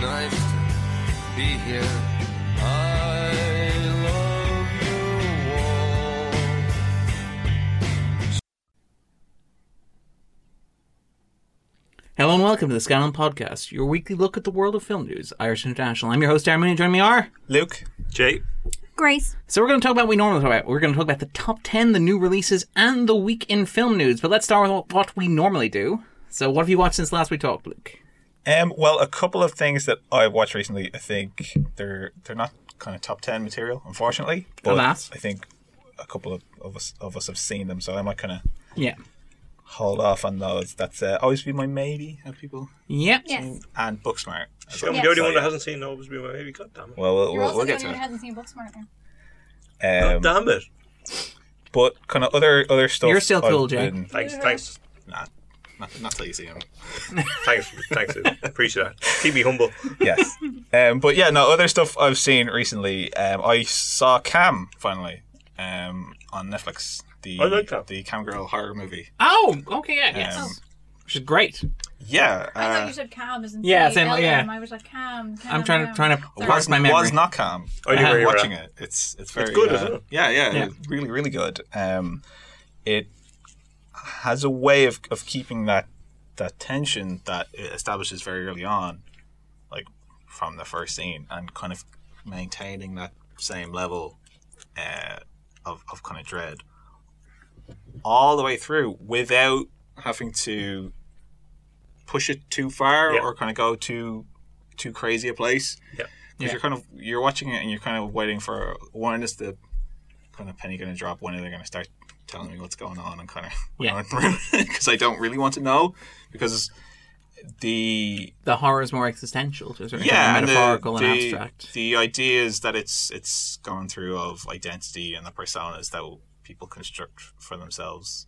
nice to be here. I love you all. Hello and welcome to the Scannain Podcast, your weekly look at the world of film news, Irish International. I'm your host, Darren and Joining me are. Luke. Jay. Grace. So we're going to talk about what we normally talk about. We're going to talk about the top 10, the new releases, and the week in film news. But let's start with what we normally do. So what have you watched since last we talked, Luke? Um, well, a couple of things that I've watched recently, I think they're they're not kind of top ten material, unfortunately. But Alas. I think a couple of, of us of us have seen them, so I might kind of Yeah. hold off on those. That's uh, always be my maybe. Have people Yep. Yes. and Booksmart. as I'm well. the only one that hasn't seen Nova's Be My Baby. God damn it. Well, we'll, You're we'll, also we'll the get only one to who hasn't seen Booksmart now. it. God Um, damn it. but kind of other other stuff. You're still cool, I've Jay. been- Thanks, thanks, Nah, not not till you see him. thanks, thanks. Appreciate that. Keep me humble. yes. Um, but yeah, no, other stuff I've seen recently. Um, I saw Cam finally um, on Netflix. The I like that. the Cam Girl horror movie. Oh, okay, yeah, yes. Um, Which is great. Yeah, I thought uh, you said Cam as in Yeah, same, yeah. I was like Cam. Cam I'm trying to Cam. trying to Sorry. park was my memory. was not Cam. I knew Uh, where you were watching at. it. It's it's very good, uh, isn't it? Yeah, yeah, Yeah. it's really really good. Um, it has a way of of keeping that that tension that it establishes very early on, like from the first scene, and kind of maintaining that same level uh, of of kind of dread all the way through without having to push it too far Yeah. or kind of go too too crazy a place Yeah. because Yeah. you're kind of you're watching it and you're kind of waiting for when is the kind of penny going to drop when are they going to start telling me what's going on and kind of Yeah. because I don't really want to know because the The horror is more existential to a certain yeah extent, and the- metaphorical and, the, abstract. The idea is that it's it's gone through of identity and the personas that people construct for themselves,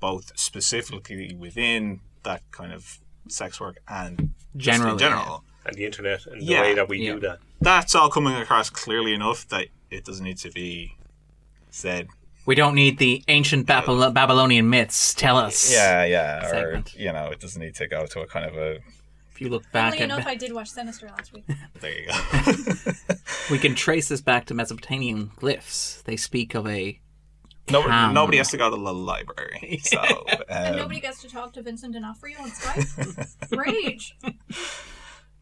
both specifically within that kind of sex work and just Generally, in general. And the internet and the Yeah. way that we Yeah. do that. That's all coming across clearly enough that it doesn't need to be said. We don't need the ancient Babylon- Babylonian myths. Tell us. Yeah, yeah, Segment. or you know, it doesn't need to go to a kind of a. If you look back Funnily at, enough, I did watch Sinister last week. There you go. we can trace this back to Mesopotamian glyphs. They speak of a nobody, nobody has to go to the library, so and um, nobody gets to talk to Vincent D'Onofrio on Skype. Rage.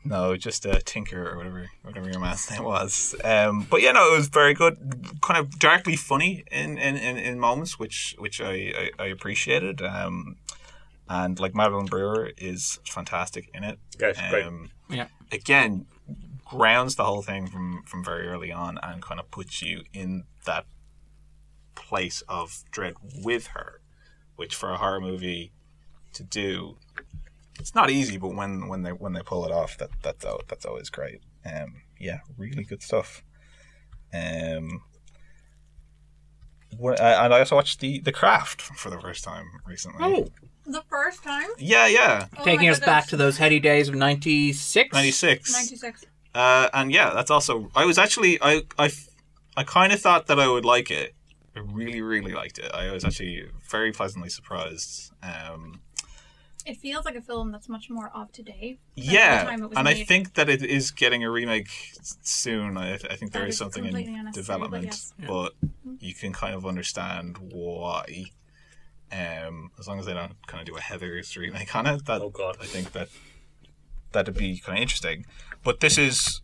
No, just uh, Tinker or whatever, whatever your man's name was. Um, but yeah, no, it was very good. Kind of darkly funny in, in, in, in moments, which which I, I, I appreciated. Um, and like Madeline Brewer is fantastic in it. Yeah, she's great. Um, yeah. again, grounds the whole thing from from very early on, and kind of puts you in that place of dread with her, which for a horror movie to do it's not easy, but when when they when they pull it off, that that's al- that's always great. Um, yeah, really good stuff. Um, wh- uh, and I also watched the the Craft for the first time recently. Oh, The first time? yeah, yeah, Oh taking us back to those heady days of '96. ninety six. 96. Uh, and yeah, that's also. I was actually I, I, I kind of thought that I would like it. I really really liked it. I was actually very pleasantly surprised. Um, It feels like a film that's much more of today. yeah, the time it was and I think that it is getting a remake soon. I, I think there That is is something in completely but development, yes. but you can kind of understand why. Um, as long as they don't kind of do a Heather's remake on it, that Oh, God. I think that that'd be kind of interesting. But this is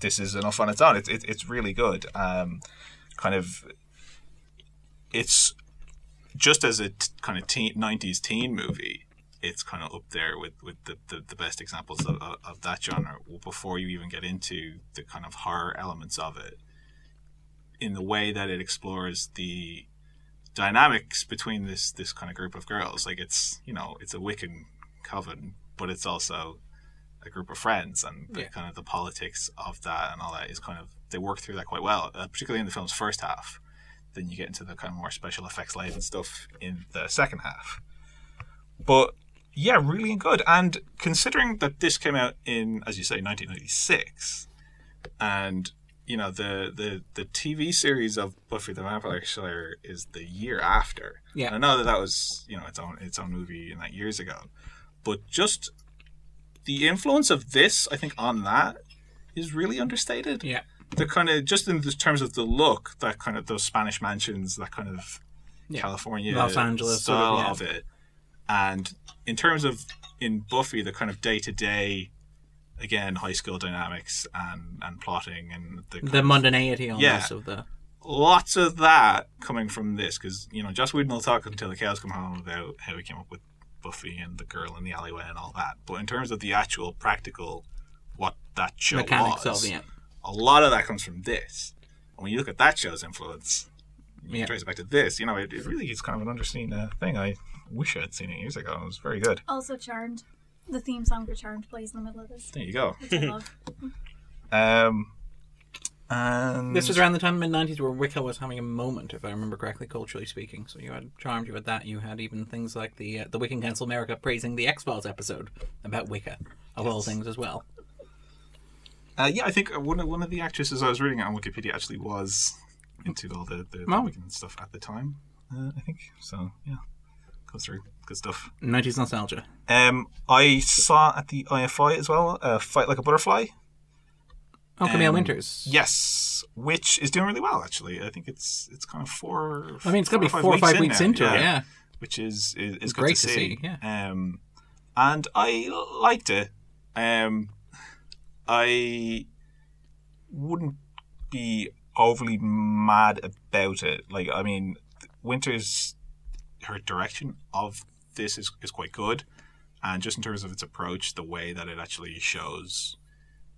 this is enough on its own. It's it, it's really good. Um, kind of, it's just as a t- kind of teen, 90s teen movie. It's kind of up there with, with the, the, the best examples of, of, that genre before you even get into the kind of horror elements of it. In the way that it explores the dynamics between this this kind of group of girls. Like it's you know it's a Wiccan coven, but it's also a group of friends, and the, Yeah. kind of the politics of that and all that is kind of they work through that quite well, uh, particularly in the film's first half. Then you get into the kind of more special effects laden stuff in the second half. But yeah, really good. And considering that this came out in, as you say, 1996, and you know the the the TV series of Buffy the Vampire Slayer is the year after. Yeah. And I know that that was you know its own its own movie in that years ago, but just the influence of this, I think, on that is really understated. Yeah. The kind of just in the terms of the look, that kind of those Spanish mansions, that kind of Yeah. California Los Angeles sort style of, of, yeah. it, and in terms of in Buffy, the kind of day to day, again, high school dynamics and and plotting and the, kind The of- mundanity almost Yeah. of the. lots of that coming from this because you know Joss Whedon will talk until the cows come home about how he came up with Buffy and the girl in the alleyway and all that. But in terms of the actual practical, what that show Mechanics was, of a lot of that comes from this. And when you look at that show's influence, you Yeah. trace it back to this. You know, it, it really is kind of an underseen uh, thing. I wish I had seen it years ago. It was very good. Also, Charmed. The theme song for Charmed plays in the middle of this, There you go. which I love. Um, and This was around the time mid '90s where Wicca was having a moment, if I remember correctly, culturally speaking. So you had Charmed, you had that, you had even things like the uh, the Wiccan Council America praising the X Files episode about Wicca, of all things as well. Uh, yeah, I think one of, one of the actresses I was reading on Wikipedia actually was into all the, the, the Oh. Wiccan stuff at the time. Uh, I think so. Yeah, goes through good stuff. '90s nostalgia. Um, I saw at the IFI as well. Uh, Float like a butterfly. Oh, Carmel Um, Winters. Yes, which is doing really well actually. I think it's it's kind of four. I mean, it's got to be four or five weeks, now, into it. Yeah. which is is, is good great to to see. see, yeah. Um, and I liked it. Um, I wouldn't be overly mad about it. Like, I mean, Winters, her direction of this is is quite good, and just in terms of its approach, the way that it actually shows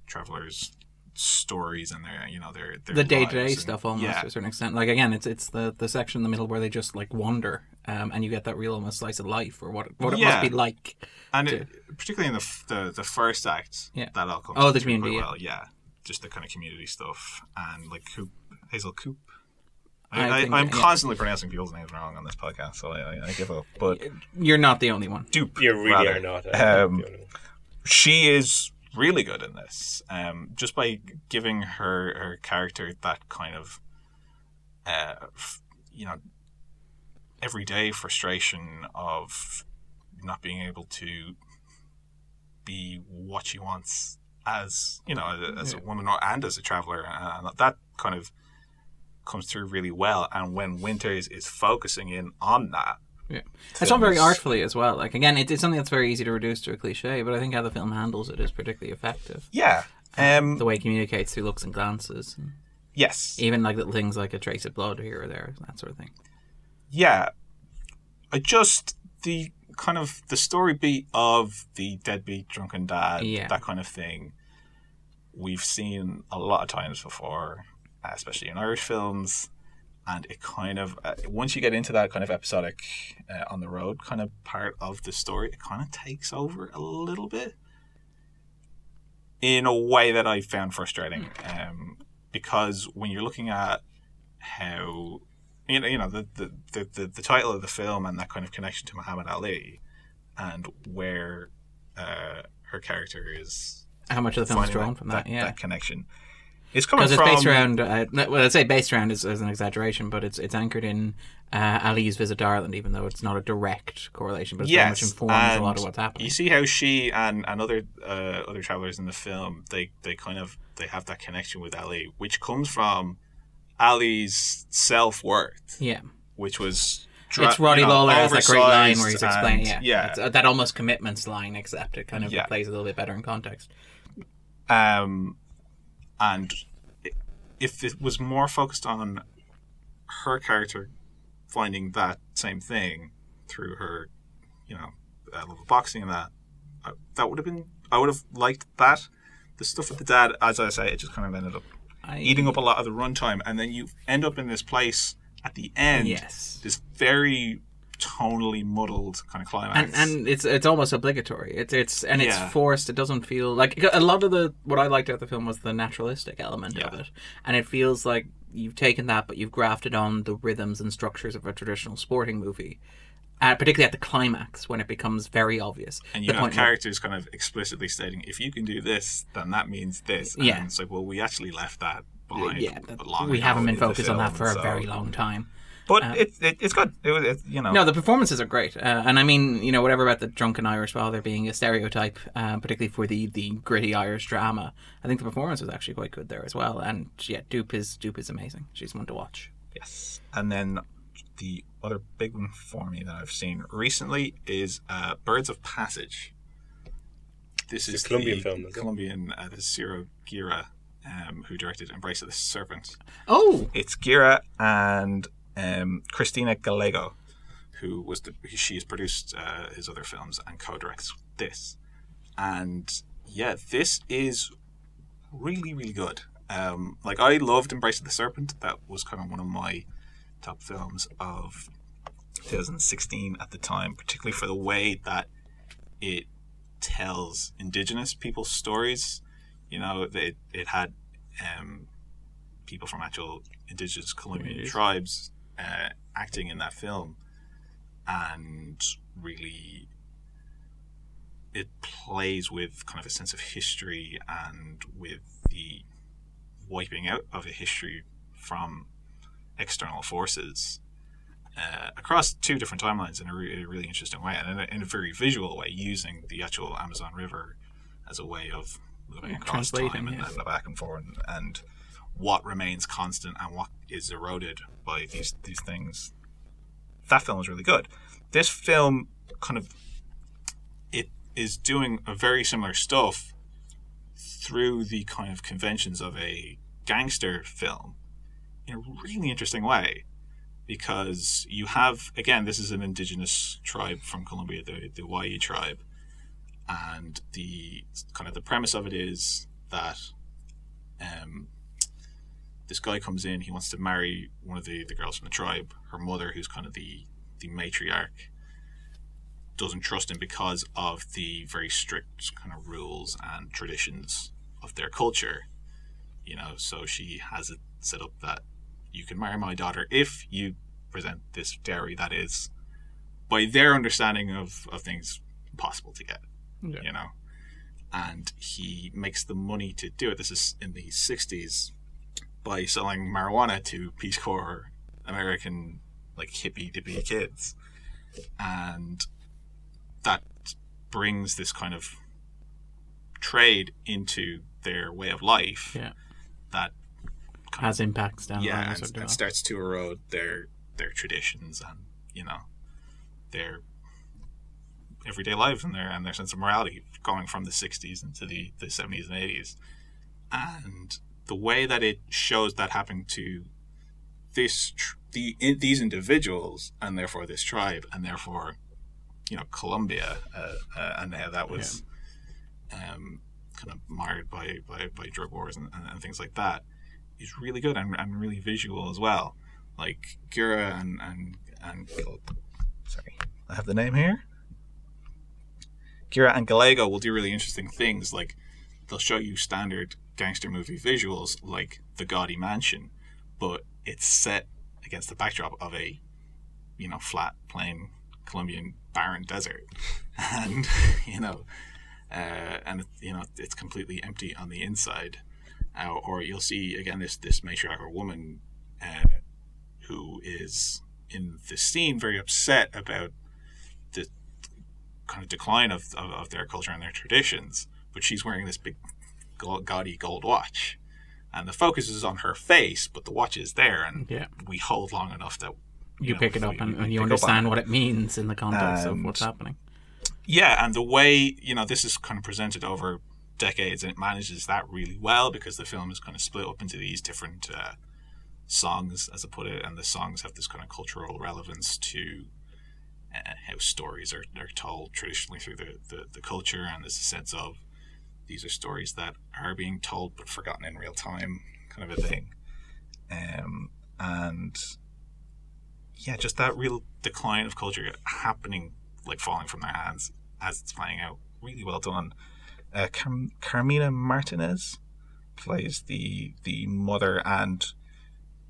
travelers stories and their you know their, their the day to day stuff almost yeah to a certain extent. Like again, it's it's the, the section in the middle where they just like wander, um, and you get that real almost slice of life or what it, what it Yeah. must be like. and it, particularly in the, the the first act, Yeah. that all comes Oh, the community, yeah. well. Yeah, just the kind of community stuff and like Coop, Hazel Coop. I I, I, think- I'm yeah. constantly pronouncing people's names wrong on this podcast, so I, I, I give up. But You're not the only one. Doupe, You really rather. are not. uh, Um, the only one. she is really good in this. Um, just by giving her her character that kind of, uh, f- you know, everyday frustration of not being able to be what she wants as you know as a woman or, and as a traveler, and that kind of comes through really well. And when Winters is focusing in on that, Yeah. It's not very artfully as well. Like again, it, it's something that's very easy to reduce to a cliche, but I think how the film handles it is particularly effective. yeah. Um, The way it communicates through looks and glances, and yes, even like little things like a trace of blood here or there, that sort of thing. yeah, I just the kind of the story beat of the deadbeat drunken dad, Yeah. that kind of thing. We've seen a lot of times before, especially in Irish films, and it kind of uh, once you get into that kind of episodic uh, on the road kind of part of the story, it kind of takes over a little bit in a way that I found frustrating. Um, because when you're looking at how you know, you know the, the, the, the, title of the film and that kind of connection to Muhammad Ali and where uh, her character is How much of the film is drawn that, from that? yeah. that connection. It's coming because from it's based around. Uh, well, I'd say based around is, is an exaggeration, but it's it's anchored in uh, Ali's visit to Ireland, even though it's not a direct correlation, but it's very much yes, informs a lot of what's happening. You see how she and, and other uh, other travelers in the film they, they kind of they have that connection with Ali, which comes from Ali's self worth, yeah, which was dra- it's Roddy you know, Lawler has that great line where he's explaining, and- yeah, yeah, uh, that almost commitments line, except it kind of Yeah. plays a little bit better in context. Um, and if it was more focused on her character finding that same thing through her, you know, uh, love of boxing and that, uh, that would have been. I would have liked that. The stuff with the dad, as I say, it just kind of ended up I, eating up a lot of the runtime, and then you end up in this place at the end. Yes. This very tonally muddled kind of climax. and and it's it's almost obligatory. It's it's and it's Yeah. forced. It doesn't feel like a lot of the what I liked about the film was the naturalistic element of it, and it feels like you've taken that, but you've grafted on the rhythms and structures of a traditional sporting movie. Uh, particularly at the climax when it becomes very obvious. And you the have point where- kind of explicitly stating, if you can do this, then that means this. Yeah. And it's like, well, we actually left that behind yeah, that- we haven't been focused on that for a very long time. But it, it it's good. It, was- it, you know. No, the performances are great, uh, and I mean, you know, whatever about the drunken Irish father being a stereotype, uh, particularly for the, the gritty Irish drama, I think the performance was actually quite good there as well. And yeah, Doupe is Doupe is amazing. She's one to watch. Yes. And then the other big one for me that I've seen recently is uh, Birds of Passage. This It's is a Colombian the film, isn't? Colombian, uh, this is Ciro Guerra, um, who directed Embrace of the Serpent. Oh, It's Guerra and um, Cristina Gallego, who was the she has produced uh, his other films and co-directs this. And yeah, this is really really good. Um, like I loved Embrace of the Serpent. That was kind of one of my top films of 2016 at the time, particularly for the way that it tells Indigenous people's stories. You know, it it had um, people from actual Indigenous Colombian tribes uh, acting in that film, and really it plays with kind of a sense of history and with the wiping out of a history from external forces uh, across two different timelines in a, re- a really interesting way and in a, in a very visual way, using the actual Amazon River as a way of moving across time and, yeah. and back and forth, and, and what remains constant and what is eroded by these these things. That film is really good. This film kind of it is doing a very similar stuff through the kind of conventions of a gangster film in a really interesting way because you have again this is an indigenous tribe from Colombia the the Wayuu tribe and the kind of the premise of it is that um this guy comes in he wants to marry one of the the girls from the tribe. Her mother who's kind of the the matriarch doesn't trust him because of the very strict kind of rules and traditions of their culture you know? So she has it set up that you can marry my daughter if you present this dairy that is by their understanding of, of things impossible to get Yeah. you know? And he makes the money to do it. This is in the 60s by selling marijuana to peace corps american like hippie dippy kids. And that brings this kind of trade into their way of life Yeah. that has impacts down yeah and, it and starts to erode their their traditions and you know their everyday life and their and their sense of morality going from the 60s into the, the 70s and 80s and the way that it shows that happening to this tr- the these individuals and therefore this tribe and therefore you know Colombia uh, uh, and how that was um, kind of marred by, by, by drug wars and, and, things like that is really good and, and really visual as well. Like Guerra and and and sorry, I have the name here. Guerra and Gallego will do really interesting things. Like they'll show you standard gangster movie visuals, like the gaudy mansion, but it's set against the backdrop of a you know flat, plain Colombian barren desert, and you know, uh, and you know it's completely empty on the inside. Uh, or you'll see again this this matriarch woman uh, who is in the scene very upset about the kind of decline of, of, of their culture and their traditions, but she's wearing this big gaudy gold watch. And the focus is on her face, but the watch is there, and Yeah. we hold long enough that you know, pick it up and, we and you pick up on understand what it means in the context of what's happening. Yeah, and the way you know this is kind of presented over decades, and it manages that really well because the film is kind of split up into these different uh, songs, as I put it, and the songs have this kind of cultural relevance to uh, how stories are, are told traditionally through the, the, the culture, and there's a sense of these are stories that are being told but forgotten in real time, kind of a thing. Um, and yeah, just that real decline of culture happening, like falling from their hands as it's playing out. Really well done. Uh, Car- Carmina Martinez plays the the mother, and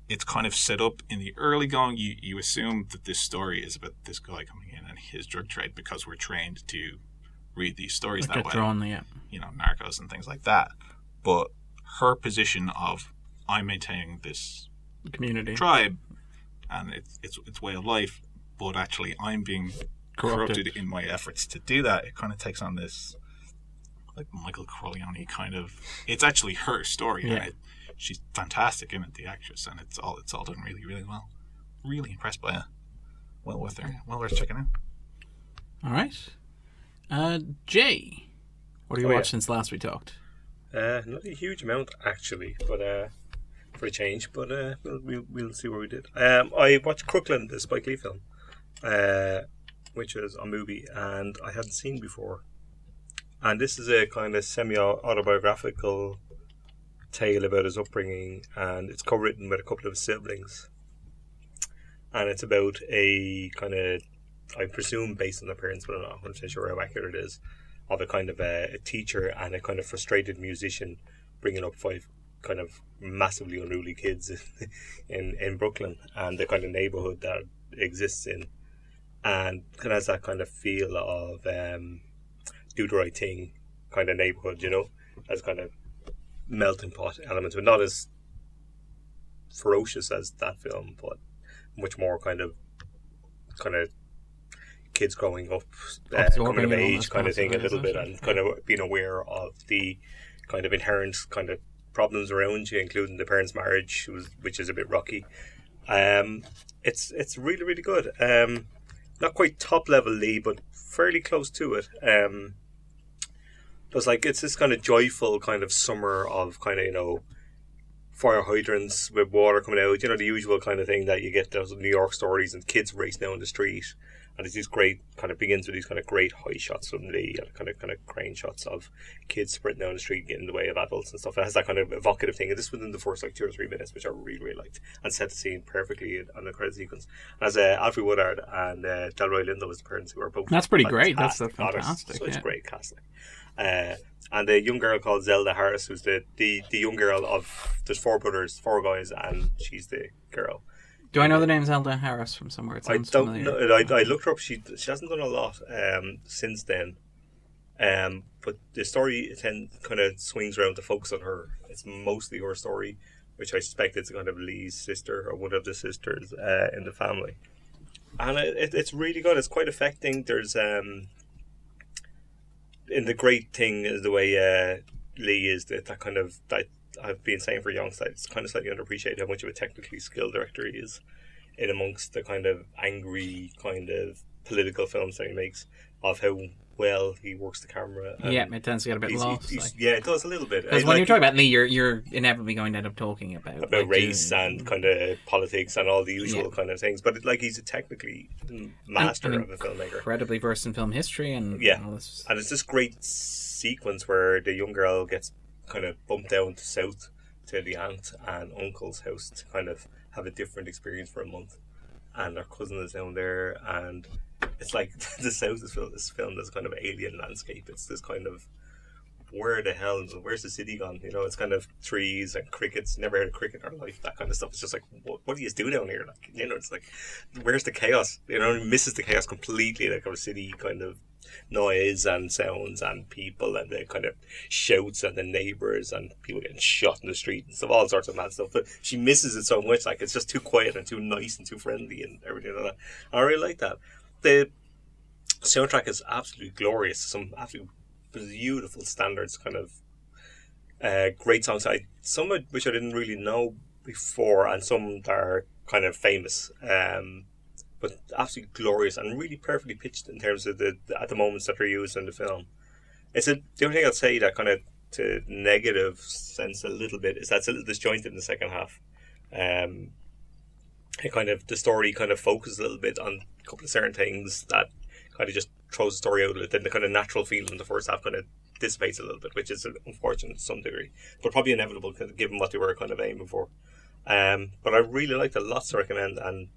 it's kind of set up in the early going. You you assume that this story is about this guy coming in and his drug trade because we're trained to read these stories Like that way drawn, yeah. you know, narcos and things like that. But her position of I'm maintaining this Community. tribe and it's it's its way of life, but actually I'm being Corrupted. corrupted, in my efforts to do that. It kind of takes on this like Michael Corleone kind of. It's actually her story. Yeah. And it, she's fantastic in it, the actress, and it's all it's all done really really well. Really impressed by her. Well worth it. Well worth checking out. All right. Uh, Jay, what have you Oh, yeah. since last we talked? Uh, not a huge amount actually, but uh, for a change. But uh, we'll, we'll we'll see what we did. Um, I watched Crooklyn, the Spike Lee film, uh, which is a movie, and I hadn't seen before. And this is a kind of semi autobiographical tale about his upbringing, and it's co-written with a couple of his siblings. And it's about a kind of, I presume, based on the parents, but I'm not 100 sure how accurate it is of a kind of a, a teacher and a kind of frustrated musician bringing up five kind of massively unruly kids in in Brooklyn and the kind of neighborhood that exists in, and it has that kind of feel of um, do the right thing kind of neighborhood, you know, as kind of melting pot elements, but not as ferocious as that film, but much more kind of kind of kids growing up, uh, coming of age kind of thing a little bit, and kind of being aware of the kind of inherent kind of problems around you, including the parents' marriage, which is a bit rocky. Um, it's it's really really good. Um, not quite top level Lee, but fairly close to it. Um, there's like it's this kind of joyful kind of summer of kind of you know fire hydrants with water coming out. You know the usual kind of thing that you get those New York stories and kids racing down the street. And it's these great kind of begins with these kind of great high shots from Lee and kind of kind of crane shots of kids sprinting down the street, getting in the way of adults and stuff. It has that kind of evocative thing. And this within the first like two or three minutes, which I really really liked, and set the scene perfectly on the credit sequence. And as uh, Alfre Woodard and uh, Delroy Lindo as the parents who are both That's pretty great. That's there's fantastic, Such yeah. great casting. Uh, and a young girl called Zelda Harris, who's the, the, the young girl of there's four brothers, four guys, and she's the girl. Do I know the name Zelda Harris from somewhere? It I sounds don't familiar. know. I, I looked her up. She she hasn't done a lot um, since then. Um, but the story then kind of swings around to focus on her. It's mostly her story, which I suspect it's kind of Lee's sister or one of the sisters uh, in the family. And it, it, it's really good. It's quite affecting. There's um, and the great thing is the way uh, Lee is that that kind of that I've been saying for long time. It's kind of slightly underappreciated how much of a technically skilled director he is in amongst the kind of angry kind of political films that he makes of how well he works the camera. and yeah, it tends to get a bit he's- lost. he's- like. yeah, it does a little bit. Because when like- you're talking about Lee, you're you're inevitably going to end up talking about about like, race and kind of politics and all the usual Yeah. kind of things, but like he's a technically master and of a filmmaker. incredibly versed in film history and Yeah. all this. And it's this great sequence where the young girl gets kind of bumped down to south to the aunt and uncle's house to kind of have a different experience for a month. And our cousin is down there, and it's like the south is filmed, is as kind of alien landscape. It's this kind of where the hell, where's the city gone? You know, it's kind of trees and crickets. Never heard of cricket in our life. That kind of stuff. It's just like, what, what do you do down here? Like, you know, it's like, where's the chaos? You know, misses the chaos completely. Like our city kind of noise and sounds and people and the kind of shouts and the neighbors and people getting shot in the street and stuff, all sorts of mad stuff. But she misses it so much. Like it's just too quiet and too nice and too friendly and everything like that. I really like that. The soundtrack is absolutely glorious. Some absolutely beautiful standards, kind of uh, great songs. I some which I didn't really know before, and some that are kind of famous. Um, but absolutely glorious and really perfectly pitched in terms of the, the at the moments that are used in the film. It's a the only thing I'd say that kind of to negative sense a little bit is that's a little disjointed in the second half. Um, it kind of the story kind of focuses a little bit on a couple of certain things that kind of just throws the story out. Then the kind of natural feel in the first half kind of dissipates a little bit, which is unfortunate to some degree, but probably inevitable given what they were kind of aiming for. Um, but I really liked it, lots to recommend, and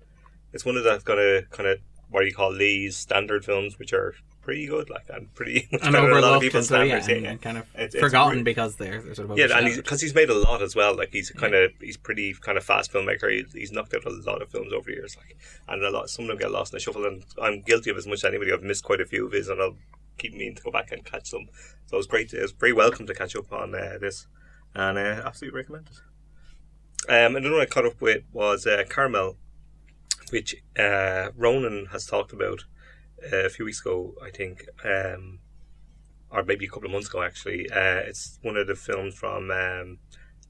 it's one of the kind of kind of what you call Lee's standard films, which are pretty good, like and pretty much And better than a lot of people's and, so, yeah, yeah, and kind of It's- it's forgotten because they're, they're sort of yeah, and because he's, made a lot as well. Like he's kind of he's pretty kind of fast filmmaker. He, he's knocked out a lot of films over the years. Like and a lot some of them get lost in the shuffle. And I'm guilty of as much as anybody. I've missed quite a few of his, and I'll keep meaning to go back and catch them. So it was great. It was very welcome to catch up on uh, this, and uh, absolutely recommend it. Um, another one I caught up with was uh, Caramel, which uh, Ronan has talked about uh, a few weeks ago, I think, um, or maybe a couple of months ago actually. Uh, it's one of the films from um,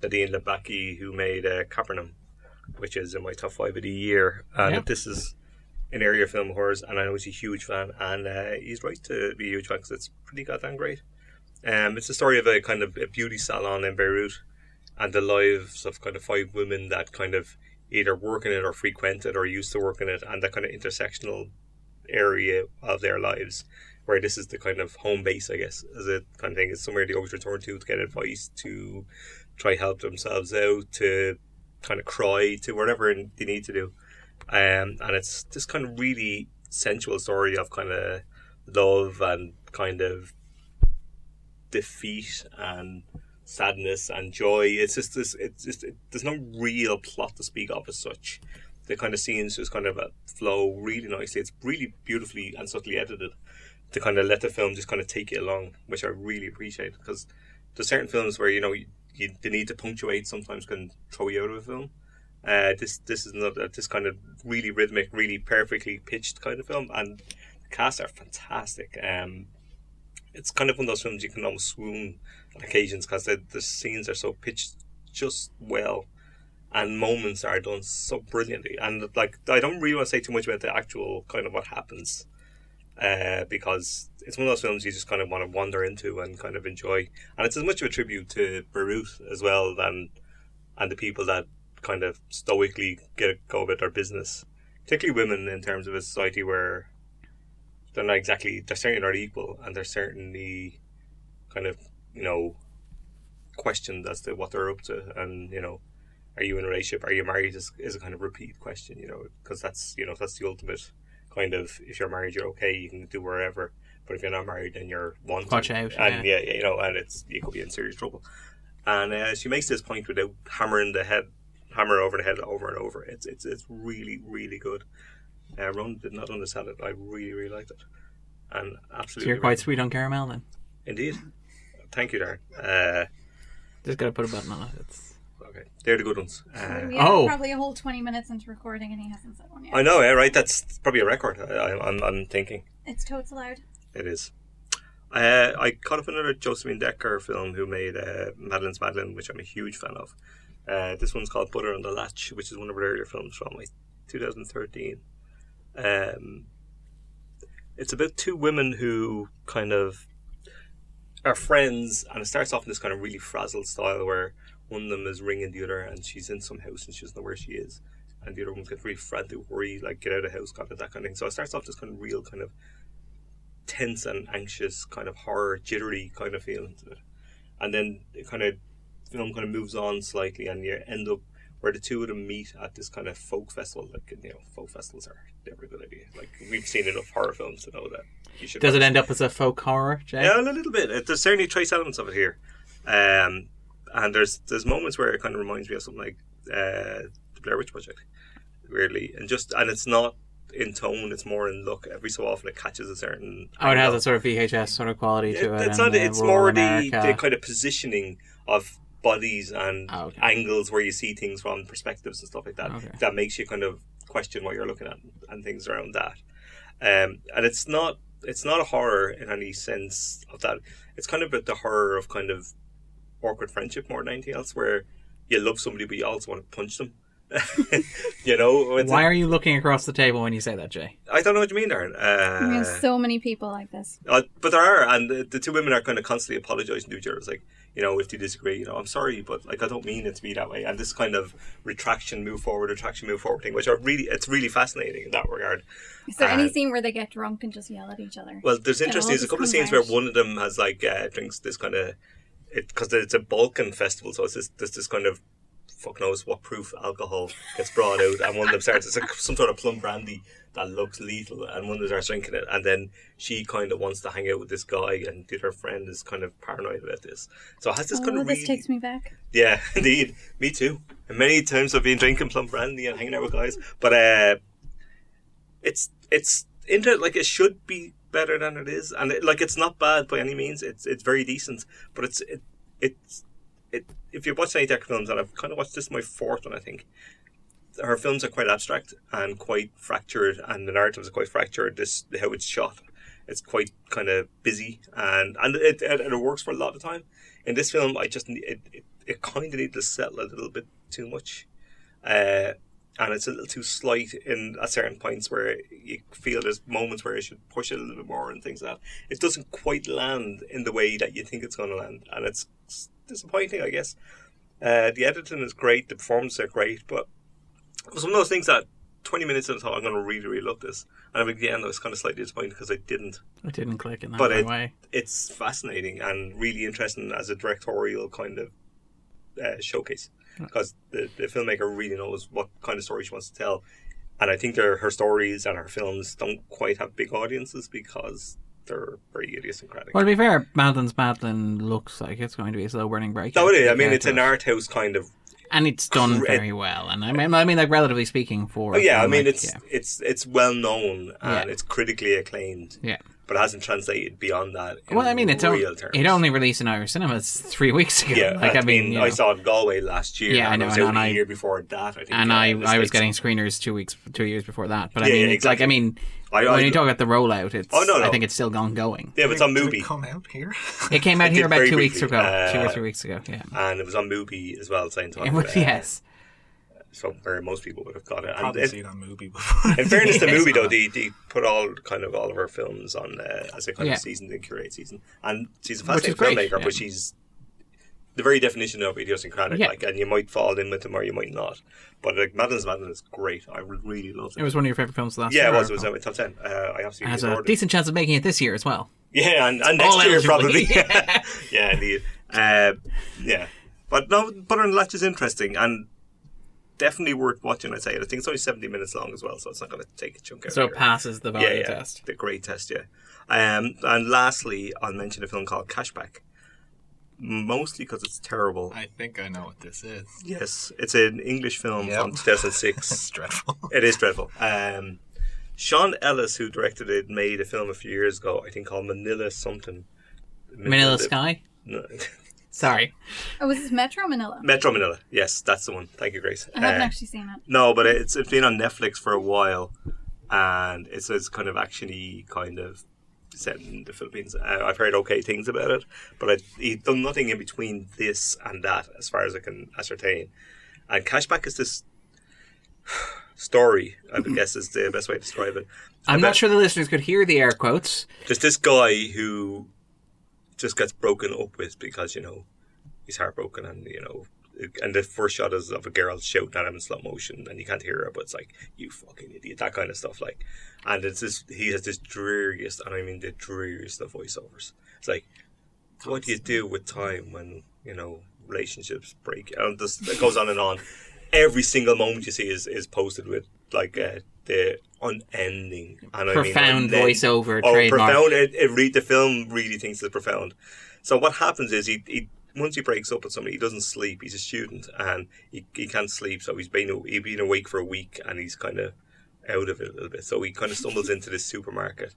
Nadine Labaki who made uh, Capernaum, which is in my top five of the year. And Yeah. this is an area of film horrors, and I know he's a huge fan, and uh, he's right to be a huge fan because it's pretty goddamn great. Um, it's the story of a kind of a beauty salon in Beirut and the lives of kind of five women that kind of either work in it or frequent it or used to work in it and that kind of intersectional area of their lives where this is the kind of home base I guess as a kind of thing. It's somewhere they always return to to get advice to try help themselves out to kind of cry to whatever they need to do. Um, and it's this kind of really sensual story of kind of love and kind of defeat and sadness and joy. It's just this. It's just it, there's no real plot to speak of as such. The kind of scenes just kind of uh, flow really nicely. It's really beautifully and subtly edited to kind of let the film just kind of take you along, which I really appreciate because there's certain films where you know you, you the need to punctuate sometimes can throw you out of a film. Uh, this this is not uh, this kind of really rhythmic, really perfectly pitched kind of film, and the cast are fantastic. Um, it's kind of one of those films you can almost swoon on occasions because the, the scenes are so pitched just well and moments are done so brilliantly. And like i don't really want to say too much about the actual kind of what happens uh, because it's one of those films you just kind of want to wander into and kind of enjoy. And it's as much of a tribute to beirut as well than and the people that kind of stoically get go about their business. Particularly women in terms of a society where they're not exactly they're certainly not equal and they're certainly kind of you know questioned as to what they're up to. And you know are you in a relationship? Are you married? Is, is a kind of repeat question you know because that's you know that's the ultimate kind of if you're married you're okay you can do wherever. But if you're not married then you're one Watch out, and yeah. you know and it's you could be in serious trouble. And uh, she makes this point without hammering the head hammer over the head over and over. It's it's it's really really good. Uh, Ron did not understand it. I really really liked it. And So absolutely you're quite sweet on caramel then. indeed thank you Darren uh, Just gotta put a button on it. It's okay they're the good ones uh, we have Oh. probably a whole 20 minutes into recording and he hasn't said one yet. I know, yeah, right? That's probably a record. I, I, I'm, I'm thinking It's totes allowed. it is. Uh, I caught up another Josephine Decker film who made uh, Madeline's Madeline, which I'm a huge fan of. Uh, this one's called Butter on the Latch, which is one of her earlier films from like 2013. Um, it's about two women who kind of are friends, and it starts off in this kind of really frazzled style where one of them is ringing the other, and she's in some house and she doesn't know where she is, and the other one gets really frantic, worried, like get out of the house, kind of that kind of thing. So it starts off this kind of real kind of tense and anxious, kind of horror, jittery kind of feeling to it, and then it kind of film kind of moves on slightly, and you end up where the two of them meet at this kind of folk festival. Like you know, folk festivals are never a good idea. Like we've seen enough horror films to know that you should. does it end up as a folk horror, Jay? Yeah, a little bit. It- There's certainly trace elements of it here, um, and there's there's moments where it kind of reminds me of something like uh, the Blair Witch Project, weirdly, and just and it's not in tone; it's more in look. Every so often, it catches a certain. Oh, it has a sort of VHS sort of quality to it. It- it's not. uh, It's more the, the kind of positioning of bodies and Oh, okay. angles where you see things from perspectives and stuff like that. Okay. That makes you kind of question what you're looking at and things around that. Um, and it's not it's not a horror in any sense of that. It's kind of about the horror of kind of awkward friendship more than anything else, where you love somebody but you also want to punch them. you know, it's Why are you looking across the table when you say that, Jay? I don't know what you mean, Darren. Uh, There's so many people like this. uh, but there are, and the, the two women are kind of constantly apologizing to each other. It's like, you know, if they disagree, you know, I'm sorry, but like I don't mean it to be that way. And this kind of retraction, move forward, retraction, move forward thing, which are really, it's really fascinating in that regard. Is there any Uh, scene where they get drunk and just yell at each other? Well, there's interesting. There's a couple of comes scenes where one of them has like uh, drinks this kind of it because it's a Balkan festival, so it's this this, this kind of fuck knows what proof alcohol gets brought out, and one of them starts it's like some sort of plum brandy that looks lethal, and one of them starts drinking it, and then she kind of wants to hang out with this guy, and other friend is kind of paranoid about this. So it has this oh, kind of this really takes me back. yeah, indeed. Me too. And many times I've been drinking plum brandy and hanging out with guys. But uh it's it's into like it should be better than it is. And it, like it's not bad by any means. It's it's very decent. But it's it it's it if you watch any Decker films, and I've kind of watched this my fourth one, I think. Her films are quite abstract and quite fractured, and the narratives are quite fractured. This how it's shot, it's quite kind of busy, and and it, it, it works for a lot of time. In this film, I just it it, it kind of needed to settle a little bit too much, uh, and it's a little too slight in at certain points where you feel there's moments where it should push it a little bit more and things like that. It doesn't quite land in the way that you think it's going to land, and it's disappointing, I guess. Uh, the editing is great, the performances are great, but it was one of those things that 20 minutes in, I thought I'm going to really, really love this. And at the end, I was kind of slightly disappointed because I didn't. It didn't click in that But it, way. it's fascinating and really interesting as a directorial kind of uh, showcase because the, the filmmaker really knows what kind of story she wants to tell. And I think her, her stories and her films don't quite have big audiences because they're very idiosyncratic. Well, to be fair, Madeline's Madeline looks like it's going to be a slow burning break. no, it is. I mean, it's an art house kind of. and it's done very well. And I mean, I mean, like relatively speaking, for Oh, yeah, I mean, like, it's yeah. it's it's well known and Yeah. it's critically acclaimed, yeah. But it hasn't translated beyond that. in Well, I mean, it's on, real terms. it only released in Irish cinemas three weeks ago. Yeah, like I mean, you I know. saw it in Galway last year. Yeah, I and know, It was and out a I- year before that. I think, and uh, I, I was getting screeners two weeks, two years before that. But I Yeah, mean, yeah, it's like I mean, I- when I- you talk about the rollout, it's Oh, no, I think it's still ongoing. Yeah, but it's on Did MUBI. it come out here? It came out It here about very two weeks briefly. ago, two or Uh, three weeks ago. Yeah, and it was on MUBI as well the same time. it was uh, yes. So where most people would have got it. And Probably it- seen a movie before. in fairness, the Yes. MUBI though, they, they put all kind of all of her films on uh, as a kind Yeah. of season to curate season, and she's a Which fascinating filmmaker, yeah. but she's the very definition of idiosyncratic. Yeah. Like, and you might fall in with them or you might not. But like, Madeline's Madeline is great. I really love it. It was one of your favorite films last yeah, year. Yeah, it was. It was in my top ten. Uh, I It absolutely has a adored it. decent chance of making it this year as well. Yeah, and, and next year probably. yeah, indeed. Uh, yeah, but no, Butter and Latch is interesting and definitely worth watching. I'd say. I think it's only seventy minutes long as well, so it's not going to take a chunk out. So it your- passes the value yeah, yeah, test. the great test. Yeah. Um, and lastly, I'll mention a film called Cashback. Mostly because it's terrible. I think I know what this is. Yes, it's an English film Yep. from 2006. It's dreadful. It is dreadful. Um, Sean Ellis, who directed it, made a film a few years ago, I think called Manila something. Manila Sky. No, Sorry, Oh, was this Metro Manila? Metro Manila. Yes, that's the one. Thank you, Grace. I haven't Uh, actually seen it. no, but it's it's been on Netflix for a while, and it's it's kind of actiony kind of set in the Philippines. Uh, I've heard okay things about it, but I, he's done nothing in between this and that, as far as I can ascertain. And Cashback is this story, I guess is the best way to describe it. I'm About- not sure the listeners could hear the air quotes. There's this guy who just gets broken up with because you know he's heartbroken and you know and the first shot is of a girl shouting at him in slow motion and you can't hear her but it's like you fucking idiot that kind of stuff like and it's this he has this dreariest and I mean the dreariest of voiceovers. It's like what do you do with time when you know relationships break? And this it goes on and on. Every single moment you see is, is posted with like uh, the unending and I mean Profound voiceover oh, trademark. profound. It, it re- the film really thinks it's profound. So what happens is he, he once he breaks up with somebody, he doesn't sleep. He's a student and he, he can't sleep. So he's been he's been awake for a week and he's kind of out of it a little bit. So he kind of stumbles into this supermarket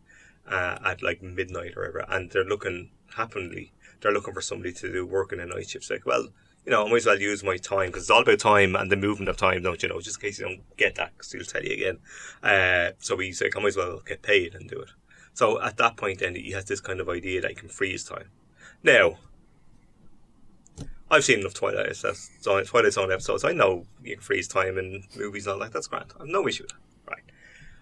uh, at like midnight or whatever, and they're looking happily. They're looking for somebody to do work in a night shift. It's like, well, you know, I might as well use my time because it's all about time and the movement of time, don't you know? Just in case you don't get that, because he'll tell you again. Uh, so he's like, I might as well get paid and do it. So at that point, then he has this kind of idea that he can freeze time. Now, I've seen enough Twilight, that's Twilight Zone episodes. I know you can freeze time in movies and all that. That's grand. I've no issue with that.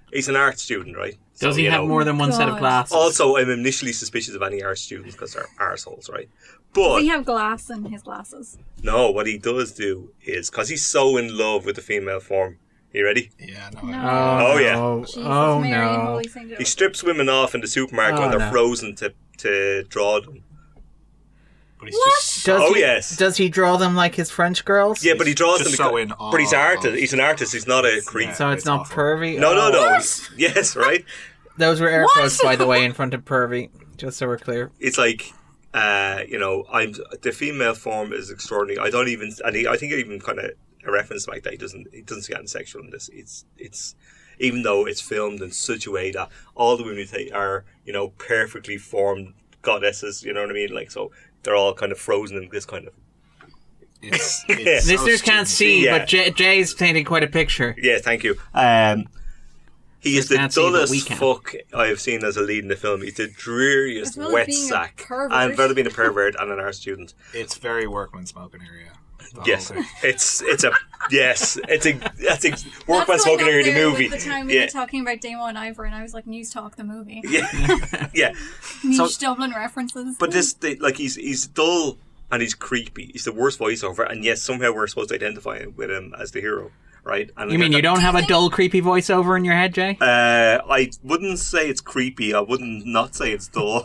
Right. He's an art student, right? Does So, he have know- more than one set of God. glasses? Also, I'm initially suspicious of any art students because they're arseholes, right? Does But he have glass in his glasses? no, what he does do is because he's so in love with the female form. You ready? Yeah, no. No. Oh, Oh, yeah. no. Jesus, oh Mary no. Holy He strips women off in the supermarket Oh, when they're no. frozen to to draw them. But he's What? just Does Oh, he, yes. Does he draw them like his French girls? Yeah, but he draws just them. so because- in awe but he's artist. He's an artist. He's not a creep. Yeah. So it's, It's not awful. pervy. No, no, no. What? Yes, right. Those were air What? quotes, by the way, in front of pervy. Just so we're clear. It's like, uh, you know, I'm the female form is extraordinary. I don't even, and he, I think even kind of a reference like that. He doesn't, he doesn't see anything sexual in this. It's, it's, even though it's filmed in such a way that all the women they are, you know, perfectly formed goddesses. You know what I mean? Like, so they're all kind of frozen in this kind of It's, it's so Listeners can't see, Yeah. but Jay, Jay's painting quite a picture. Yeah, thank you. Um, he is the can't see, but we dullest can. fuck I've seen as a lead in the film. He's the dreariest As well as wet being a sack. pervert. And rather being a pervert and an art student. It's very workman smoking area. The Yes, whole thing. it's it's a yes, it's a that's a That's workman going smoking area the movie. with The time we Yeah, were talking about Damo and Ivor, and I was like, News Talk the movie. yeah, yeah. Niche So- Dublin references. But this, the, like, he's he's dull and he's creepy. He's the worst voiceover, and yes, somehow we're supposed to identify with him as the hero, right? And You mean you don't have a dull, creepy voiceover in your head, Jay? Uh, I wouldn't say it's creepy. I wouldn't not say it's dull.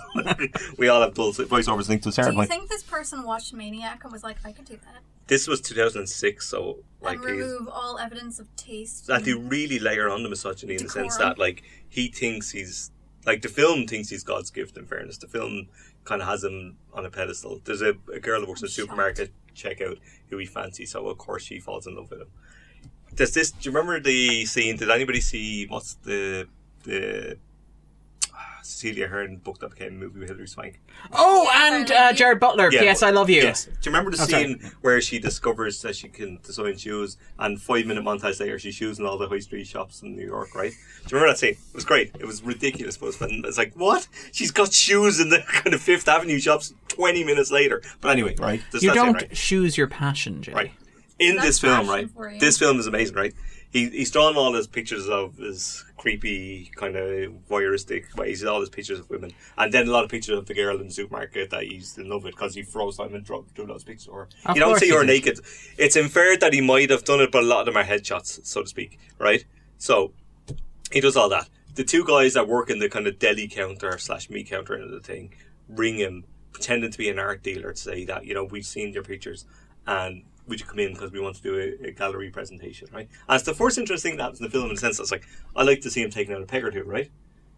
we all have dull voiceovers linked to a Do you think this person watched Maniac and was like, I could do that? This was 2006, so like and remove all evidence of taste. that they really layer on the misogyny in the sense that like he thinks he's like the film thinks he's God's gift. In fairness, the film kind of has him on a pedestal. There's a, a girl who works in a supermarket checkout who he fancies, so of course she falls in love with him. Does this? Do you remember the scene? Did anybody see what's the the Cecelia Ahern book that became a movie with Hilary Swank? Oh, and uh. Gerard Butler. Yeah, P.S. I love you. Yes. Do you remember the Oh, sorry. scene where she discovers that she can design shoes, and five minute montage later she's shoes in all the high street shops in New York, right? Do you remember that scene? It was great. It was ridiculous, but it was. It's like what? She's got shoes in the kind of Fifth Avenue shops twenty minutes later. But anyway, right? You don't right? choose your passion, Jay. Right. In That's this film, right? This film is amazing, right? He, he's drawn all his pictures of his creepy, kind of voyeuristic ways. He's all his pictures of women. And then a lot of pictures of the girl in the supermarket that he's in love with because he froze time and drew, those pictures of her. Of you don't see her naked. It's inferred that he might have done it, but a lot of them are headshots, so to speak, right? So, he does all that. The two guys that work in the kind of deli counter slash meat counter end of the thing ring him, pretending to be an art dealer to say that, you know, we've seen your pictures and would you come in because we want to do a, a gallery presentation, right? And it's the first interesting thing that happens in the film in the sense that's like, I like to see him taking out a peg or two, right?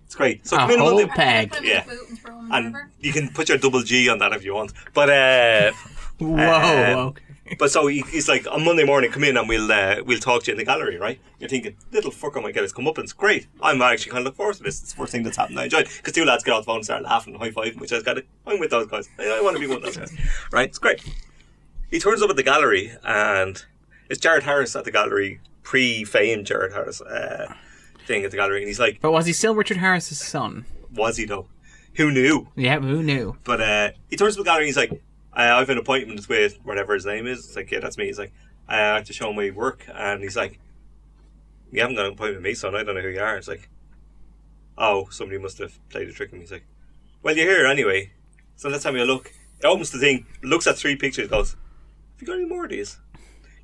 It's great. So A come in on whole Monday, peg. put him in Yeah. and throw him and wherever. you can put your double G on that if you want. But uh, Whoa. Um, okay. but so he, he's like on Monday morning, come in and we'll uh, we'll talk to you in the gallery, right? You're thinking, little fucker might get his come up, and it's great. I'm actually kind of look forward to this. It's the first thing that's happened. I enjoy because two lads get off the phone and start laughing and high five, which I was got it. I'm with those guys. I, I want to be one of those guys, right? It's great. He turns up at the gallery and it's Jared Harris at the gallery, pre-fame Jared Harris uh, thing at the gallery, and he's like, But was he still Richard Harris's son? "Was he though? Who knew?" Yeah, who knew? But uh, he turns up at the gallery and he's like, I I have an appointment with whatever his name is. It's like, yeah, that's me. He's like, I have to show him my work. And he's like, You haven't got an appointment with me, son. I don't know who you are. It's like, Oh, somebody must have played a trick on me. He's like, Well, you're here anyway. So let's have a look. He opens the thing, looks at three pictures, goes, you got any more of these?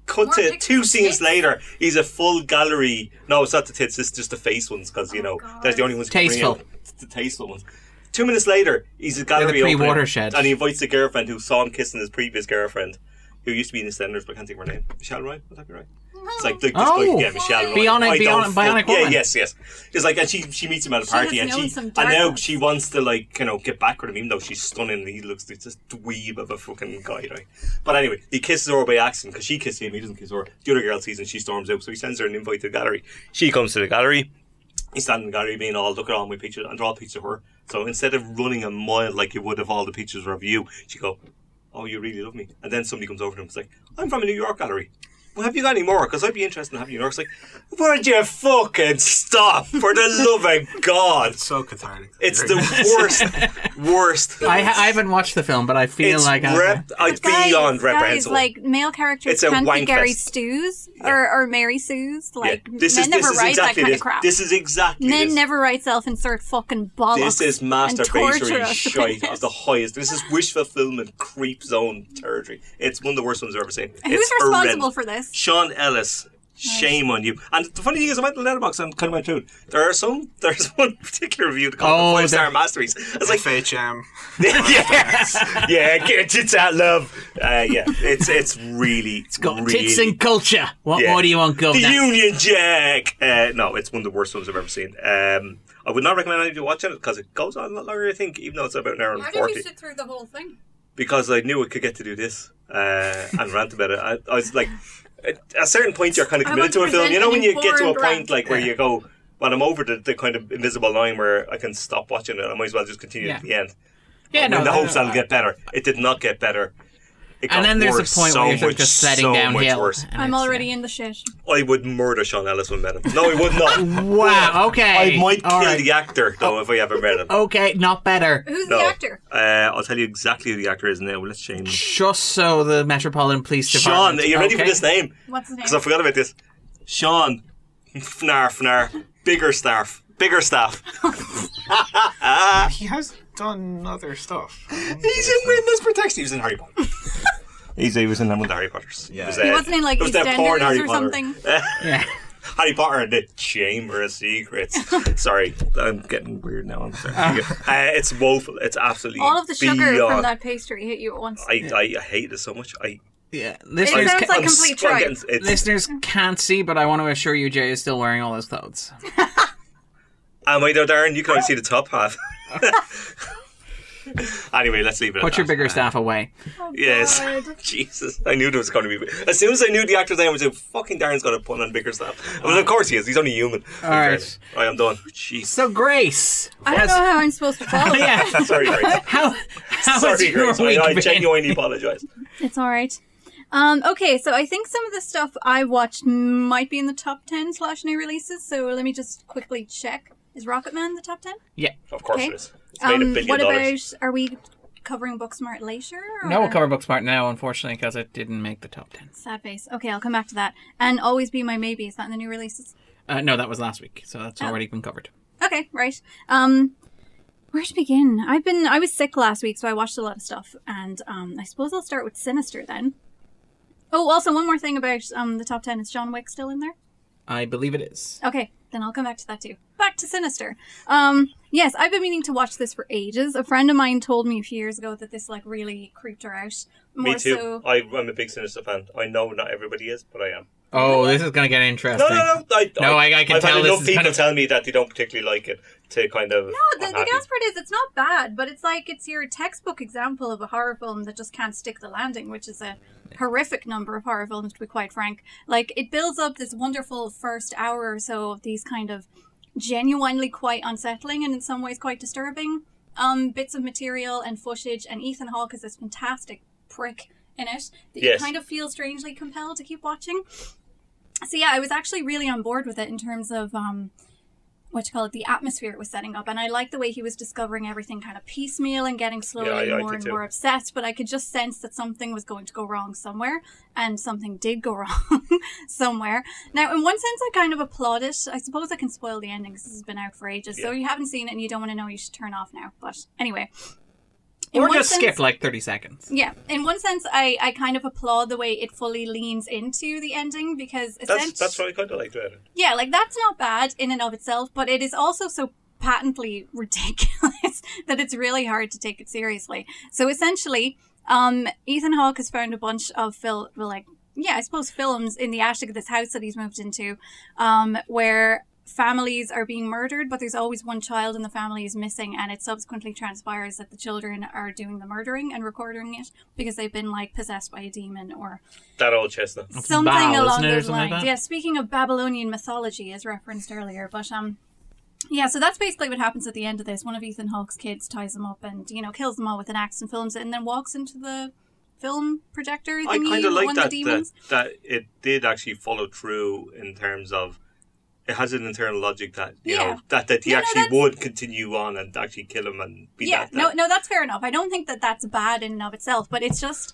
Cut More to pictures two of scenes tits? later. He's a full gallery. No, it's not the tits. It's just the face ones because you Oh, know God. that's the only ones. you can bring Tasteful. out. It's the tasteful ones. Two minutes later, he's a gallery pre opening, watershed. and he invites the girlfriend who saw him kissing his previous girlfriend, who used to be in the EastEnders, but I can't think of her name. Michelle Roy, would that be right? It's like this Oh. guy, yeah, Michelle Roy. Bionic- I Bionic- Bionic fuck- Yeah, yes, yes. It's like, and she she meets him at a party, has and she some and now she wants to like you know get back with him, even though she's stunning. He looks like this dweeb of a fucking guy, right? But anyway, he kisses her by accident because she kisses him. He doesn't kiss her. The other girl sees and she storms out, so he sends her an invite to the gallery. She comes to the gallery. He's standing in the gallery being all, look at all my pictures and draw a picture of her. So instead of running a mile like you would of all the pictures of you, she go, oh, you really love me. And then somebody comes over to him and is like, I'm from a New York gallery. Well, have you got any more? Because I'd be interested in having you. New York. It's like, would you fucking stop? For the love of God. It's so cathartic. It's the worst, worst. I, ha- I haven't watched the film, but I feel it's like I, rep- it's uh, Guys, beyond guys, reprehensible. like male characters It's a can't be wank Gary fest. Stews or, or Mary Sue's. Like yeah. this men is never this is write exactly that kind this. of crap. This is exactly men this. never write self-insert fucking bollocks. This is and torture masturbatory us shite of the highest. This is wish fulfillment creep zone territory. It's one of the worst ones I've ever seen. Who's It's responsible horrendous. for this? Sean Ellis. Shame on you. And the funny thing is, I went to Letterboxd and kind of went through. it. There are some. There's one particular review called Oh, the Five Star there- Masterpiece. It's like, FHM. yes, yeah, get it that love. Uh, yeah, it's it's really, it's got tits and culture. What yeah. more do you want, The Governor? Union Jack. Uh, no, it's one of the worst ones I've ever seen. Um, I would not recommend anybody watching it because it goes on a lot longer. I think, even though it's about an hour and Why forty did you sit through the whole thing? because I knew I could get to do this uh, and rant about it. I, I was like, at a certain point, you're kind of I committed to to a film. You know, when you get to a informed point like where you go, "Well, I'm over the, the kind of invisible line where I can stop watching it. I might as well just continue Yeah. to the end." yeah, no, in no, the I- hopes I- that'll get better. It did not get better. It And then there's a point so where you're sort much, just sledding so downhill. Much worse. and I'm already yeah. in the shit. I would murder Sean Ellis when I met him. No, I would not. Wow. Okay. I might All kill right. the actor though if I ever met him. Okay, not better. Who's no. the actor? Uh, I'll tell you exactly who the actor is now. Let's change. Just so the Metropolitan Police Sean, are you ready okay. for this name? What's his name? Because I forgot about this. Sean, fnar fnar, Biggerstaff, bigger staff. He has done other stuff. He's in Witness Protection. He was in Harry Potter. He's, he was in one of the Harry Potters. Yeah. was, He he wasn't in like it was that porn EastEnders Harry or Potter. something. Yeah. Harry Potter and the Chamber of Secrets. sorry, I'm getting weird now. I'm sorry. uh, it's woeful. It's absolutely All of the sugar from that pastry hit you at once. I, I, I hate it so much. I Yeah. it Listeners, sounds ca- like I'm complete s- I'm tripe. getting- listeners can't see, but I want to assure you, Jay is still wearing all his clothes. Am I though, Darren? You can only see the top half. anyway, let's leave it. Put at your that. bigger Uh, staff away. Yes. God. Jesus, I knew there was going to be. As soon as I knew the actor's name, I was like, "Fucking Darren's got to put on bigger stuff." Well, of course he is. He's only human. All right. Right, I'm done. Jeez. So Grace, I don't has- know how I'm supposed to follow. yeah. Sorry, Grace. How how has Sorry, Grace. I, week I been? genuinely apologise. It's all right. Um, okay, so I think some of the stuff I watched might be in the top 10 slash new releases, so let me just quickly check. Is Rocketman the top 10? Yeah. Of course Okay. it is. It's made a Um, billion what dollars. about, are we covering Booksmart later? No, or- we'll cover Booksmart now, unfortunately, because it didn't make the top ten. Sad face. Okay, I'll come back to that. And Always Be My Maybe, is that in the new releases? Uh, no, that was last week, so Oh. that's already been covered. Okay, right. Um, where to begin? I've been I was sick last week, so I watched a lot of stuff, and um, I suppose I'll start with Sinister then. Oh, also one more thing about um the top ten is John Wick still in there? I believe it is. Okay, then I'll come back to that too. Back to Sinister. Um, yes, I've been meaning to watch this for ages. A friend of mine told me a few years ago that this like really creeped her out. More Me too. so. I, I'm a big Sinister fan. I know not everybody is, but I am. Oh, this is going to get interesting. no, no. I, No, I- I can I've tell had this enough is people kind of- tell me that they don't particularly like it to kind of. No, the, I'm the gas part is it's not bad, but it's like it's your textbook example of a horror film that just can't stick the landing, which is a horrific number of horror films, to be quite frank. Like it builds up this wonderful first hour or so of these kind of genuinely quite unsettling and in some ways quite disturbing um, bits of material and footage, and Ethan Hawke is this fantastic prick in it that Yes. you kind of feel strangely compelled to keep watching. So yeah, I was actually really on board with it in terms of um, what you call it, the atmosphere it was setting up. And I liked the way he was discovering everything kind of piecemeal and getting slowly Yeah, I- I more and too. more obsessed. But I could just sense that something was going to go wrong somewhere, and something did go wrong somewhere. Now, in one sense, I kind of applaud it. I suppose I can spoil the ending because this has been out for ages. So Yeah. you haven't seen it and you don't want to know, you should turn off now. But anyway. In Or one just sense- skip like 30 seconds. yeah, in one sense, I, I kind of applaud the way it fully leans into the ending because That's essentially, that's what I kind of liked about it. yeah, like that's not bad in and of itself, but it is also so patently ridiculous that it's really hard to take it seriously. So essentially, um, Ethan Hawke has found a bunch of fil- well, like yeah, I suppose films in the attic of this house that he's moved into, um, where families are being murdered, but there's always one child in the family is missing, and it subsequently transpires that the children are doing the murdering and recording it because they've been like possessed by a demon or That old chestnut. something Baal, along isn't it, or those something like lines. yeah, speaking of Babylonian mythology, as referenced earlier, but um, yeah, so that's basically what happens at the end of this. One of Ethan Hawke's kids ties them up and you know kills them all with an axe and films it, and then walks into the film projector I kind of like that, that that it did actually follow through in terms of it has an internal logic that you Yeah. know that that he No, no, actually that's- would continue on and actually kill him and be yeah, that, no, that. no, that's fair enough. I don't think that that's bad in and of itself, but it's just,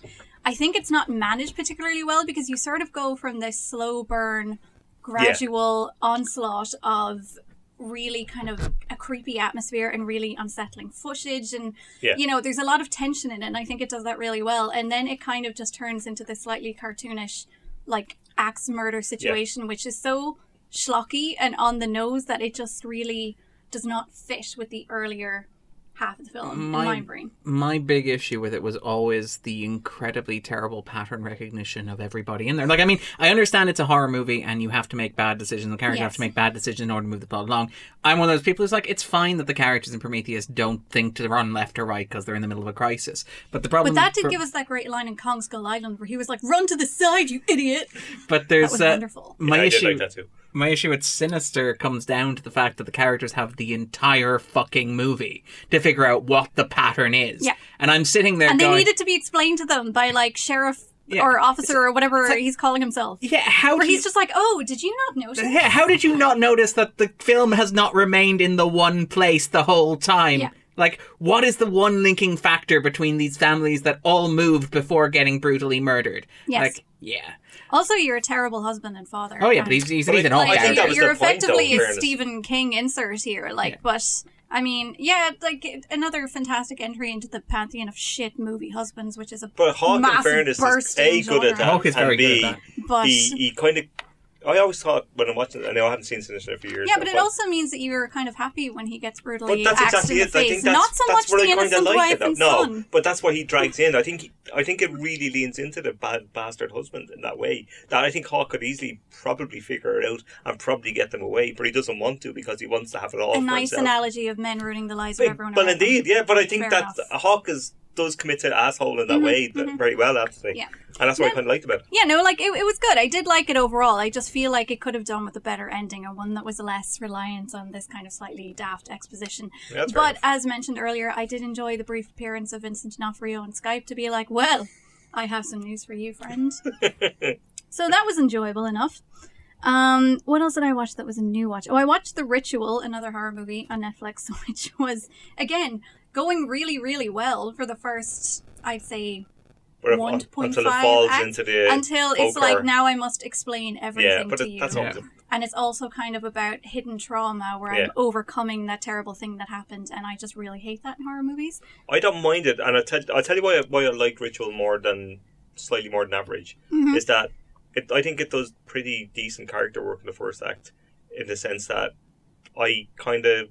I think it's not managed particularly well because you sort of go from this slow burn, gradual onslaught of really kind of a creepy atmosphere and really unsettling footage and Yeah. you know there's a lot of tension in it and i think it does that really well and then it kind of just turns into this slightly cartoonish like axe murder situation which is so schlocky and on the nose that it just really does not fit with the earlier half of the film My- in my brain My big issue with it was always the incredibly terrible pattern recognition of everybody in there. Like, I mean, I understand it's a horror movie and you have to make bad decisions. The characters have to make bad decisions in order to move the plot along. I'm one of those people who's like, it's fine that the characters in Prometheus don't think to run left or right because they're in the middle of a crisis. But the problem, but that did for- give us that great line in kong skull island where he was like run to the side you idiot But there's that was uh, wonderful my Yeah, I issue. did like that too. My issue with Sinister comes down to the fact that the characters have the entire fucking movie to figure out what the pattern is. Yeah. And I'm sitting there and they going, needed to be explained to them by like sheriff Yeah. or officer or whatever like- he's calling himself. yeah, how Where he's you- just like, oh, did you not notice? Yeah, how did you not notice that the film has not remained in the one place the whole time? Yeah. Like, what is the one linking factor between these families that all moved before getting brutally murdered? Yes. Like, yeah. Also, you're a terrible husband and father. Oh yeah, and- but he's, he's But I- Ethan Hawke. I think you're, you're the point, though, effectively a. Stephen King insert here. Like, Yeah. but I mean, yeah, like another fantastic entry into the pantheon of shit movie husbands, which is a But Hawke, in massive fairness, is a in good at that. Hawke is very and good B, at that. But he, he kind of. I always thought when I'm watching. I know I haven't seen Sinister in a few years. yeah, now, but it also means that you're kind of happy when he gets brutally But that's axed exactly in the it. I face. think that's, Not so that's much the I innocent like wife and No, son. but that's what he drags in. I think I think it really leans into the bad bastard husband in that way. That I think Hawke could easily probably figure it out and probably get them away, but he doesn't want to because he wants to have it all a nice himself. analogy of men ruining the lives of everyone. but around them. indeed, yeah. But I think Fair that enough. Hawke is does commit to asshole in that mm-hmm, way that mm-hmm. very well, actually. Yeah. And that's what I kind of liked about it. Yeah, no, like it, it was good. I did like it overall. I just feel like it could have done with a better ending or one that was less reliant on this kind of slightly daft exposition. Yeah, that's but as mentioned earlier, I did enjoy the brief appearance of Vincent D'Onofrio on Skype to be like, "Well, I have some news for you, friend." so that was enjoyable enough. Um, what else did I watch that was a new watch? Oh, I watched The Ritual, another horror movie on Netflix, which was again going really, really well for the first, I'd say, one point until it falls acts, into the until folk it's like now I must explain everything Yeah, but to it, you. that's Yeah. always and it's also kind of about hidden trauma where Yeah. I'm overcoming that terrible thing that happened, and I just really hate that in horror movies. I don't mind it, and I tell I'll tell you why I, why I like Ritual more than slightly more than average Mm-hmm. is that it, I think it does pretty decent character work in the first act, in the sense that I kind of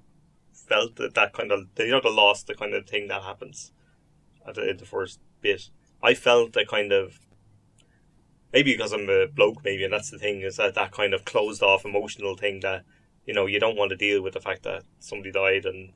felt that that kind of you know the loss, the kind of thing that happens at the, in the first bit. I felt that kind of maybe because I'm a bloke, maybe, and that's the thing is that that kind of closed off emotional thing that you know you don't want to deal with the fact that somebody died and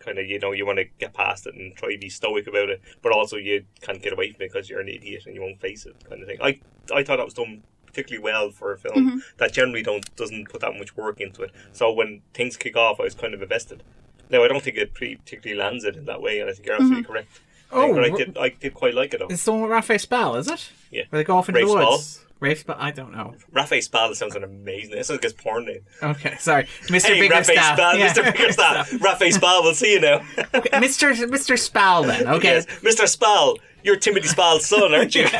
kind of you know you want to get past it and try to be stoic about it, but also you can't get away from it because you're an idiot and you won't face it, kind of thing. I I thought that was done particularly well for a film mm-hmm. that generally don't doesn't put that much work into it. So when things kick off, I was kind of invested. Now I don't think it pre- particularly lands it in that way, and I think you're absolutely mm-hmm. correct. Oh, but I did I did quite like it though. It's the one with Raphael Spall, is it? Yeah. Where they go off into Rafe the Spall? Rafe Spall? I don't know. Rafe Spall sounds an amazing. This is like his porn name. Okay, sorry. Mr. Hey, Biggerstaff. Spall, Yeah. Mr. Biggerstaff, Raphael Spall. We'll see you now. Okay, Mr. Mr. Spall then. Okay. Yes, Mr. Spall, you're Timothy Spall's son, aren't you?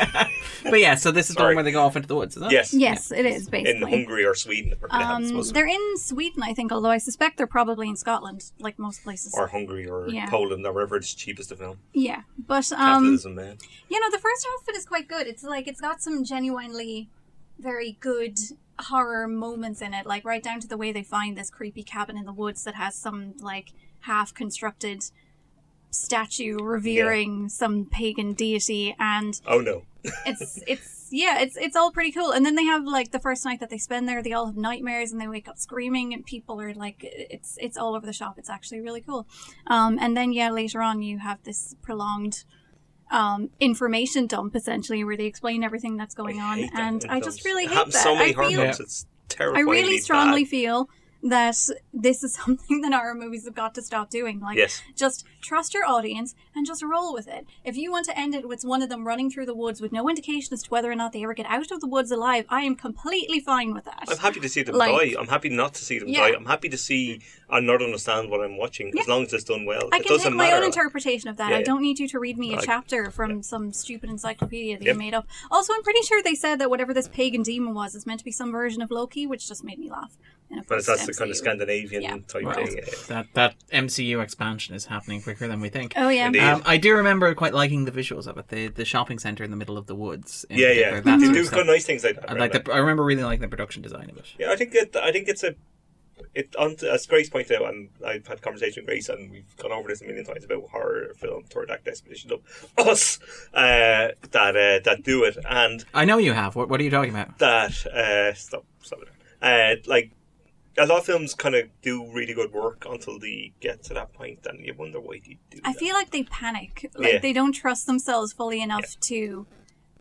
But yeah, so this is the Sorry. one where they go off into the woods, is it? yes. Yes, it is In basically. Hungary or Sweden, or, Um, they're in Sweden, I think, although I suspect they're probably in Scotland, like most places. or Hungary or Yeah. Poland or wherever it's cheapest to film. yeah, but um, Capitalism, man. you know, the first outfit is quite good. It's like it's got some genuinely very good horror moments in it, like right down to the way they find this creepy cabin in the woods that has some like half constructed statue revering some pagan deity and Oh no. it's it's yeah it's it's all pretty cool and then they have like the first night that they spend there they all have nightmares and they wake up screaming and people are like it's it's all over the shop it's actually really cool um and then yeah later on you have this prolonged um information dump essentially where they explain everything that's going I on and i just really hate that so many i feel. It's i really strongly bad. feel that this is something that horror movies have got to stop doing like Yes. just trust your audience and just roll with it. If you want to end it with one of them running through the woods with no indication as to whether or not they ever get out of the woods alive, I am completely fine with that. I'm happy to see them Like- die. I'm happy not to see them Yeah. die. I'm happy to see and not understand what I'm watching as long as it's done well. I it can take my matter. own interpretation of that. Yeah, I don't need you to read me a chapter from some stupid encyclopedia that Yep. you made up. Also, I'm pretty sure they said that whatever this pagan demon was is meant to be some version of Loki, which just made me laugh. In a But it's that's the post-MCU. kind of Scandinavian Yeah. type Well, thing. yeah. that that MCU expansion is happening quicker than we think. Oh yeah. Um, I do remember quite liking the visuals of it. The the shopping center in the middle of the woods. in Yeah, particular, yeah. that They sort do of nice things like that. I like the. I remember really liking the production design of it. Yeah, I think it. I think it's a. It on, as Grace pointed out, and I've had a conversation with Grace, and we've gone over this a million times about horror film third act expedition of us uh, that uh, that do it, and I know you have. What What are you talking about? that uh, stop stop it. Uh, like a lot of films kind of do really good work until they get to that point, and you wonder why they do. I that. feel like they panic. Like Yeah. they don't trust themselves fully enough to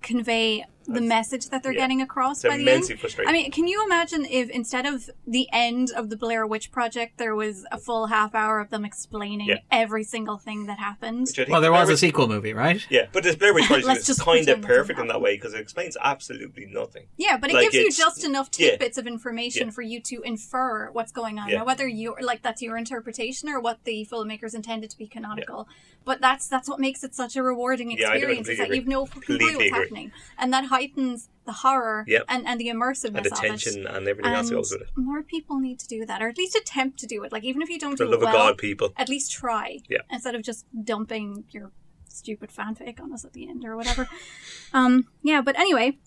convey the message that they're Yeah. getting across It's by the end. immensely frustrating. I mean, can you imagine if instead of the end of the Blair Witch Project, there was a full half hour of them explaining Yeah. every single thing that happened? Which I think Well, there Blair was a Witch- sequel movie, right? Yeah, but this Blair Witch Project Let's is kind of perfect in that way because it explains absolutely nothing. Yeah, but it Like, gives you just enough yeah. tidbits of information Yeah. for you to infer what's going on. Yeah. Now, whether you like that's your interpretation or what the filmmakers intended to be canonical, but that's that's what makes it such a rewarding Yeah, I do experience. is completely that you've no fucking clue Completely what's agree. happening, and that heightens the horror Yep. and, and the immersiveness And the of tension it. and everything else goes with it. more people need to do that, or at least attempt to do it. Like even if you don't For do the love it of well, God, people. at least try. Yeah. Instead of just dumping your stupid fanfic on us at the end or whatever. um, yeah, but anyway,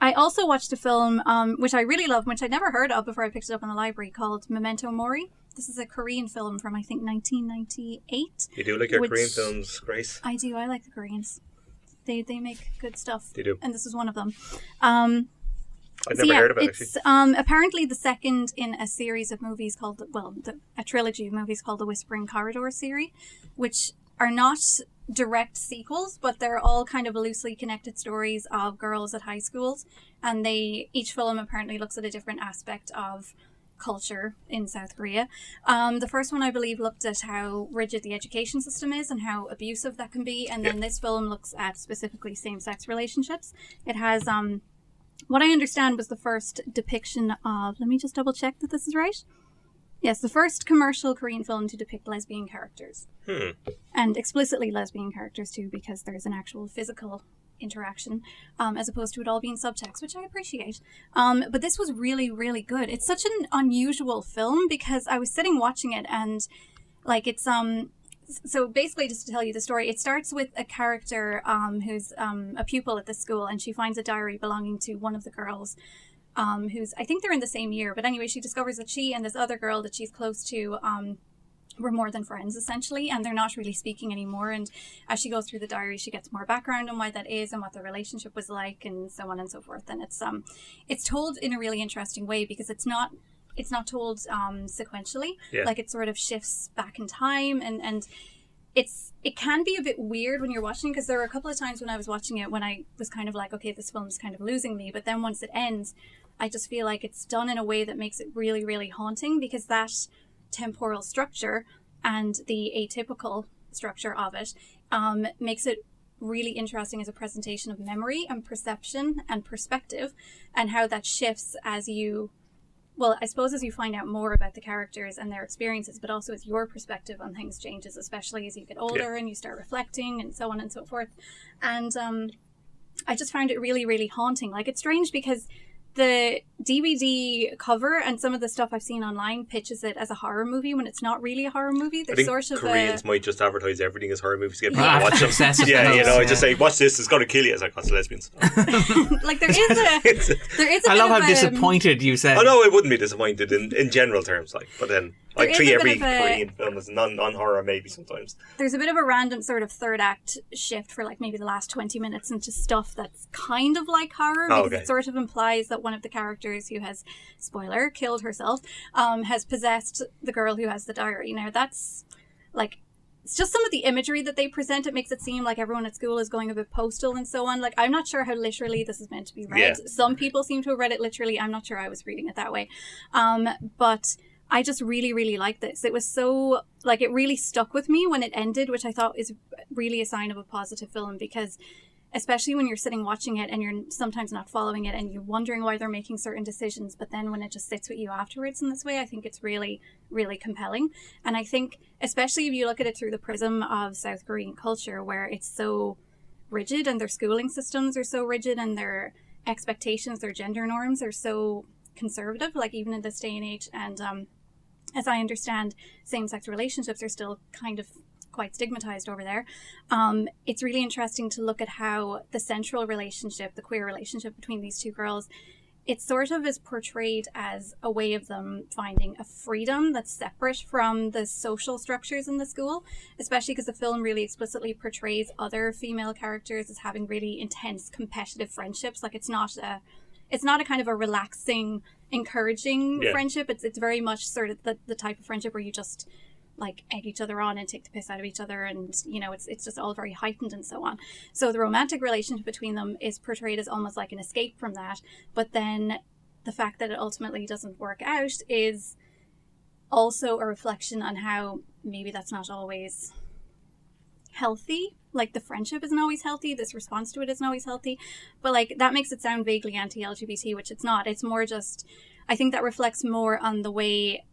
I also watched a film um, which I really love, which I never heard of before I picked it up in the library, called Memento Mori. This is a Korean film from I think 1998. You do like your Which- Korean films, Grace? I do. I like the Koreans. They they make good stuff. They do. And this is one of them. Um, I'd so never yeah, heard of it it's um, apparently the second in a series of movies called well, the, a trilogy of movies called the Whispering Corridor series, which are not direct sequels, but they're all kind of loosely connected stories of girls at high schools, and they each film apparently looks at a different aspect of culture in South Korea. Um, the first one, I believe, looked at how rigid the education system is and how abusive that can be, and then this film looks at specifically same-sex relationships. It has um, what I understand was the first depiction of. Let me just double check that this is right. Yes, the first commercial Korean film to depict lesbian characters. Hmm. And explicitly lesbian characters too, because there's an actual physical interaction, um, as opposed to it all being subtext, which I appreciate. Um, but this was really, really good. It's such an unusual film because I was sitting watching it and, like, it's um. So basically, just to tell you the story, it starts with a character um, who's um, a pupil at this school, and she finds a diary belonging to one of the girls um, who's I think they're in the same year, but anyway, she discovers that she and this other girl that she's close to um, were more than friends essentially, and they're not really speaking anymore. And as she goes through the diary, she gets more background on why that is and what the relationship was like, and so on and so forth. And it's um, it's told in a really interesting way because it's not. It's not told um, sequentially, Yeah. like it sort of shifts back in time, and and it's it can be a bit weird when you're watching because there were a couple of times when I was watching it when I was kind of like, okay, this film's kind of losing me. But then once it ends, I just feel like it's done in a way that makes it really, really haunting because that temporal structure and the atypical structure of it um, makes it really interesting as a presentation of memory and perception and perspective and how that shifts as you well i suppose as you find out more about the characters and their experiences but also as your perspective on things changes especially as you get older and you start reflecting and so on and so forth. And um, i just found it really really haunting. Like it's strange because the DVD cover and some of the stuff I've seen online pitches it as a horror movie when it's not really a horror movie. I There's think sort of Koreans a might just advertise everything as horror movies to get Yeah. people to Ah, watch them. obsessive Yeah, you know, yeah. just say, watch this, it's going to kill you. It's like, that's lesbians. like there is a there is a I love how a- disappointed you said. oh, no, I wouldn't be disappointed in, in general terms, like, but then I There is a every a- Korean film as non non horror, maybe sometimes. there's a bit of a random sort of third act shift for like maybe the last 20 minutes into stuff that's kind of like horror Oh, because okay. it sort of implies that one of the characters who has spoiler killed herself um, has possessed the girl who has the diary now that's like it's just some of the imagery that they present it makes it seem like everyone at school is going a bit postal and so on like i'm not sure how literally this is meant to be read Yeah. some people seem to have read it literally i'm not sure i was reading it that way um, but I just really, really liked this. It was so like it really stuck with me when it ended, which I thought is really a sign of a positive film because especially when you're sitting watching it and you're sometimes not following it and you're wondering why they're making certain decisions, but then when it just sits with you afterwards in this way, I think it's really, really compelling. And I think especially if you look at it through the prism of South Korean culture where it's so rigid and their schooling systems are so rigid and their expectations, their gender norms are so conservative, like even in this day and age. And um, as I understand, same sex relationships are still kind of quite stigmatized over there. Um, it's really interesting to look at how the central relationship, the queer relationship between these two girls, it sort of is portrayed as a way of them finding a freedom that's separate from the social structures in the school, especially because the film really explicitly portrays other female characters as having really intense competitive friendships. Like it's not a it's not a kind of a relaxing, encouraging Yeah. friendship. It's it's very much sort of the, the type of friendship where you just like egg each other on and take the piss out of each other and you know it's it's just all very heightened and so on so the romantic relationship between them is portrayed as almost like an escape from that but then the fact that it ultimately doesn't work out is also a reflection on how maybe that's not always healthy like the friendship isn't always healthy this response to it isn't always healthy but like that makes it sound vaguely anti-lgbt which it's not. It's more just i think that reflects more on the way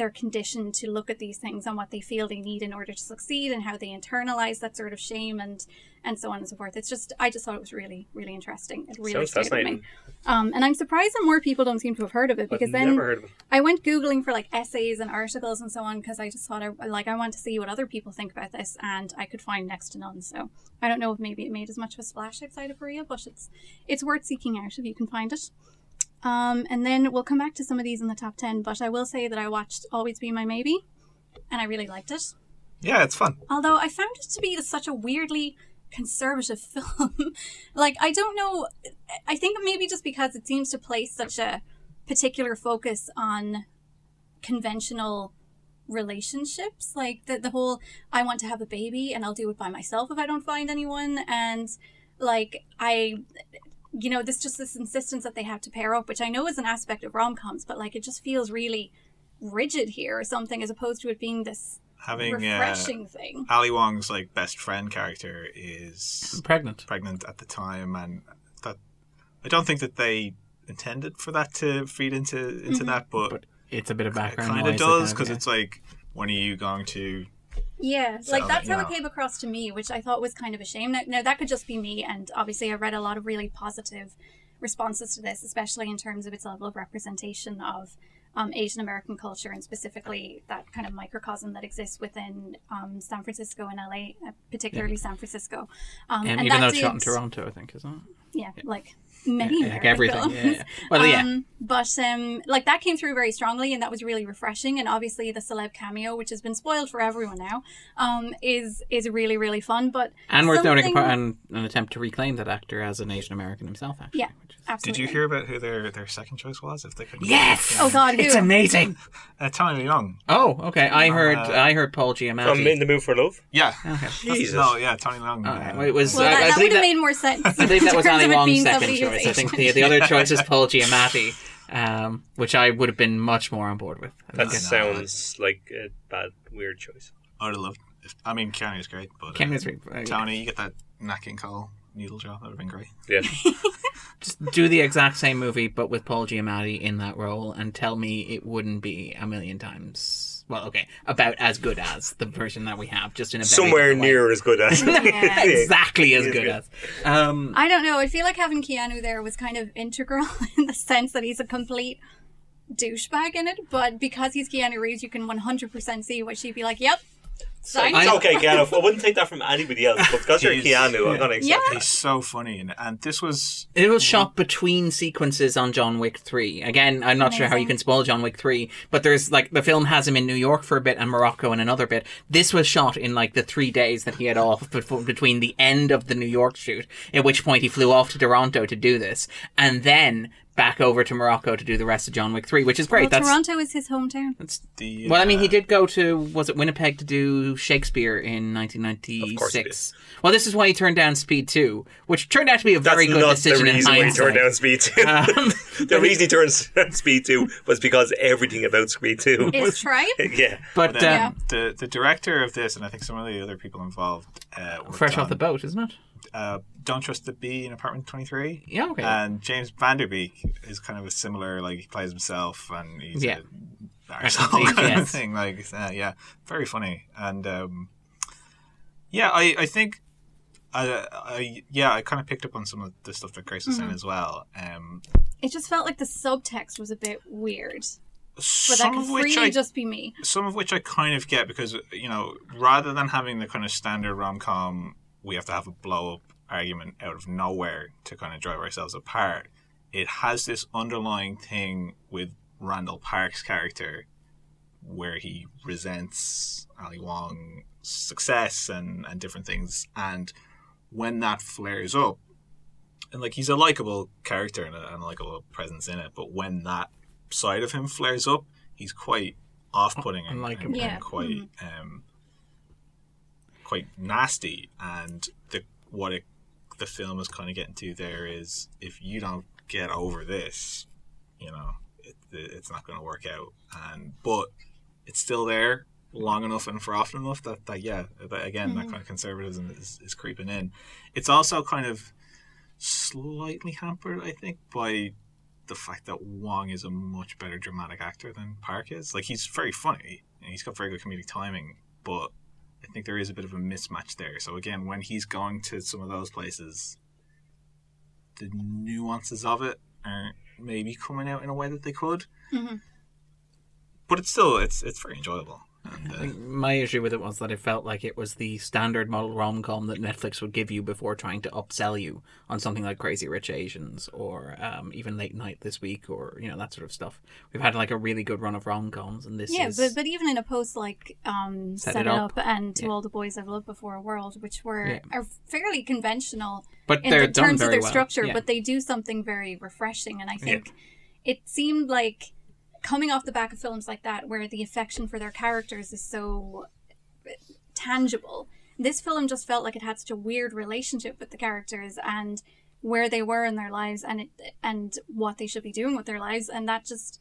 they're conditioned to look at these things and what they feel they need in order to succeed and how they internalize that sort of shame and and so on and so forth it's just i just thought it was really really interesting it really Sounds with me fascinating. um, and i'm surprised that more people don't seem to have heard of it because I've then heard of it. I went googling for like essays and articles and so on because I just thought I like I want to see what other people think about this, and I could find next to none. So I don't know if maybe it made as much of a splash outside of Korea, but it's it's worth seeking out if you can find it. Um, and then we'll come back to some of these in the top ten, but I will say that I watched Always Be My Maybe, and I really liked it. Yeah, it's fun. Although I found it to be such a weirdly conservative film. like, I don't know. I think maybe just because it seems to place such a particular focus on conventional relationships. Like, the, the whole I want to have a baby and I'll do it by myself if I don't find anyone. And, like, I. You know, this just this insistence that they have to pair up, which I know is an aspect of rom coms, but like it just feels really rigid here or something, as opposed to it being this Having uh, refreshing thing. Ali Wong's like best friend character is Pregnant. pregnant at the time, and that I don't think that they intended for that to feed into into that, but, But it's a bit of it background kind of does because yeah. it's like, when are you going to? Yeah, So, like that's how know. it came across to me, which I thought was kind of a shame. Now, now that could just be me, and obviously I read a lot of really positive responses to this, especially in terms of its level of representation of um, Asian American culture and specifically that kind of microcosm that exists within um, San Francisco and LA, uh, particularly San Francisco. Um, And and even though it's shot in Toronto, I think, isn't it? yeah, like many like everything. Yeah, yeah. Well, yeah. Um, but um, like that came through very strongly, and that was really refreshing. And obviously, the celeb cameo, which has been spoiled for everyone now, um, is is really really fun. But And worth noting something- apart- an, an attempt to reclaim that actor as an Asian American himself, actually. Yeah, which is- Did you hear about who their their second choice was? If they could, Yes! Oh God, who? It's amazing. uh, Tony Leung. Oh, okay. I heard Uh, I heard Paul Giamatti. From In the Mood for Love. Yeah, Okay. Jesus. no, yeah, Tony Leung. Oh, uh, it was. well, I- that, I that would have that- made more sense. I believe that was in terms Ali of it Wong's second somebody who's choice. I think the, the other choice is Paul Giamatti, um, which I would have been much more on board with. I That think it's- sounds like a bad, weird choice. I would have loved. If, I mean, Keanu's great, but uh, Keanu's great, uh, yeah. Tony, you get that Nat King Cole needle job. That would have been great. Yeah. just do the exact same movie but with Paul Giamatti in that role and tell me it wouldn't be a million times well okay about as good as the version that we have just in a very Somewhere different way. near as good as. Yeah. exactly as good good. as um I don't know. I feel like having Keanu there was kind of integral in the sense that he's a complete douchebag in it. But because he's Keanu Reeves, you can 100% see what she'd be like. Yep. Sign It's okay, Keanu. I wouldn't take that from anybody else, but because you're He's- Keanu, I'm gonna accept Yeah. it. He's so funny, and, and this was it was mhm. shot between sequences on John Wick 3 again I'm not sure how you can spoil John Wick 3 but there's like the film has him in New York for a bit and Morocco in another bit this was shot in like the three days that he had off before, between the end of the New York shoot at which point he flew off to Toronto to do this and then back over to Morocco to do the rest of John Wick 3 which is great Well, that's Toronto is his hometown. that's the. well, I mean, he uh, did go to was it Winnipeg to do Shakespeare in 1996. Of course did. Well, this is why he turned down Speed 2, which turned out to be a That's very good decision not the decision in reason why he turned down Speed 2. Um, the reason he turned down Speed 2 was because everything about Speed 2 Is was. tribe? Yeah. but Then uh, Yeah. the the director of this, and I think some of the other people involved, uh, worked fresh off the boat, isn't it? Uh, Don't trust the bee in Apartment Twenty Three. Yeah, okay. And James Van Der Beek is kind of a similar, like he plays himself, and he's Yeah. a arsehole Thief, kind of thing. Like, uh, yeah, very funny, and um, yeah, I I think. I, I yeah, I kind of picked up on some of the stuff that Grace was Mm-hmm. saying as well. Um, It just felt like the subtext was a bit weird. But that some could of which freely I just be me. some of which I kind of get because you know rather than having the kind of standard rom com, we have to have a blow up argument out of nowhere to kind of drive ourselves apart. It has this underlying thing with Randall Park's character where he resents Ali Wong's success and and different things, and when that flares up, and like he's a likable character and a, and a likable presence in it, but when that side of him flares up, he's quite off-putting and, Unlike and, him. and Yeah. quite um, quite nasty. And the what it, the film is kind of getting to there is if you don't get over this, you know, it, it's not going to work out. And but it's still there long enough and for often enough that, that yeah, that, again, that mm-hmm. kind of conservatism is, is creeping in. It's also kind of slightly hampered, I think, by the fact that Wong is a much better dramatic actor than Park is. Like he's very funny and he's got very good comedic timing, but I think there is a bit of a mismatch there. So again, when he's going to some of those places, the nuances of it aren't maybe coming out in a way that they could. Mhm. But it's still it's it's very enjoyable. And, I think my issue with it was that it felt like it was the standard model rom com that Netflix would give you before trying to upsell you on something like Crazy Rich Asians or um, even Late Night this week or you know that sort of stuff. We've had like a really good run of rom coms, and this Yeah, is but, but even in a post like um, Set Set, It Up. Up, and To Yeah. All the Boys I've Loved Before World, which were Yeah. are fairly conventional but in terms of their well. structure, Yeah. but they do something very refreshing. And I think it seemed like coming off the back of films like that, where the affection for their characters is so tangible. This film just felt like it had such a weird relationship with the characters and where they were in their lives and it, and what they should be doing with their lives, and that just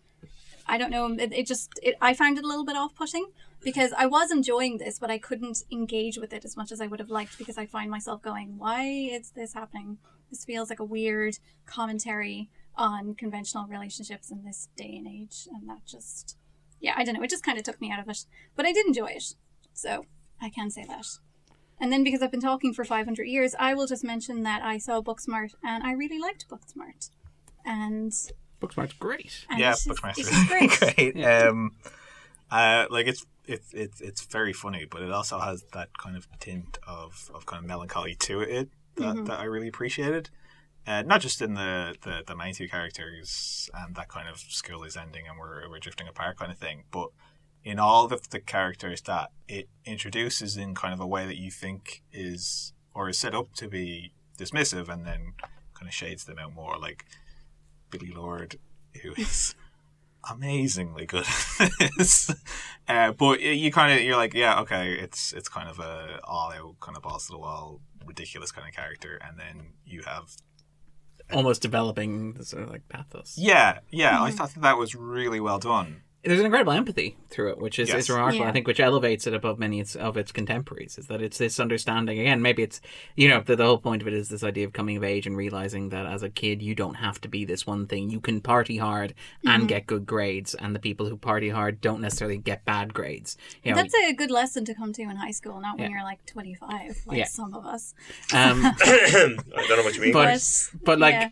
I don't know. It, it just it, I found it a little bit off putting because I was enjoying this, but I couldn't engage with it as much as I would have liked because I find myself going, "Why is this happening? This feels like a weird commentary on conventional relationships in this day and age," and that just yeah, I don't know. It just kind of took me out of it, but I did enjoy it, so I can say that. And then because I've been talking for 500 years, I will just mention that I saw Booksmart and I really liked Booksmart. And, Booksmart's great. and yeah, this is- Bookmaster this great. great. Um, uh, like it's it's it's it's very funny, but it also has that kind of tint of, of kind of melancholy to it that, that I really appreciated. Uh, not just in the, the, the main two characters and that kind of school is ending and we're, we're drifting apart kind of thing, but in all of the characters that it introduces in kind of a way that you think is or is set up to be dismissive and then kind of shades them out more like Billie Lourd, who is amazingly good at this. Uh, but you kind of you're like, yeah, okay, it's it's kind of a all out kind of balls to the wall, ridiculous kind of character, and then you have Almost developing the sort of like pathos. yeah, yeah. I mm-hmm. thought that, that was really well done. There's an incredible empathy through it, which is, Yes. is remarkable. Yeah. I think, which elevates it above many its- of its contemporaries. Is that it's this understanding again? Maybe it's you know the, the whole point of it is this idea of coming of age and realizing that as a kid you don't have to be this one thing. You can party hard and get good grades, and the people who party hard don't necessarily get bad grades. You know, That's a good lesson to come to in high school, not when Yeah. you're like 25, like Yeah. some of us. um, I don't know what you mean. but but like yeah.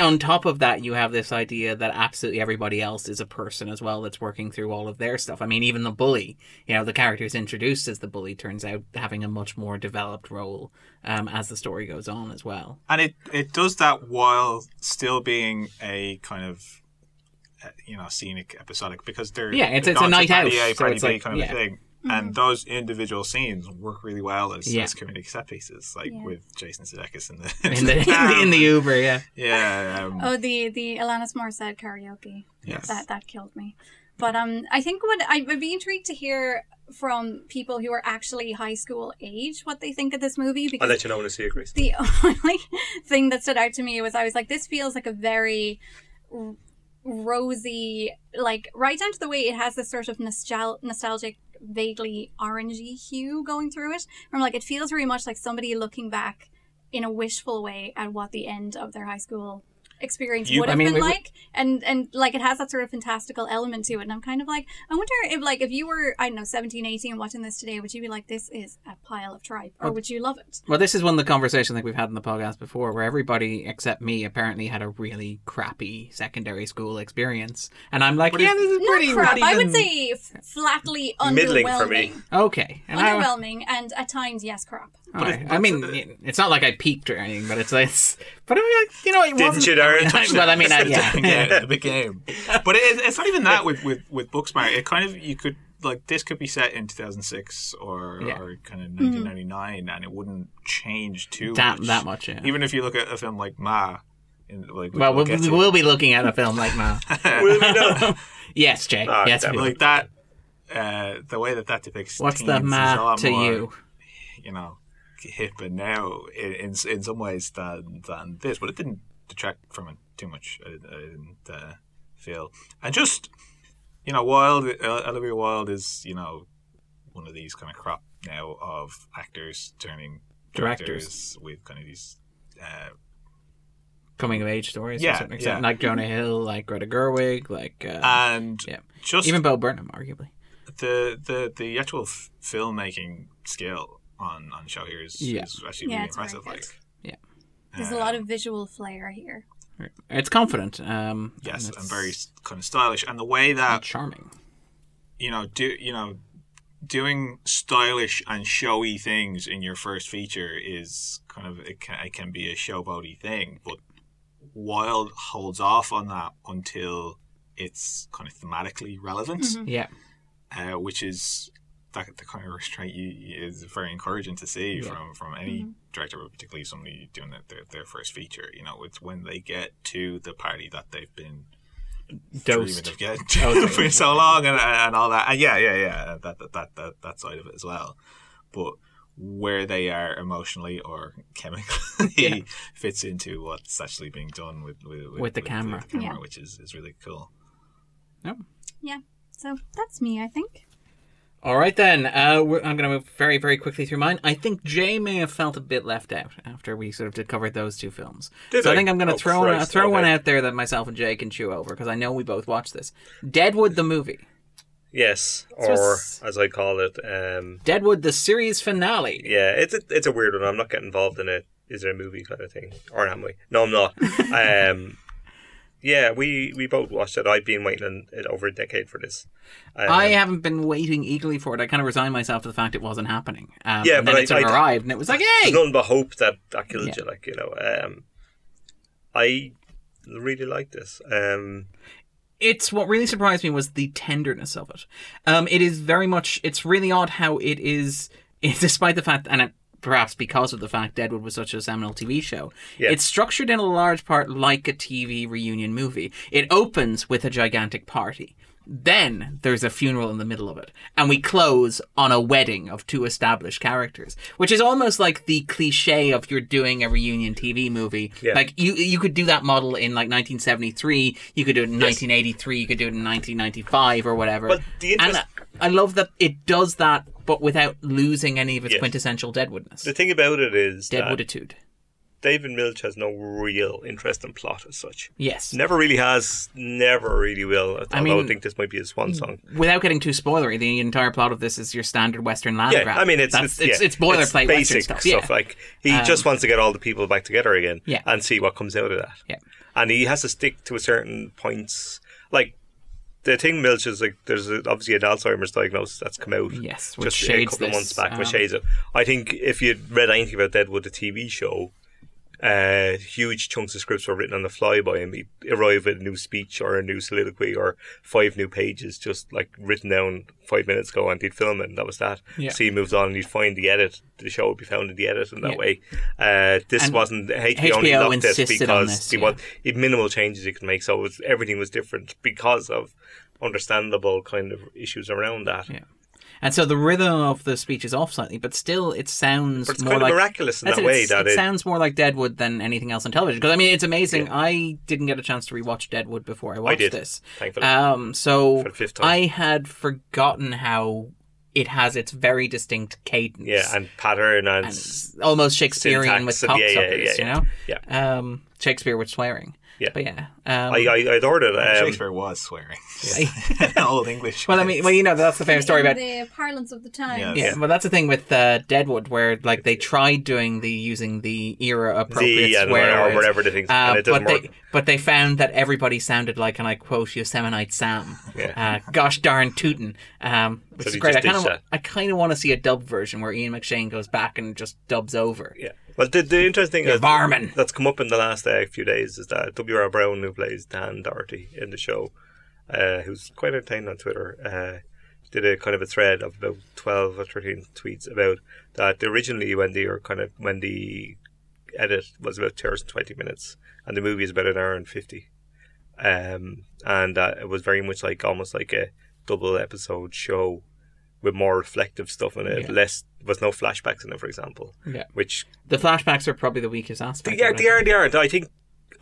On top of that, you have this idea that absolutely everybody else is a person as well that's working through all of their stuff. I mean, even the bully, you know, the character is introduced as the bully turns out having a much more developed role um, as the story goes on as well. and it it does that while still being a kind of uh, you know scenic episodic because they're Yeah, it's- it's a night out, so it's like- kind of yeah. a thing. And those individual scenes work really well as, Yeah. as comedic set pieces, like Yeah. with Jason Sudeikis in the In the, in the, in the Uber, yeah. yeah, um, Oh, the the Alanis Morissette karaoke. Yes. That that killed me. But um, I think what I would be intrigued to hear from people who are actually high school age what they think of this movie Because I'll let you know when I see it, Chris. the only thing that stood out to me was I was like, this feels like a very rosy, like right down to the way it has this sort of nostal- nostalgic, vaguely orangey hue going through it. I'm like, it feels very much like somebody looking back in a wishful way at what the end of their high school experience You- would I have mean, been we- like and and like it has that sort of fantastical element to it and i'm kind of like i wonder if like if you were i don't know 17 18 watching this today would you be like this is a pile of tripe or would you love it Well, this is one of the conversations that we've had in the podcast before, where everybody except me apparently had a really crappy secondary school experience, and I'm like, But yeah, this is pretty. Not crap. not I would say f- flatly Middling underwhelming. for me. okay. And I, Underwhelming and at times, yes, crap. All right. it- I mean, but- it's not like I peaked or anything, but it's it's. But I mean, you know, it Didn't wasn't. you, Darren? well, I mean, I, yeah. yeah, the big game. But it, it's not even that with with with Booksmart. It kind of you could like this could be set in 2006 or Yeah. or kind of 1999, and it wouldn't change too that much. that much. Yeah. Even if you look at a film like Ma, in, like well, we'll, get to- we'll be looking at a film like Ma. Will we not? yes, Jay. Ah, yes, damn we it. will. like that. uh, the way that that depicts What's teens the is a lot to more, you? You know, hip and now in in, in some ways than than this, but it didn't detract from it too much. I, I didn't uh, feel, and just you know, Wild uh, Olivia Wilde is you know one of these kind of crop now of actors turning Directors. directors with kind of these. Uh, Coming of age stories, Yeah, a yeah. like Jonah Hill, like Greta Gerwig, like uh, and yeah, just even Bo Burnham, arguably. the the the actual f- filmmaking skill on on show here is, Yeah. is actually Yeah, really impressive. Like, Yeah. There's a lot of visual flair here. It's confident. Um, yes, and and very kind of stylish, and the way that charming. you know do you know doing stylish and showy things in your first feature is kind of it can, it can be a showboaty thing, but Wild holds off on that until it's kind of thematically relevant. Yeah, uh, which is that the kind of restraint you, you- is very encouraging to see Yeah. from from any mm-hmm. director, but particularly somebody doing their, their their first feature. You know, it's when they get to the party that they've been dreaming dosed. of getting to for so long, and, and all that. And yeah, yeah, yeah, that that, that that that side of it as well. But where they are emotionally or chemically Yeah. fits into what's actually being done with with, With the camera. camera, Yeah. which is, is really cool. Yeah. Yeah. So that's me, I think. All right then. Uh, we're, I'm going to move very, very quickly through mine. I think Jay may have felt a bit left out after we sort of did covered those two films. Did so I I? think I'm going to Oh, throw Christ, throw one out there that myself and Jay can chew over because I know we both watched this. Deadwood the movie. Yes, or it's- as I call it, um, Deadwood the series finale. yeah, it's a, it's a weird one. I'm not getting involved in it. Is it a movie kind of thing, or am we? No, I'm not. um, yeah, we we both watched it. I've been waiting it over a decade for this. Um, I haven't been waiting eagerly for it. I kind of resigned myself to the fact it wasn't happening. Um, Yeah, and then but it I- sort of I- arrived, and it was like, hey, nothing but hope that that killed Yeah. you. Like you know, um, I really like this. Um, it's what really surprised me was the tenderness of it. Um, it is very much. It's really odd how it is, despite the fact, and it, perhaps because of the fact Deadwood was such a seminal TV show. Yeah. It's structured in a large part like a TV reunion movie. It opens with a gigantic party. Then there's a funeral in the middle of it, and we close on a wedding of two established characters, which is almost like the cliche of you're doing a reunion TV movie. Yeah. Like you, you could do that model in like 1973, you could do it in 1983, you could do it in 1995 or whatever. But the interest- I love that it does that, but without losing any of its Yes. quintessential Deadwoodness. the thing about it is that Deadwooditude. David Milch has no real interest in plot as such. Yes. Never really has, never really will. Although I, mean- think this might be his swan song. Without getting too spoilery, the entire plot of this is your standard Western land Yeah, grab. I mean it's That's, it's, it's, yeah, boilerplate basic stuff. Yeah. Like he um, just wants to get all the people back together again, Yeah. and see what comes out of that. Yeah. and he has to stick to a certain points. Like the thing, Milch is like there's a, obviously an Alzheimer's diagnosis that's come out. Yes, which just a couple of months back, which um, shades it. I think if you'd read anything about Deadwood, the TV show. Uh, huge chunks of scripts were written on the fly by him. He'd arrive at a new speech or a new soliloquy or five new pages just like written down five minutes ago and he'd film it and that was that. Yeah. So he moves on and he'd find the edit. The show would be found in the edit in that Yeah. way. Uh, this And wasn't, HBO, only HBO locked this insisted because this, he yeah. he had minimal changes you could make so it was, everything was different because of understandable kind of issues around that. Yeah. And so the rhythm of the speech is off slightly, but still it sounds But it's more kind of like miraculous in that it, way that it it, sounds more like Deadwood than anything else on television. Because I mean, it's amazing. Yeah. I didn't get a chance to rewatch Deadwood before I watched did, this. thankfully. Um, so For the fifth time. I had forgotten how it has its very distinct cadence. yeah, and pattern and, and almost Shakespearean with and- yeah, yeah, yeah, you know. yeah. Um, Shakespeare with swearing. Yeah. But yeah. Um, I, I, I adored it. Um, Shakespeare was swearing. Old English. well, I mean, well, you know, that's the famous story about the parlance of the time. Yeah. Yeah, well, that's the thing with uh, Deadwood, where like they tried doing the using the era appropriate the and swear or words, whatever the things, uh, and it but work. they but they found that everybody sounded like, and I quote Yosemite Sam, Yeah. uh, "Gosh darn tootin'," um, which So is great. I kind of. I kind of want to see a dub version where Ian McShane goes back and just dubs over. Yeah. Well, the, the interesting thing that's come up in the last uh, few days is that W. Earl Brown, who plays Dan Dority in the show, uh, who's quite entertaining on Twitter, uh, did a kind of a thread of about 12 or 13 tweets about that originally when they were kind of, when the edit was about 2 hours and 20 minutes and the movie is about an hour and 50. Um, and uh, it was very much like almost like a double episode show with more reflective stuff in it. Yeah. Less was no flashbacks in it, for example. Yeah. Which The flashbacks are probably the weakest aspect. they are, of they I are, think. they are. I think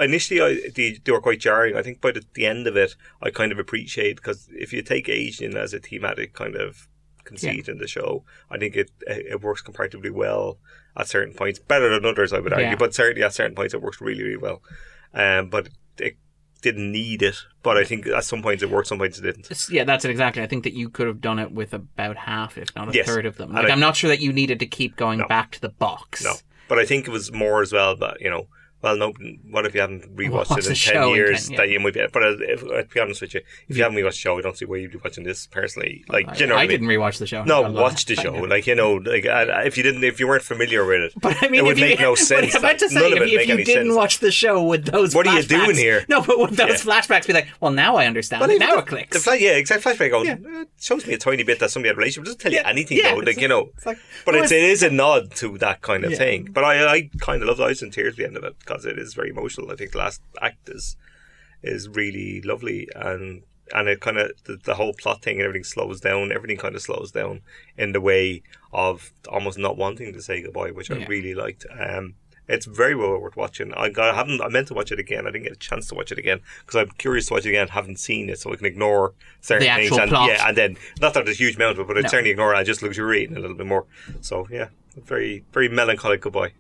initially I, they, they were quite jarring. I think by the, the end of it, I kind of appreciate because if you take Asian as a thematic kind of conceit in the show, I think it it works comparatively well at certain points. Better than others, I would argue, Yeah. but certainly at certain points it works really, really well. Um, but didn't need it. But I think at some points it worked, some points it didn't. It's- Yeah, that's it exactly. I think that you could have done it with about half, if not a Yes. third of them. Like, I- I'm not sure that you needed to keep going No. back to the box. No, but I think it was more as well. But you know, well, no. What if you haven't rewatched Watch it in the show ten in years? 10, yeah. That you might be. But uh, if, uh, to be honest with you, if you haven't rewatched the show, I don't see why you'd be watching this personally. Like, I, you know, I I mean? didn't rewatch the show. No, watch the show. Like you know, like uh, if you didn't, if you weren't familiar with it, But I mean, it would if you, make no sense. I'm about to say, if, if you didn't sense. watch the show with those, What are you doing here? No, but with those Yeah. flashbacks, be like, well, now I understand. It. now the, it clicks. The yeah, exactly. Flashback going Yeah. uh, shows me a tiny bit that somebody had a relationship. It doesn't tell you anything though. Like you know, but it's, a nod to that kind of thing. But I, I kind of love the Ice and Tears at the end of it because it is very emotional. I think the last act is is really lovely and and it kind of the, the whole plot thing and everything slows down. Everything kind of slows down in the way of almost not wanting to say goodbye, which I really liked. Um, it's very well worth watching. I, I haven't. I meant to watch it again. I didn't get a chance to watch it again because I'm curious to watch it again. Haven't seen it, so I can ignore certain things. And plot. yeah, and then not that there's a huge amount of it, but I certainly ignore it. I just luxuriate a little bit more. So yeah, very very melancholic goodbye.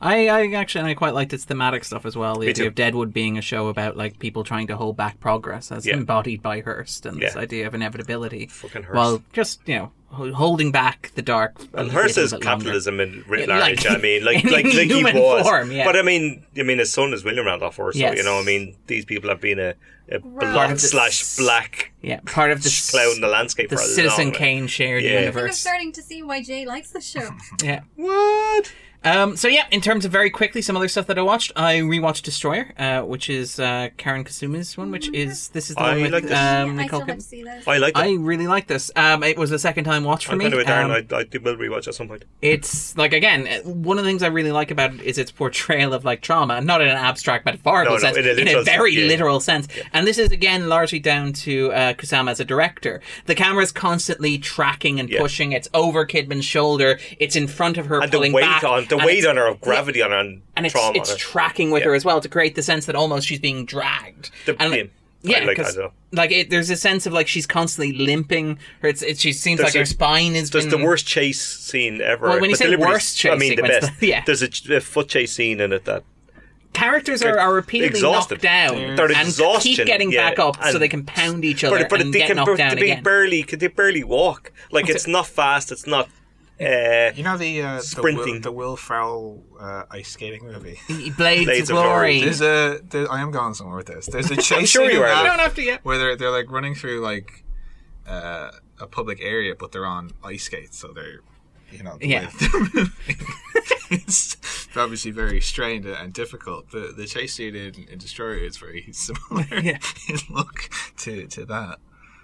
I, I actually and I quite liked its thematic stuff as well. The Me idea too. of Deadwood being a show about like people trying to hold back progress as Yeah. embodied by Hearst and this Yeah. idea of inevitability. Fucking Hearst. While just, you know, ho- holding back the dark. a And little Hearst bit is longer. capitalism in writ Yeah, large. like- I mean, like in like, like he human was. form, yeah. But I mean, I mean, his son is William Randolph Hearst. So Yes. you know, I mean, these people have been a, a Part black of the- slash black Yeah, part of the cloud in the landscape. the for a Citizen long way. Kane shared Yeah. I think I'm universe. starting to see why Jay likes the show. Yeah. What? Um, so yeah, in terms of very quickly, some other stuff that I watched, I rewatched Destroyer, uh, which is uh, Karyn Kusama's one, which is this is the I one with like um, I Nicole still Kidman. to. I like it. I really like this. Um, it was a second time watch for I'm me. kind of with Darren. Um, I, I do- will rewatch at some point. it's like again, uh, one of the things I really like about it is its portrayal of like trauma, not in an abstract metaphorical No, no, sense, in a in a very yeah. literal sense. And this is again largely down to uh, Kusama as a director. The camera is constantly tracking and Yeah. pushing. It's over Kidman's shoulder. It's in front of her, And the pulling weight back, on the and weight on her of gravity on her and, and it's it's tracking with Yeah. her as well to create the sense that almost she's being dragged. The- and, yeah. yeah, like like it, there's a sense of like she's constantly limping. Her, it's, it, she seems There's like her spine is. There's been, the worst chase scene ever. Well, when you but say worst chase I mean the sequence, best. yeah. There's a, a foot chase scene in it that characters are, are repeatedly exhausted. knocked down mm. They're and keep getting yeah, back up so they can pound each other but, but and they get can knocked down they again. barely they barely walk. Like it's not fast. It's not. Uh, You know the uh, the, Sprinting. Will, the Will Ferrell uh, ice skating movie. Blades, Blades of of Glory. Glory. There's a there, I am going somewhere with this. There's a chase sure you are. that You don't have to yet. where they're they're like running through like uh, a public area, but they're on ice skates, so they're you know the Yeah. way they're moving. it's obviously very strained and difficult. The the chase scene in, in Destroyer is very similar Yeah. in look to to that.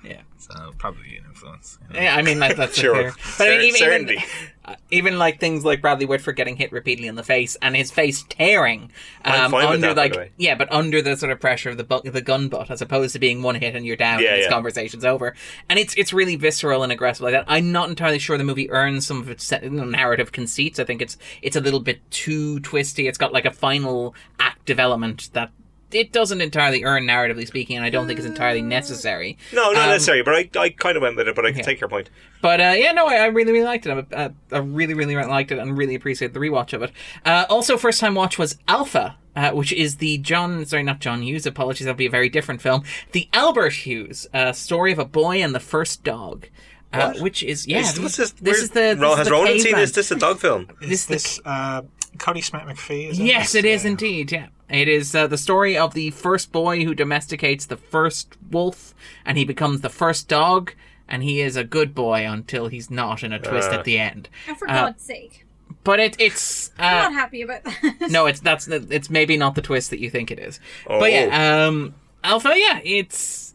Yeah. So probably an influence. you know. Yeah, I mean that, that's Sure. fair. But I mean, even, even, uh, even like things like Bradley Whitford getting hit repeatedly in the face and his face tearing um, under that, like yeah, but under the sort of pressure of the bu- the gun butt, as opposed to being one hit and you're down Yeah, and this yeah. conversation's over. And it's it's really visceral and aggressive like that. I'm not entirely sure the movie earns some of its narrative conceits. I think it's it's a little bit too twisty. It's got like a final act development that. It doesn't entirely earn, narratively speaking, and I don't think it's entirely necessary. no, not Um, necessary. But I, I kind of went with it. But I can yeah. take your point. But uh, yeah, no, I, I really, really liked it. I, uh, I really, really liked it and really appreciate the rewatch of it. Uh, also, first time watch was Alpha, uh, which is the John, sorry, not John Hughes, apologies, that'll be a very different film. The Albert Hughes uh, story of a boy and the first dog. Uh, which is yeah, Is- what's this? this is the this has is the Ronan seen caveman. this? This is a dog film. This Is is the this uh, Kodi Smit-McPhee? Is in Yes, this? it is Yeah. indeed. Yeah, it is uh, the story of the first boy who domesticates the first wolf, and he becomes the first dog, and he is a good boy until he's not in a twist Uh. at the end. Oh, for Uh, God's sake. But it, it's I'm uh, not happy about that. no, it's that's it's maybe not the twist that you think it is. Oh. But yeah, um, Alpha, yeah, it's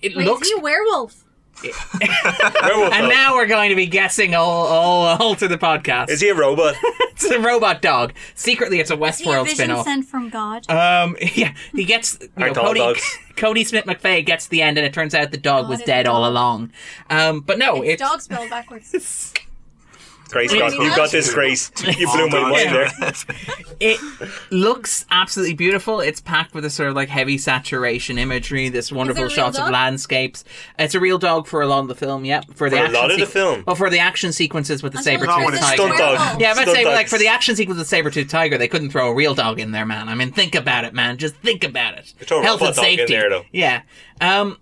it Wait, looks is he a werewolf? Werewolf And now we're going to be guessing all all, all through the podcast. Is he a robot? it's a robot dog. Secretly, it's a Is he a Westworld vision spin-off. sent from God? Um, yeah, he gets you know, Aren't all Kodi. dogs? Kodi Smit-McPhee gets to the end, and it turns out the dog God was is dead a all dog. along. Um, but no, It's it's dog spelled backwards. Grace, Wait, got, you got this, Grace. You blew my Oh, mind there. it looks absolutely beautiful. It's packed with a sort of like heavy saturation imagery, this wonderful real shots of landscapes. It's a real dog for a lot of the film. Yep, for the For a action lot of the film? Well, for the action sequences with the saber it's Not tooth tiger. Stunt dog. Yeah, I'm say, Stunt like, for the action sequence with saber tooth tiger, they couldn't throw a real dog in there, man. I mean, think about it, man. Just think about it. Health and robot in safety. there, though. Yeah. Um,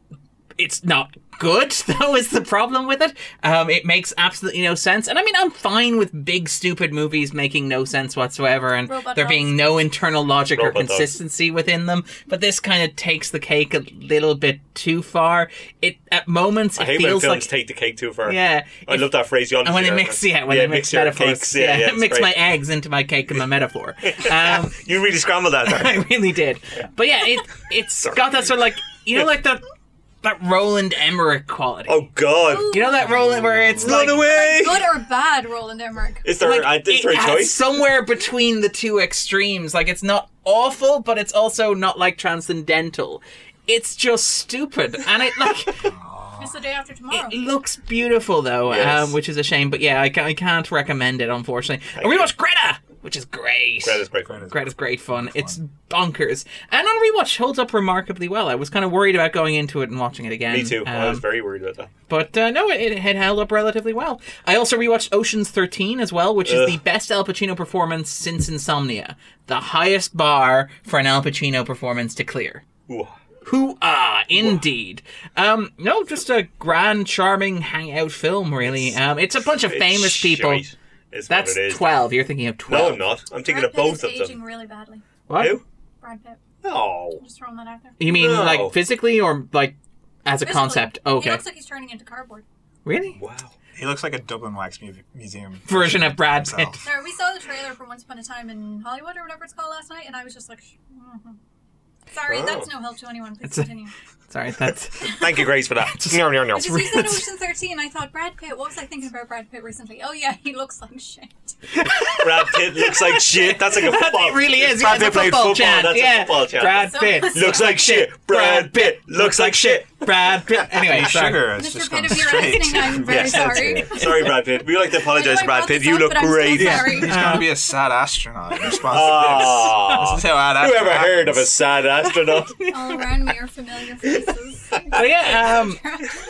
it's not good, though, is the problem with it. Um, it makes absolutely no sense. And I mean, I'm fine with big, stupid movies making no sense whatsoever and Robot there dogs. being no internal logic or Robot dogs. consistency within them. But this kind of takes the cake a little bit too far. It At moments, I it hate when feels films like. take the cake too far. Yeah. I It- love that phraseology. and when they there. mix, yeah, when they mix, metaphors, cakes, yeah, yeah, it's mix great. my eggs into my cake and my metaphor. Um, You really scrambled that. I really did. But yeah, it it's got that sort of like you know like that that Roland Emmerich quality. oh God! You know that Roland where it's Run like away! Good or bad, Roland Emmerich? Is there, like, is there it a has choice? somewhere between the two extremes. Like it's not awful, but it's also not like transcendental. It's just stupid, and it like It's the day after tomorrow. it looks beautiful though, Yes. um, which is a shame. But yeah, I, ca- I can't recommend it unfortunately. And we you. watched Greta, which is great. Greta's great fun. Greta's great fun. It's bonkers. And on rewatch, holds up remarkably well. I was kind of worried about going into it and watching it again. Me too. I was Um, very worried about that. but uh, no, it, it had held up relatively well. I also rewatched Ocean's 13 as well, which is the best Al Pacino performance since Insomnia. The highest bar for an Al Pacino performance to clear. Ooh. Who ah, indeed. Um, no, just a grand, charming hangout film, really. Um, it's a bunch of famous people. shite, is what That's it is. twelve. You're thinking of No, twelve. I'm not. I'm thinking Brad of Pitt both is of aging them. really badly. What? Who? Brad Pitt. No. Just throwing that out there. You mean No. like physically or like as a Physically, concept? He Okay. looks like he's turning into cardboard. really? Wow. He looks like a Dublin Wax mu- Museum Version of Brad Pitt. himself. No, we saw the trailer for Once Upon a Time in Hollywood or whatever it's called last night, and I was just like, mhm. Sorry, Oh. that's no help to anyone. Please It's a- continue. Sorry, that's Thank you, Grace, for that. no, no, no. Because you said Ocean 13, I thought Brad Pitt. What was I thinking about Brad Pitt recently? Oh yeah, he looks like shit. Brad Pitt looks like shit. That's like a football. it really is. Brad yeah, Pitt it's a played football football. chant. That's yeah. a football chant. Brad So- Pitt Looks like shit. Brad Pitt looks like shit. Brad Pitt. Anyway, Hey, sorry. sugar has Mr. just Pitt, gone if you're straight. listening, I'm very Yes. sorry. Sorry, Brad Pitt. We like to apologize, I Brad brought Pitt. this You up, look but I'm still great. sorry. He's going to be a sad astronaut in response to Ah. this. This is how ad Who ever heard of a happens. sad astronaut? All around me are familiar faces. But yeah, um,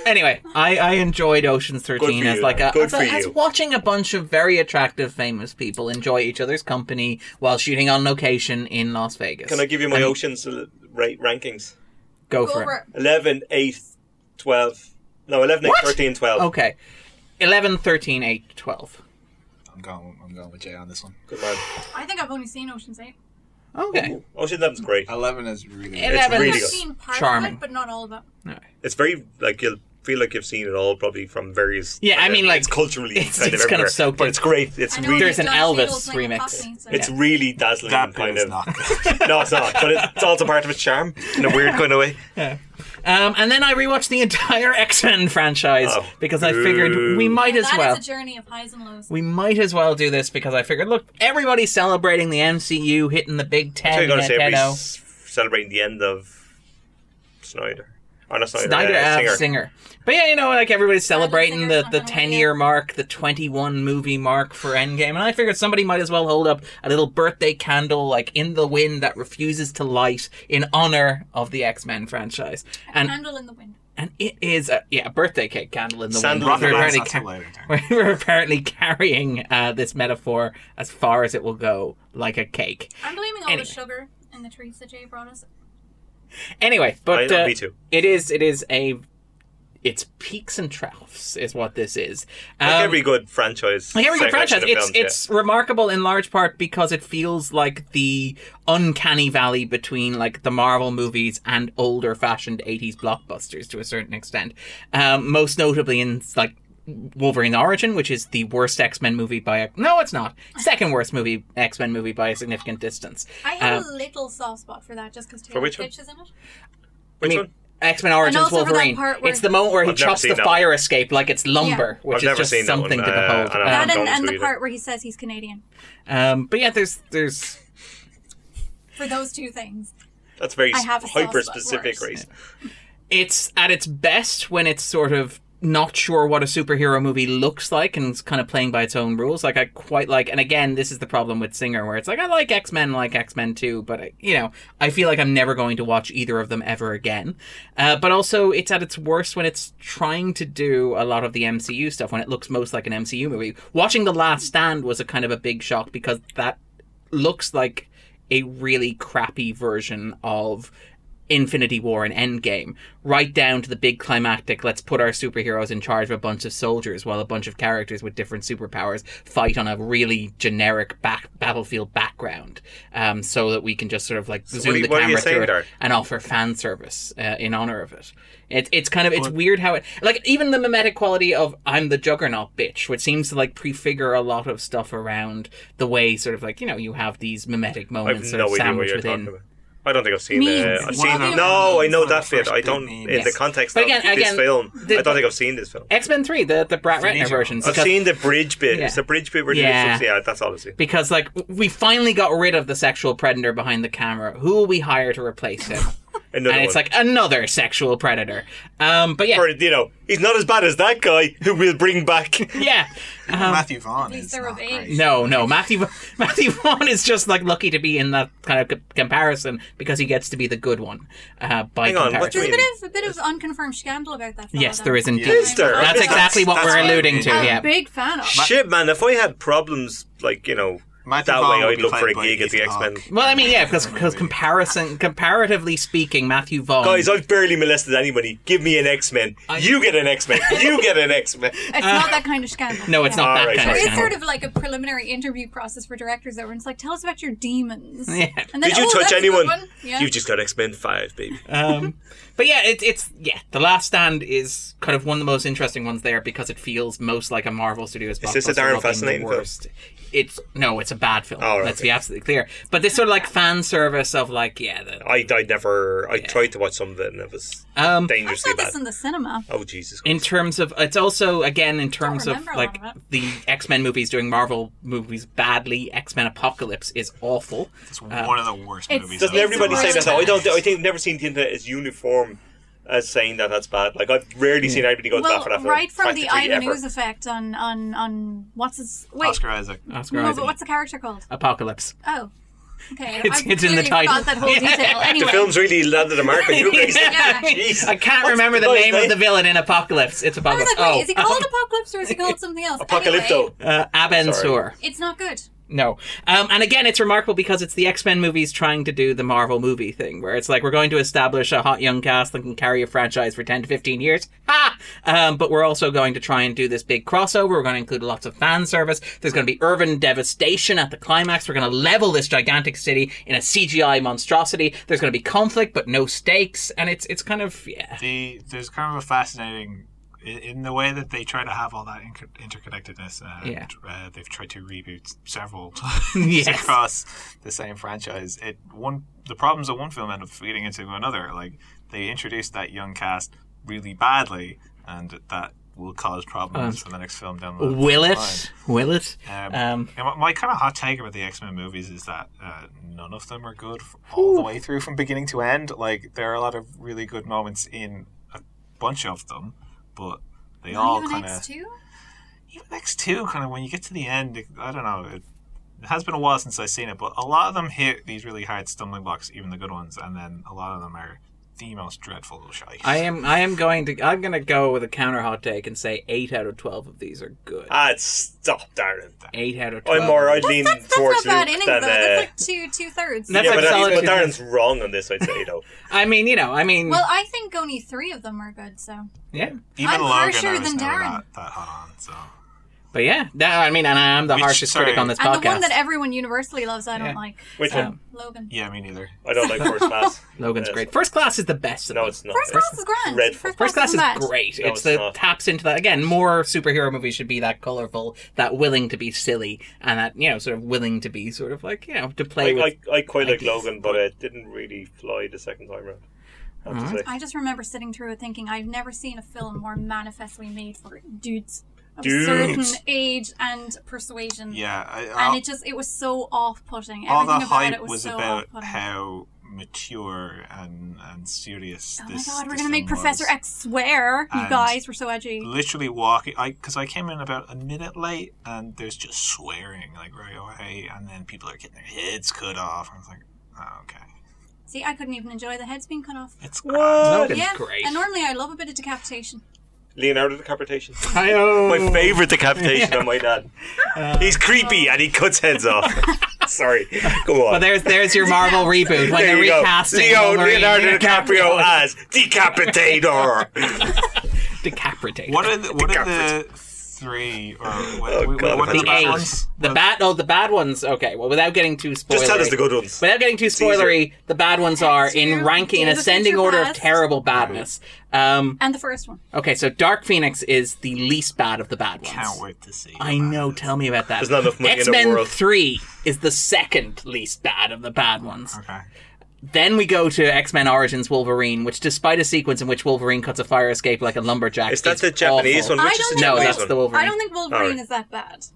anyway, I, I enjoyed Ocean's Good 13 for as you, like a, good as, a- for as you. watching a bunch of very attractive famous people enjoy each other's company while shooting on location in Las Vegas. Can I give you my And Oceans uh, rate rankings? Go Go for over it? 11, 8, 12. No, 11, 8, What? 13, 12. Okay. 11, 13, 8, 12. I'm going, I'm going with Jay on this one. Good man. I think I've only seen Ocean's 8. Okay. Ocean 11's great. 11 is really Eleven. It's really I've good. seen part Charming. of it, but not all of it. It's very, like, you'll feel like you've seen it all probably from various. Yeah, I kind of- mean, like, It's culturally it's- kind, it's of kind of soaked But it's great. It's really. There's an Elvis Eagles playing a remix. Cockney, so- It's really dazzling. That kind of. not no, it's not. But it's also part of its charm in a weird kind of way. Yeah. Um, and then I rewatched the entire X Men franchise Oh. because I figured we might as That is well. a journey of highs and lows. We might as well do this because I figured, look, everybody's celebrating the MCU, hitting the Big So you're Ten. going to say Nintendo. everybody's celebrating the end of Snyder. Or not Snyder, Snyder uh, Singer. Singer. But yeah, you know, like everybody's celebrating the, the 10 year mark, the 21 movie mark for Endgame, and I figured somebody might as well hold up a little birthday candle, like in the wind that refuses to light, in honor of the X Men franchise. And Candle in the wind. and it is a yeah, a birthday cake candle in the Sandal wind. the We're wind. apparently, ca- we're apparently carrying uh, this metaphor as far as it will go, like a cake. I'm blaming all Anyway. the sugar and the treats that Jay brought us. Anyway, but I uh, me too. it is it is a it's peaks and troughs is what this is. Like Um, every good franchise. like every good franchise, it's films, yeah. it's remarkable in large part because it feels like the uncanny valley between like the Marvel movies and older fashioned '80s blockbusters to a certain extent. Um, most notably in like Wolverine Origin, which is the worst X Men movie by a no, it's not second worst movie X Men movie by a significant distance. I have Um, a little soft spot for that just because For Taylor which one? Kitsch is in it. Which I mean, one? X Men Origins also for that Wolverine. It's the moment where he I've chops the seen that fire escape like it's lumber, which I've is just something one, to uh, behold. and Um, That and, and the either. part where he says he's Canadian. um, but yeah, there's there's For those two things. That's very I have a soft hyper specific for it. race. it's at its best when it's sort of not sure what a superhero movie looks like and it's kind of playing by its own rules. Like I quite like, and again, this is the problem with Singer, where it's like I like X Men, like X Men too, but I- you know, I feel like I'm never going to watch either of them ever again. Uh, but also, it's at its worst when it's trying to do a lot of the MCU stuff when it looks most like an MCU movie. Watching The Last Stand was a kind of a big shock because that looks like a really crappy version of Infinity War and Endgame, right down to the big climactic. Let's put our superheroes in charge of a bunch of soldiers while a bunch of characters with different superpowers fight on a really generic back battlefield background, um, so that we can just sort of like what zoom you- the what are you camera through it there? and offer fan service uh, in honor of it. It, it's kind of it's weird how it like even the mimetic quality of I'm the juggernaut bitch, which seems to like prefigure a lot of stuff around the way sort of like you know you have these mimetic I've moments sort no of idea what sandwiched you're within. Talking about. I don't think I've seen. Memes. Uh, I've seen. of No, I know one of that the bit. first I big don't. memes. In the Yes. context But of again- this again, film, the- I don't think I've seen this film. X Men Three, the the Brett Ratner Finito. versions. I've because- seen the bridge bit. Yeah. It's the bridge bit where they Yeah. yeah. yeah, that's all I've because like we finally got rid of the sexual predator behind the camera. Who will we hire to replace him? Another and it's like another sexual predator. Um, but yeah, or you know, he's not as bad as that guy who we'll bring back. yeah. Um, Matthew Vaughn is they're not of age. great. no, no, Matthew Matthew Vaughn is just like lucky to be in that kind of co- comparison because he gets to be the good one. Uh, by Hang on, what comparison. There's a bit of a bit of unconfirmed scandal about that. Fellow, Yes, though. there is indeed. Is there? That's That's- exactly what that's we're what alluding to. I'm- A Yeah. big fan of. Shit, man! If I had problems, like you know, Matthew that Vaughn way, I'd look for a gig at the X Men. Well, I mean, yeah, because because comparison, comparatively speaking, Matthew Vaughn. Guys, I've barely molested anybody. Give me an X Men. You get an X Men. You get an X Men. It's not that kind of scandal. no, it's not All that right, kind of There is scandal. sort of like a preliminary interview process for directors that where it's like, tell us about your demons. Yeah. And then, Did you "Oh, touch that's a good anyone? Yeah. You just got X Men Five, baby. um, but yeah, it, it's yeah. The Last Stand is kind of one of the most interesting ones there because it feels most like a Marvel Studios. Is this a blockbuster Darren while Fascinating film? It's no, it's a bad film. Oh, right, Let's okay. be absolutely clear. But this sort of like fan service of like yeah, the, I, I never. I tried to watch some of it and it was um, I dangerously saw bad. this in the cinema. Oh Jesus! in terms of it's also again in terms of like of the X Men movies doing Marvel movies badly. X Men Apocalypse is awful. It's one of the worst movies. Doesn't everybody say that? though? I don't. I think I've never seen the internet as uniform as saying that that's bad. Like I've rarely seen anybody go Well, bad for that film. right from the practically Ivan ever. Ooze effect on on on what's his wait Oscar Isaac. Oscar no, Isaac. but what's the character called? Apocalypse. Oh, okay. It's- I it's in the clearly title. forgot that whole detail. Anyway, The film's really landed a mark on you guys. Yeah. Jeez. I can't What's remember the guy's name of the villain in Apocalypse. It's I Apocalypse. like, wait, oh, is he called Apocalypse or is he called something else? Apocalypto. Anyway, uh, Aben Sorry. It's not good. No. Um, and again, it's remarkable because it's the X Men movies trying to do the Marvel movie thing, where it's like we're going to establish a hot young cast that can carry a franchise for 10 to 15 years. Ha! Um, but we're also going to try and do this big crossover. We're going to include lots of fan service. There's going to be urban devastation at the climax. We're going to level this gigantic city in a CGI monstrosity. There's going to be conflict, but no stakes. And it's, it's kind of, yeah. The, there's kind of a fascinating in, the way that they try to have all that inter- interconnectedness. And, Yeah. uh, they've tried to reboot several Yes. times across the same franchise. It one the problems of one film end up feeding into another. Like they introduced that young cast really badly, and that will cause problems for the next film down the Will line. it? Will it? Um, Um, my, my kind of hot take about the X Men movies is that uh, none of them are good all the way through from beginning to end. Like there are a lot of really good moments in a bunch of them, but they all Not even kind of even X two kind of when you get to the end. I don't know. It, it has been a while since I've seen it, but a lot of them hit these really hard stumbling blocks, even the good ones, and then a lot of them are the most dreadful little shite. I am. I am going to. I'm going to go with a counter hot take and say eight out of twelve of these are good. Ah, stop, Darren. eight out of 12 I'm more. I'd lean That's, that's towards not bad Luke innings than. though. Uh, That's like two two thirds. That's yeah, like but, solid but two Darren's wrong on this. I'd say though. I mean, you know, I mean, Well, I think only three of them are good. So yeah, even I'm Logan, harsher I was than never Darren. that, that hot on. So but yeah, that, I mean, and I am the Which- harshest sorry. critic on this and podcast. the one that everyone universally loves, I don't Yeah. like. Which So, one? Logan. yeah, me neither. I don't like first class. Logan's Yes. great. First class is the best. Of No, them. it's not. First class is grand. dreadful. First class is isn't great. No, it's it's the not. taps into that again. More superhero movies should be that colorful, that willing to be silly, and that you know, sort of willing to be sort of like you know to play I, with. I, I quite like ideas. Logan, but it didn't really fly the second time around. I have to mm-hmm. say. I just remember sitting through it thinking I've never seen a film more manifestly made for dudes of Dudes. a certain age and persuasion. Yeah, I, And it just it was so off-putting. all Everything the about hype it was, was so about off-putting. how mature and and serious. Oh my this, god, we're this gonna make film Professor was. X swear! You And- guys were so edgy. literally walking I because I came in about a minute late and there's just swearing like right away and then people are getting their heads cut off I was like oh, okay See, I couldn't even enjoy the heads being cut off. it's What? Logan's yeah, great. and normally I love a bit of decapitation. Leonardo decapitation. Hi-oh. My favourite decapitation, I might add. He's creepy and he cuts heads off. Sorry. Go on. Well, there's there's your Marvel reboot when there they're you go. recasting Leo Wolverine. Leonardo DiCaprio as Decapitator. Decapitated. what are the, what are the three or what, Oh, what, God, what are the the I bad eight, ones the bad, oh, the bad ones. Okay, well, without getting too spoilery, Just tell us the good ones. Without getting too spoilery, the bad ones are in ranking in ascending Future order of terrible badness. Um, And the first one. okay, so Dark Phoenix is the least bad of the bad ones. can't wait to see I know. Tell me about that. There's not enough money in the X-Men world. Three is the second least bad of the bad ones. okay Then we go to X Men Origins Wolverine, which, despite a sequence in which Wolverine cuts a fire escape like a lumberjack, Is that is the Japanese awful. one? I Which is don't the No, Japanese that's one? the Wolverine. I don't think Wolverine Alright. is that bad.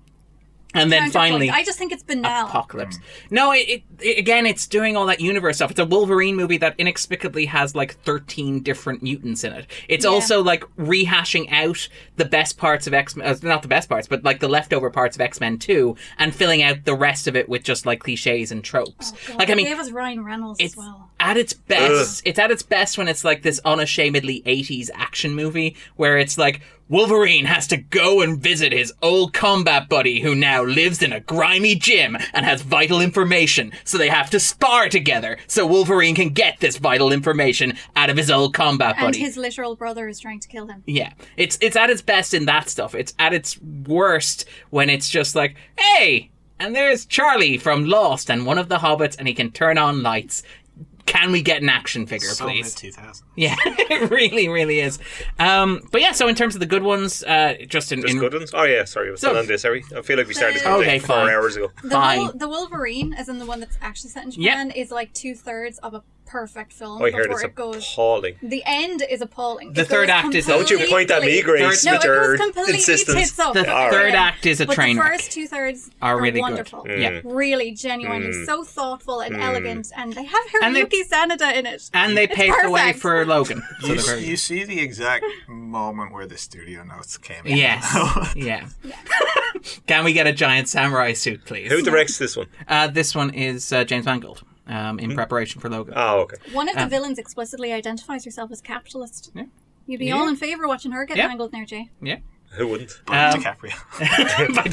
And then finally, I just think it's banal. Apocalypse. No, it, it, it again, it's doing all that universe stuff. It's a Wolverine movie that inexplicably has like thirteen different mutants in it. It's Yeah. also like rehashing out the best parts of X Men, uh, not the best parts, but like the leftover parts of X Men Two, and filling out the rest of it with just like cliches and tropes. Oh, God, like I mean, gave us Ryan Reynolds it's as well. at its best. It's at its best when it's like this unashamedly 80s action movie where it's like Wolverine has to go and visit his old combat buddy who now lives in a grimy gym and has vital information. So they have to spar together so Wolverine can get this vital information out of his old combat buddy. And his literal brother is trying to kill him. Yeah, it's it's at its best in that stuff. It's at its worst when it's just like, hey, and there's Charlie from Lost and one of the hobbits, and he can turn on lights. Can we get an action figure, so please? mid 2000 Yeah, it really, really is. Um, but yeah, so in terms of the good ones, uh, just in, There's in good ones? Oh, yeah, sorry. I was still So- on this, sorry. I feel like we started this Okay, conversation four fine. hours ago. The, Fine. Wol- the Wolverine, as in the one that's actually set in Yeah. Japan, is like two thirds of a perfect film Oh, I heard it's it goes. appalling. The end is appalling. The It third act is- Don't you point at me, completely- Grace, No, it goes completely insistence. tits up. the It's third brilliant. act is a but train the wreck. first two thirds Are really good. wonderful. Yeah. Really, genuinely, Mm. so thoughtful and elegant, and they have And they- Hiroyuki Sanada in it. and they It's paved the way for Logan. You, they're you see the exact moment where the studio notes came in Yes. yeah. Can we get a giant samurai suit, please? Who directs this one? Uh, this one is uh, James Mangold um, Hmm? in preparation for Logan. Oh, okay. One of the Um, villains explicitly identifies herself as capitalist. Yeah. You'd be Yeah. all in favor of watching her get Yeah. mangled there, Jay. yeah. Who wouldn't? But Um, DiCaprio By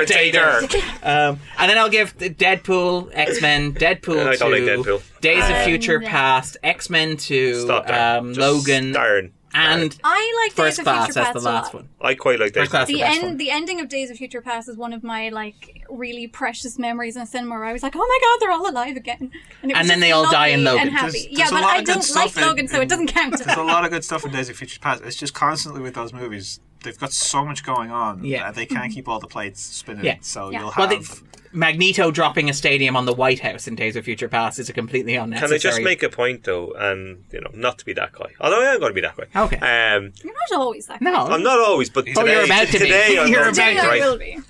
Decapitator. um, and then I'll give Deadpool, X Men, Deadpool I don't like Deadpool. Days of Um, Future yeah. Past, X Men to Stop um, Just Logan, Darn. And I like First Days of Class Future as Past the a last lot. one. I quite like First that. Class The the end, the ending of Days of Future Past is one of my like really precious memories in cinema. Where I was like, "Oh my god, they're all alive again!" it was And then just they all die in lovely Logan. And happy. There's- yeah, there's a but lot I of good don't stuff like in- Logan, so it doesn't count. There's a lot of good stuff in Days of Future Past. It's just constantly with those movies. They've got so much going on. Yeah. that they can't mm-hmm. keep all the plates spinning. Yeah. So Yeah. you'll Well, have. The, Magneto dropping a stadium on the White House in Days of Future Past is a completely unnecessary. Can unnecessary. I just make a point though, and you know, not to be that guy. Although I am going to be that guy. Okay. Um, You're not always that. No. I'm not always, but Oh, today, you're about to be. today I'm You're going to about to Jay, be. will right. be.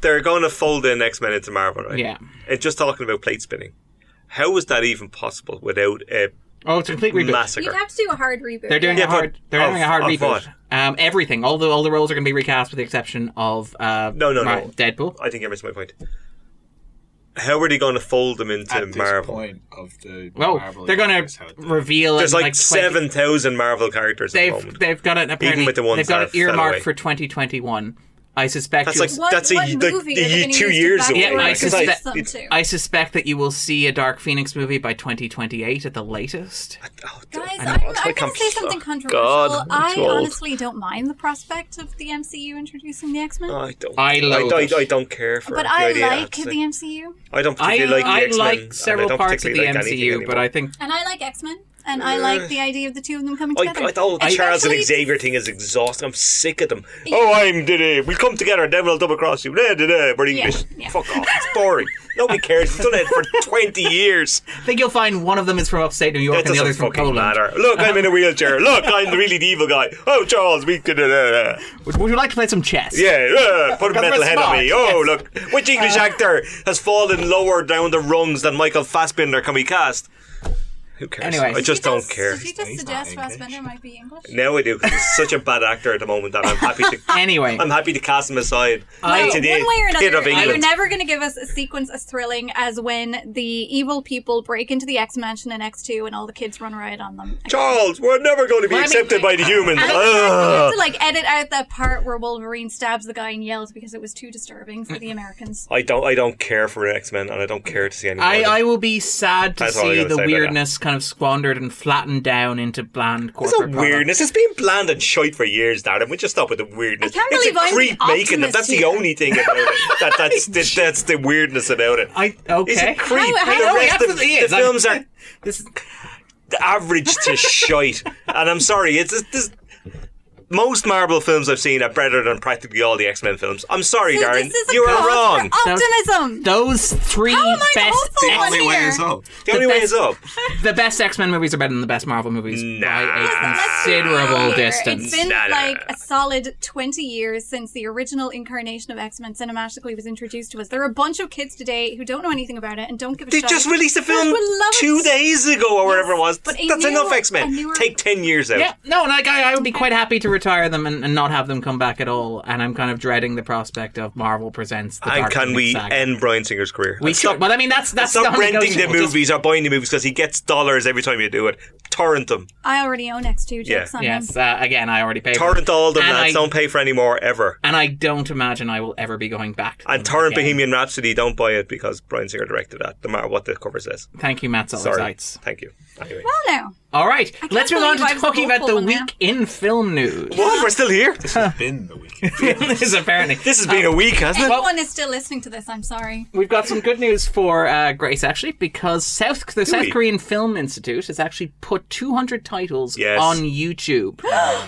They're going to fold in X Men into Marvel, right? Yeah. And just talking about plate spinning, how was that even possible without a Oh, it's a complete reboot. massacre? You'd have to do a hard reboot. They're doing Yeah, a hard. They're of- doing a hard of reboot. what? Um, everything. All the all the roles are going to be recast with the exception of uh, No, no, Mar- no. Deadpool. I think I missed my point. How are they going to fold them into at this Marvel? point of the Well, Marvel they're going universe, to how they- reveal. There's in, like, 20 seven thousand Marvel characters at the They've moment. they've got it apparently. with the ones they've got that it fell earmarked for 2021. I suspect. That's like What- that's a what the, movie the are they two years back away. Yeah, I Right, Because suspect- them. I suspect that you will see a Dark Phoenix movie by 2028 at the latest. oh, Guys, I I'm, I'm like going to say something oh, controversial. God, I'm I too old. honestly don't mind the prospect of the MCU introducing the X Men. I don't. I loathe I, it. I, I don't care for but I idea. like It's the MCU, I don't I particularly like the I X-Men, like several parts of the like MCU, but. I think and I like X Men. And I like the idea of the two of them coming I, together. I thought the Charles and Especially- Xavier thing is exhausting. I'm sick of them. Oh, I'm da We come together, and then we'll double cross you. Da, da, da. We're English. yeah. Fuck off. It's boring. Nobody cares. We've done it for 20 years. I think you'll find one of them is from upstate New York It and the doesn't other's from fucking Poland. matter. Look, I'm in a wheelchair. Look, I'm the really the evil guy. Oh, Charles, we could. Uh, uh, Would, would you like to play some chess? yeah, uh, put a Because metal we're head on me. smart, Oh, yes. look. Which English actor has fallen lower down the rungs than Michael Fassbender can we cast? Who cares? Anyway. I just don't care. Did you just He's not suggest English. Fassbender might be English? Now I do because he's such a bad actor at the moment that I'm happy to. Anyway, I'm happy to cast him aside I- into One the way or pit of another, you're never going to give us a sequence as thrilling as when the evil people break into the X Mansion in X2 and all the kids run riot on them. Charles, we're never going to be Well, I mean- accepted by the humans. And you Ugh. have to like edit out that part where Wolverine stabs the guy and yells because it was too disturbing for the Americans. I don't. I don't care for X Men, and I don't care to see any. I, more of I them. will be sad to That's all I see gotta the say about weirdness kind of squandered and flattened down into bland It's corporate not product. weirdness. It's been bland and shite for years, Darren. We just stop with the weirdness. I can't it's believe a I'm the creep making them. optimist That's the only thing about it. That, that's the, that's the weirdness about it. I okay. He's a creep. How- how- the rest of absolutely the films are This is average to shite. And I'm sorry, it's it's- this. Most Marvel films I've seen are better than practically all the X Men films. I'm sorry, So Darren. this is a You are wrong. optimism. those three How am I the best hopeful X- one Only way here. is up. The only the way best- is up. the best X Men movies are better than the best Marvel movies Nah. by a considerable distance. It's been Nah, nah, like a solid 20 years since the original incarnation of X Men cinematically was introduced to us. There are a bunch of kids today who don't know anything about it and don't give a They shit. They just released a film two it. days ago or whatever it was. but a That's newer- enough X a Men. Take ten years out. Yeah, no, like I, I would be quite happy to retire them and, and not have them come back at all. And I'm kind of dreading the prospect of Marvel presents. The And Dark can we saga. end Bryan Singer's career? We And should, but I mean that's that's Stop renting the non-negotiable. Just- movies or buying the movies because he gets dollars every time you do it. Torrent them. I already own X2 Yeah. on Yes, him. uh, again, I already paid. Torrent it. all them, and lads. I, Don't pay for any more ever. and I don't imagine I will ever be going back. To And Torrent again. Bohemian Rhapsody, don't buy it because Brian Singer directed that, no matter what the cover says. Thank you, Matt Sorry. Thank you. Anyway. Well, now. All right, let's move on to believe I was talking about the hopeful in week in film news. What? We're still here? This has been the weekend. this is apparently This has been a week, hasn't it? Anyone is still listening to this, I'm sorry. We've got some good news for uh, Grace actually, because South the South we? Korean Film Institute has actually put 200 titles Yes. on YouTube,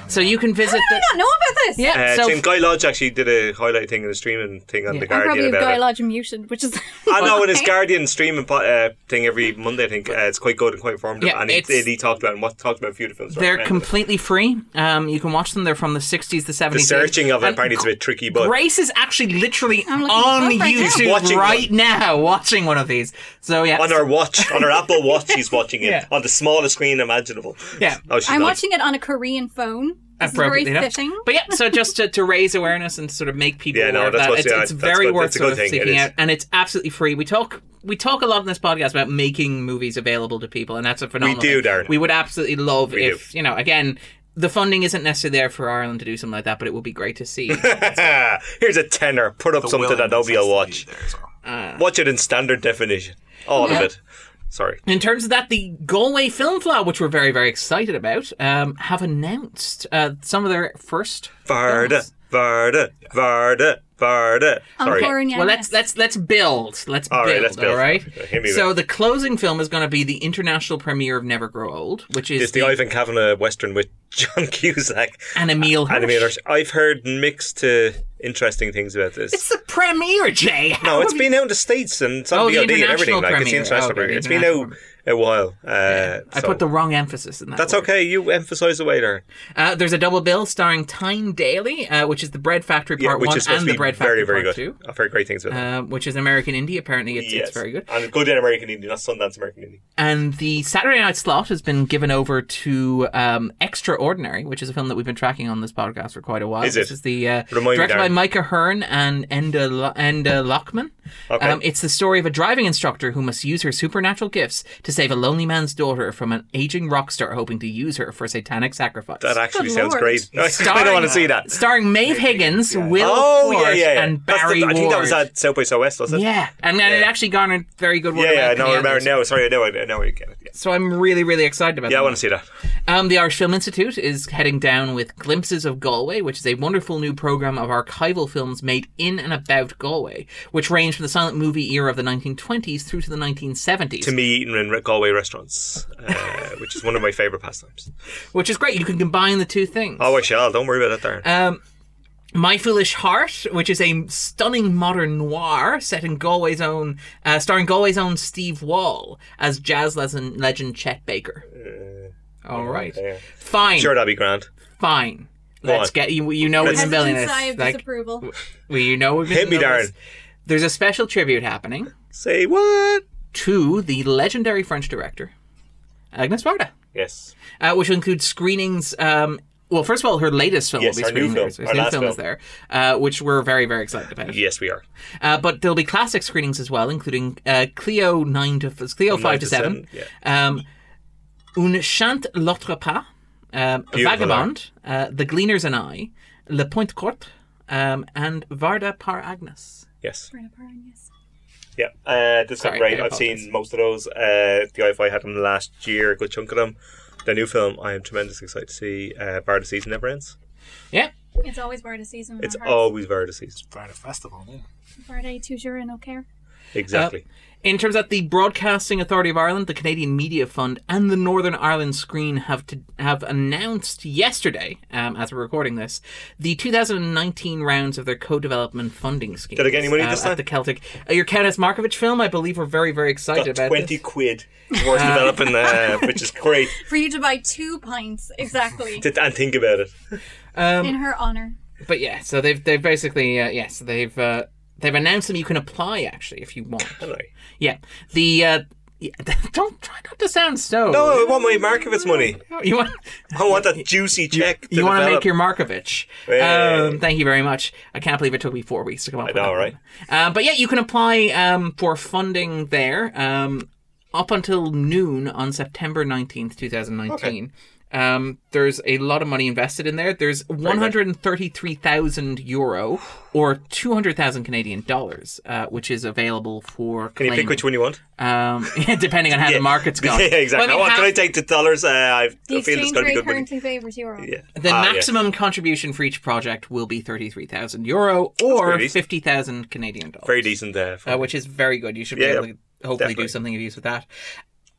so you can visit. I The, don't know about this. yeah, Uh, so Tim Guy Lodge actually did a highlight thing in the streaming thing on the I probably Guardian have about Guy it. Lodge muted, which is. I know in his Guardian streaming po- uh, thing every Monday, I think uh, it's quite good and quite informative. Yeah, and he, it's- he talked about and what talked about few of films. they're completely free. Um, you can watch them. They're from the 60s, the 70s. The searching of it And apparently it's a bit tricky, but Grace is actually literally on it up right now. YouTube right now, watching one of these. So yeah, on her watch, on her Apple Watch, he's watching it Yeah. on the smallest screen imaginable. Yeah. Oh, I'm not. watching it on a Korean phone. This is very appropriately enough. fitting. But yeah, so just to, to raise awareness and sort of make people Yeah, no, aware of that, it's, yeah, it's very good. worth sort of thing, it seeking out, and it's absolutely free. We talk we talk a lot in this podcast about making movies available to people, and that's a phenomenal. We do, thing. Darren. We would absolutely love We if you know again. The funding isn't necessarily there for Ireland to do something like that, but it would be great to see. Here's a tenner. Put up The something that willingness nobody will has to be watch. there, so. Uh, watch it in standard definition. All of it. Sorry. In terms of that, the Galway Film Festival, which we're very, very excited about, um, have announced uh, some of their first. Varda, films. Varda, Varda, Varda. Sorry. Encore and Well, let's let's let's build. Let's All build. right, let's build. All right. Okay, So with the closing film is going to be the international premiere of Never Grow Old, which is It's the Ivan Kavanagh Western with John Cusack. and Emile Hirsch. And Emile Hirsch. I've heard mixed to interesting things about this. It's the premiere, Jay. no, it's been out in the States and it's on Oh, VOD and everything. Like it's the international Okay, premiere. It's been out a while. Uh, I so- put the wrong emphasis in that. That's word. okay. You emphasise the way there. Uh, there's a double bill starring Tyne Daly, uh, which is the Bread Factory Yeah, Part which One is and the Bread Factory very Part good. Two. I've heard great things about it. Uh, which is American Indie. Apparently, it's, yes. it's very good. And good in American Indie, not Sundance American Indie. And the Saturday night slot has been given over to um, Extraordinary, which is a film that we've been tracking on this podcast for quite a while. Is This it? is the uh, directed by Mike Ahern and Enda Lo- Enda Loughman. Okay. Um, it's the story of a driving instructor who must use her supernatural gifts to save a lonely man's daughter from an aging rock star hoping to use her for satanic sacrifice. That actually Good sounds lord. great. I don't want to see that. Starring Maeve Higgins, Will Oh yeah, yeah, yeah. and That's the- Barry I think that was Ward. at South by Southwest, was it? Yeah, and, and it Yeah. actually garnered very good word Yeah, yeah. No, in I the remember others. now. Sorry, I know, I know you get it. Yeah, So I'm really, really excited about that. yeah I want to see that. Um, the Irish Film Institute is heading down with Glimpses of Galway, which is a wonderful new program of archival films made in and about Galway, which range from the silent movie era of the 1920s through to the 1970s. To me, eating and Galway restaurants, uh, which is one of my favourite pastimes. which is great. You can combine the two things. Oh, I shall. Don't worry about that, Darren. Um, My Foolish Heart, which is a stunning modern noir set in Galway's own, uh, starring Galway's own Steve Wall as jazz legend, legend Chet Baker. All right, yeah. fine, sure, that'd be grand. fine. Go Let's on. get you. You know we've been building Hesitant this. sigh of Like, disapproval. well, you know we've been Hit me, building Darren. this. There's a special tribute happening Say what? To the legendary French director Agnes Varda. Yes. uh, which will include screenings. Um, well, first of all, her latest film Yes, will be our new there. film, Her our new last film is there, uh, which we're very, very excited about. Yes, we are. Uh, but there'll be classic screenings as well, including uh, Clio nine to Clio five to seven, Yeah. um, Un chante l'autre pas, um, Beautiful, Vagabond, uh, The Gleaners and I, Le Pointe Courte, um, and Varda par Agnes. Yes. Brenna Parran, yes. Yeah. Uh, this Sorry, is great. I I've seen most of those. Uh, the IFI had them last year, a good chunk of them. The new film, I am tremendously excited to see. Uh, Bar Season Never Ends. Yeah, It's always Barda season. It's our hearts. always Bar Season. Part of festival, yeah. Barda toujours and no care. Exactly. In terms of the Broadcasting Authority of Ireland, the Canadian Media Fund, and the Northern Ireland Screen have to have announced yesterday, um, as we're recording this, the 2019 rounds of their co-development funding scheme. Did I get any money this At time? the Celtic, uh, your Kenneth Markovic film, I believe, we're very, very excited Got about. 20 this. quid worth developing, uh, which is great. For you to buy two pints, exactly, To, and think about it. in her honor. But yeah, so they've they've basically uh, yes they've uh, they've announced them. You can apply actually if you want. Yeah, the. Uh, yeah, don't try not to sound so. No, I want my Markovitz money. you want I want that juicy check. to you want to make your Markovich. Yeah. Um, thank you very much. I can't believe it took me four weeks to come up I with know, that right? Uh, but yeah, you can apply um, for funding there um, up until noon on September 19th, 2019. Um, there's a lot of money invested in there. There's 133,000 euro or 200,000 Canadian dollars, uh, which is available for Can you pick which one you want? Um, depending on how the market's going. yeah, exactly. Well, I mean, want- how- can I take the dollars? Uh, I The feel it's exchange going to be rate good money. currently favours euro. Yeah. The Ah, yeah. maximum contribution for each project will be 33,000 euro or 50,000 Canadian dollars. Very decent. Uh, uh, which is very good. You should be Yeah, able to hopefully definitely. do something of use with that.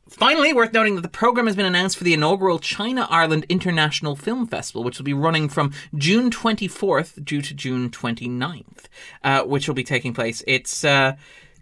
Finally, worth noting that the program has been announced for the inaugural China Ireland International Film Festival, which will be running from June 24th due to June 29th, uh, which will be taking place. It's uh,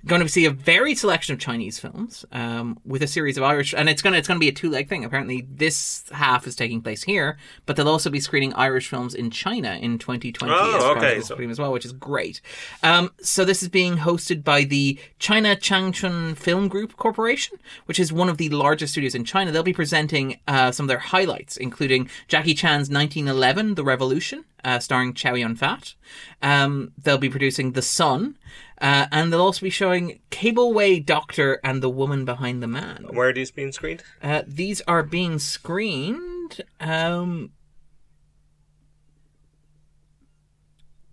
going to see a varied selection of Chinese films um, with a series of Irish, and it's going to it's going to be a two leg thing. Apparently, this half is taking place here, but they'll also be screening Irish films in China in 2020 Oh, okay, so- as well, which is great. Um, so this is being hosted by the China Changchun Film Group Corporation, which is one of the largest studios in China. They'll be presenting uh, some of their highlights, including Jackie Chan's 1911, The Revolution, uh, starring Chow Yun Fat. Um, they'll be producing The Sun, uh, and they'll also be showing Cableway Doctor and the Woman Behind the Man. Where are these being screened? Uh, these are being screened. Um,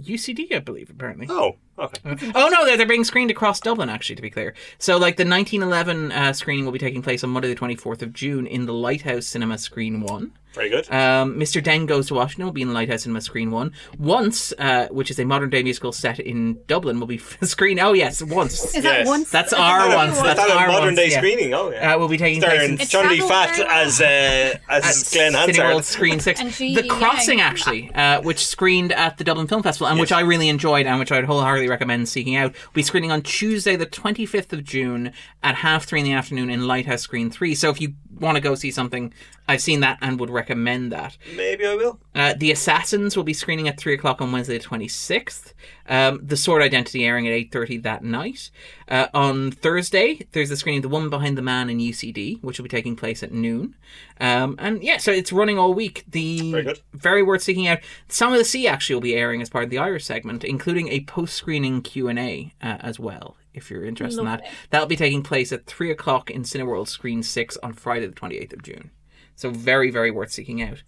UCD, I believe, apparently. Oh, okay. Oh no, they're, they're being screened across Dublin. Actually, to be clear, so like the 1911 uh, screening will be taking place on Monday, the 24th of June, in the Lighthouse Cinema Screen One. Very good. Um, Mr. Deng Goes to Washington will be in Lighthouse Cinema Screen 1. Once, uh, which is a modern day musical set in Dublin, will be screened. Oh, yes, once. Is that Yes. once? That's our that once? That's Is our modern ones, day yeah. screening? Oh, yeah. Uh, will be taking place Starring in It's Johnny travelled Fat as uh, as Glenn City Hansard. Screen 6. And the Yang. Crossing, actually, uh, which screened at the Dublin Film Festival and which I really enjoyed and which I'd wholeheartedly recommend seeking out, We'll be screening on Tuesday, the 25th of June at half three in the afternoon in Lighthouse Screen 3. So if you want to go see something, I've seen that and would recommend that. Maybe I will. Uh, the Assassins will be screening at three o'clock on Wednesday the twenty sixth. Um, the Sword Identity airing at eight thirty that night. Uh, on Thursday, there's the screening of The Woman Behind the Man in UCD, which will be taking place at noon. Um, and yeah, so it's running all week. The Very good. very worth seeking out. Song of the Sea actually will be airing as part of the Irish segment, including a post screening Q and A uh, as well. If you're interested in Lovely. that, that'll be taking place at three o'clock in Cineworld Screen Six on Friday the twenty eighth of June. So very, very worth seeking out.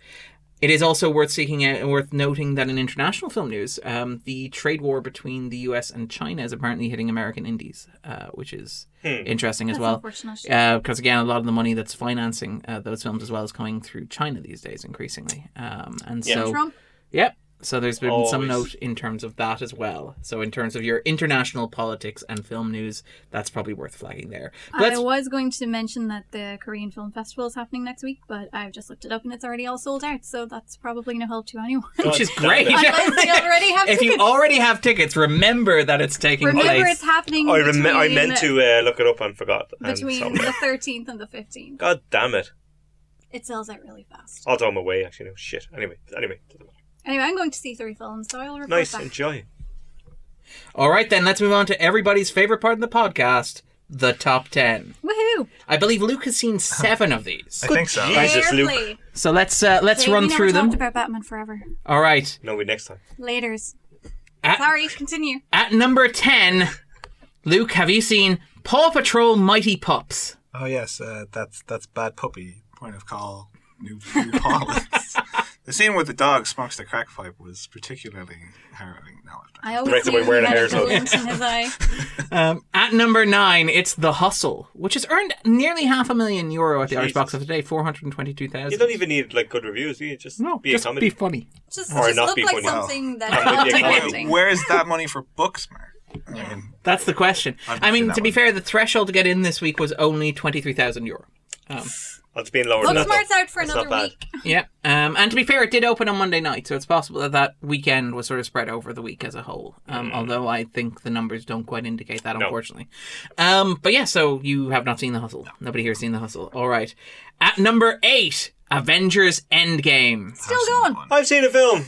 It is also worth seeking out and worth noting that in international film news, um, the trade war between the US and China is apparently hitting American indies, uh, which is interesting as That's well. unfortunate. Because again, a lot of the money that's financing uh, those films as well is coming through China these days, increasingly. Um, and Yeah. so, Trump. Yep. So there's been some note in terms of that as well. So in terms of your international politics and film news, that's probably worth flagging there. But I let's- was going to mention that the Korean Film Festival is happening next week, but I've just looked it up and it's already all sold out, so that's probably no help to anyone. which is great. Unless they already have if you already have tickets, remember that it's taking Remember, place. it's happening. I, rem- I meant to uh, look it up and forgot. Between so- the 13th and the 15th. God damn it! It sells out really fast. I'll throw them away. Actually, no shit. Anyway, anyway, doesn't matter. Anyway, I'm going to see three films, so I'll report nice. back. Enjoy. All right, then let's move on to everybody's favorite part of the podcast, the top ten. Woohoo! I believe Luke has seen seven of these. I think so. Jesus, Luke. Carefully. So let's uh, let's Jay, run never through them. talked about Batman Forever. All right. No, we next time. Laters. At, Sorry, continue. at number ten, Luke, have you seen Paw Patrol Mighty Pups? Oh yes, uh, that's that's bad puppy. Point of call. New, new Paulins. the scene where the dog smokes the crack pipe was particularly harrowing. No, I always Directed knew by Werner he a Herzog. in his eye. Um, at number nine, it's The Hustle, which has earned nearly half a million euro at the Irish Jesus. box office today, four hundred twenty-two You don't even need like good reviews. Do you just No, be just a comedy. be funny. Just, Or just not look be like funny. something that Not I'm be a not comedy. acting. where is that money for books, Mark? I mean, That's the question. I've I seen mean, to be one. fair, the threshold to get in this week was only twenty-three thousand euro. Um, It's being lower than that. though. Booksmart's out for That's another bad. week. yeah, um, and to be fair, it did open on Monday night, so it's possible that that weekend was sort of spread over the week as a whole. Um, Although I think the numbers don't quite indicate that, No. unfortunately. Um, but yeah, so you have not seen the hustle. Nobody here has seen the hustle. All right, at number eight, Avengers Endgame. Still going. I've seen a film.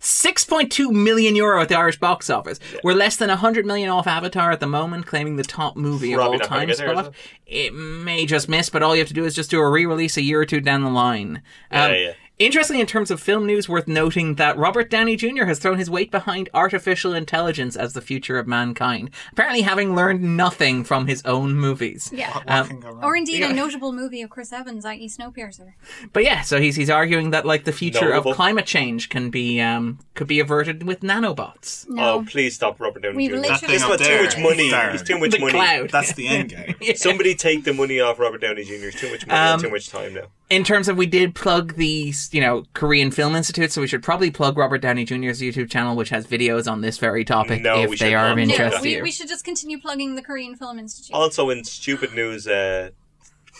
6.2 million euro at the Irish box office. We're less than 100 million off Avatar at the moment, claiming the top movie Probably of all not gonna time get there, spot. is It may just miss, but all you have to do is just do a re-release a year or two down the line. Um, Yeah, yeah. Interestingly, in terms of film news, worth noting that Robert Downey Jr. has thrown his weight behind artificial intelligence as the future of mankind, apparently having learned nothing from his own movies. Yeah. Um, can go wrong? Or indeed a notable movie of Chris Evans, i.e. Snowpiercer. But yeah, so he's he's arguing that like the future Notable. of climate change can be um could be averted with nanobots. No. Oh, please stop Robert Downey We've Jr. literally- He's That got too much money. Darren. He's too much The money. cloud. That's the end game. Somebody take the money off Robert Downey Jr. It's too much money Um, too much time now. In terms of we did plug the you know Korean Film Institute, so we should probably plug Robert Downey Jr.'s YouTube channel, which has videos on this very topic No, if they are not of interest that. we, we should just continue plugging the Korean Film Institute. Also, in stupid news, uh,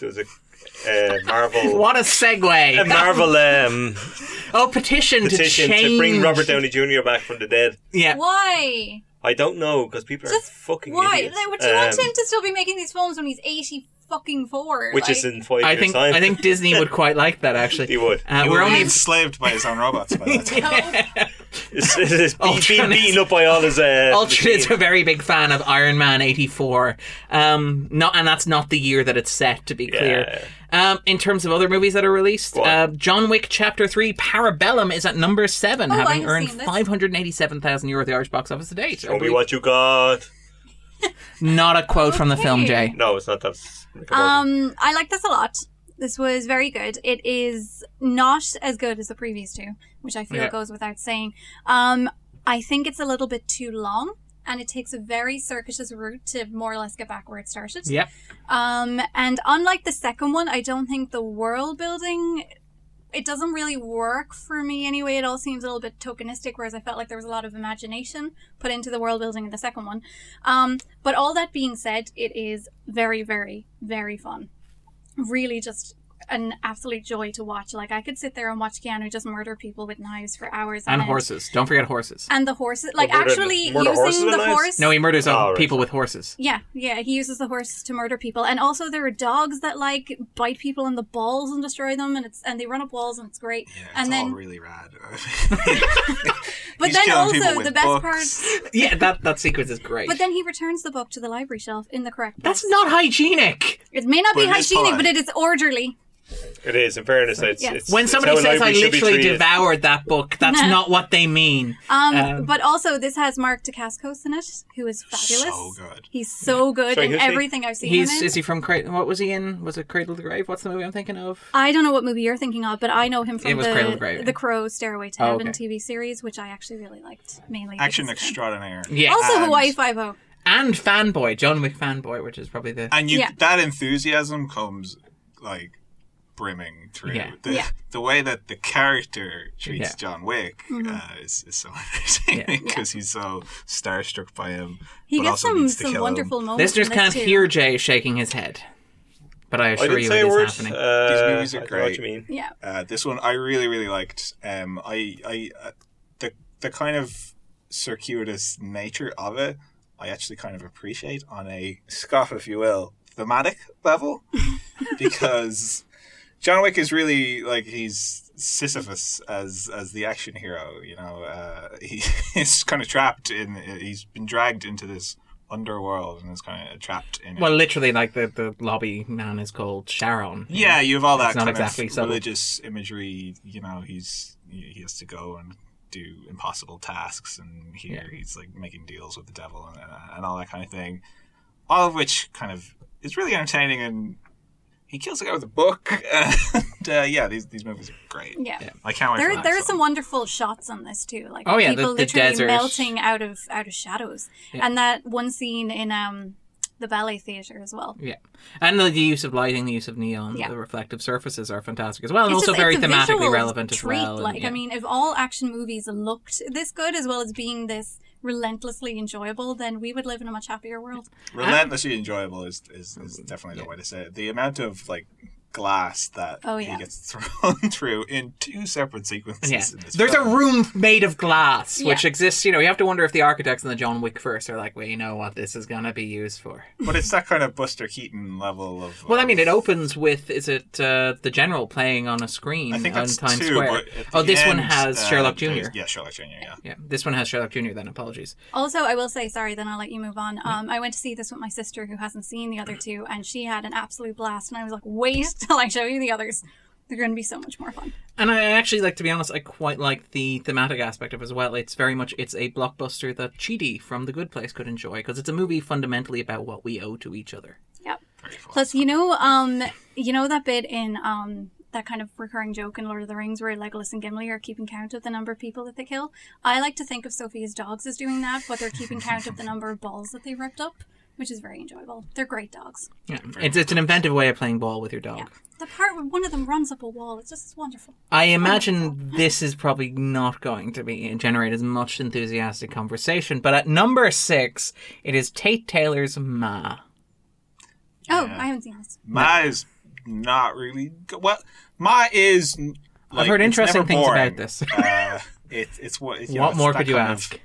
there was a uh, Marvel. What a segue! A Marvel um, oh, petition, petition to change to bring Robert Downey Jr. back from the dead. Yeah, Why? I don't know because people are Just fucking why? idiots. Like, do you want Um, him to still be making these films when he's eighty fucking four? which like, is in five I years' think time. I think Disney would quite like that actually. he would. Uh, He we're will be only enslaved by his own robots by that time. It's, it's, it's being, being beaten up by all his. Uh, Ultra is a very big fan of Iron Man '84. Um, not, and that's not the year that it's set. To be clear, um, in terms of other movies that are released, uh, John Wick Chapter Three: Parabellum is at number seven, Oh, I having have earned seen this. 587,000 euro at the Irish box office to date. Show me what you got. Not a quote from the film, Jay. No, it's not. That's Rick and Morty. Um, I like this a lot. This was very good. It is not as good as the previous two, which I feel Yeah. goes without saying. Um, I think it's a little bit too long, and it takes a very circuitous route to more or less get back where it started. Yep. Um, and unlike the second one, I don't think the world building it doesn't really work for me anyway. It all seems a little bit tokenistic, whereas I felt like there was a lot of imagination put into the world building in the second one. Um, but all that being said, it is very, very, very fun. Really, just an absolute joy to watch. Like I could sit there and watch Keanu just murder people with knives for hours And end. horses. Don't forget horses. And the horses, like murder- actually murder horses using the horse. No, he murders Oh, right. people with horses. Yeah, yeah, he uses the horse to murder people, and also there are dogs that like bite people in the balls and destroy them, and it's and they run up walls and it's great. Yeah, it's and then, all really rad. but He's then also the best books. part, Yeah, that that sequence is great. but then he returns the book to the library shelf in the correct. That's not hygienic. It may not be But it is hygienic, but it is orderly. It is. In fairness, it's, Yes. it's When somebody how says I libraries should be literally devoured that book, that's Nah. not what they mean. Um, Um, but also this has Mark Dacascos in it, who is fabulous. So good. He's so good Sorry, in who's he? everything I've seen He's him in. is he from Cra- what was he in? Was it Cradle of the Grave? What's the movie I'm thinking of? I don't know what movie you're thinking of, but I know him from It was Cradle of the Grave. the Crow Stairway to Oh, Heaven okay. TV series, which I actually really liked mainly. Action because of him. extraordinaire. Yeah. Also And- Hawaii Five O. and fanboy, John Wick fanboy, which is probably the And you, Yeah. that enthusiasm comes like brimming through. Yeah. The, Yeah. the way that the character treats Yeah. John Wick Mm-hmm. uh, is, is so interesting because he's so starstruck by him. He but gets also some needs to some kill wonderful him. moments. Listeners in this can't too. hear Jay shaking his head, but I I assure didn't you say it a is word. happening. Uh, These movies are I great. what you mean. Yeah. Uh, this one I really really liked. Um, I I uh, the the kind of circuitous nature of it, I actually kind of appreciate on a scoff, if you will, thematic level, because John Wick is really like he's Sisyphus as as the action hero. You know, uh, he is kind of trapped in. He's been dragged into this underworld and is kind of trapped in. it. Well, literally, like the, the lobby man is called Sharon. Yeah, you have all that It's not exactly of subtle. religious imagery. You know, he's he he has to go and do impossible tasks, and here Yeah. he's like making deals with the devil and, and all that kind of thing. All of which kind of is really entertaining, and he kills a guy with a book. and uh, yeah, these these movies are great. Yeah. I can't wait. There, for the there are some wonderful shots on this too, like Oh, yeah, people the literally desert. melting out of out of shadows, Yeah. and that one scene in um the ballet theater as well. Yeah, and the, the use of lighting, the use of neon, Yeah. the reflective surfaces are fantastic as well, and It's also just- very thematically visual relevant as treat. well. and, Like yeah. I mean, if all action movies looked this good as well as being this relentlessly enjoyable, then we would live in a much happier world. relentlessly enjoyable is, is, is definitely the way to say it. The amount of like glass that Oh, yeah. he gets thrown through in two separate sequences. yeah, in this there's film. a room made of glass which Yeah. exists. You know, you have to wonder if the architects in the John Wick first are like, well, you know what this is gonna be used for. but it's that kind of Buster Keaton level of. Well, I mean, it opens with is it uh, the general playing on a screen I think on that's Times two, Square? but at Oh, the this one has uh, Sherlock Jr. Yeah, Sherlock Jr. Yeah. Yeah, this one has Sherlock Jr. Then apologies. Also, I will say sorry. Then I'll let you move on. Um, I went to see this with my sister who hasn't seen the other two, and she had an absolute blast. And I was like, wait till I show you the others. They're going to be so much more fun. And I actually like to be honest, I quite like the thematic aspect of it as well. It's very much it's a blockbuster that Chidi from The Good Place could enjoy because it's a movie fundamentally about what we owe to each other. Yep. Plus, you know, um, you know that bit in um that kind of recurring joke in Lord of the Rings where Legolas and Gimli are keeping count of the number of people that they kill. I like to think of Sophia's dogs as doing that, but they're keeping count of the number of balls that they ripped up, which is very enjoyable. They're great dogs. Yeah, it's it's an inventive way of playing ball with your dog. Yeah. The part where one of them runs up a wall, it's just wonderful. I imagine this is probably not going to be generate as much enthusiastic conversation, but at number six, it is Tate Taylor's Ma. Oh, Yeah. I haven't seen this. Ma is not really good. Well, Ma is. Like, I've heard interesting things boring. about this. uh, it, it's what. It's, you know, what it's more could you kind of- ask? Sorry.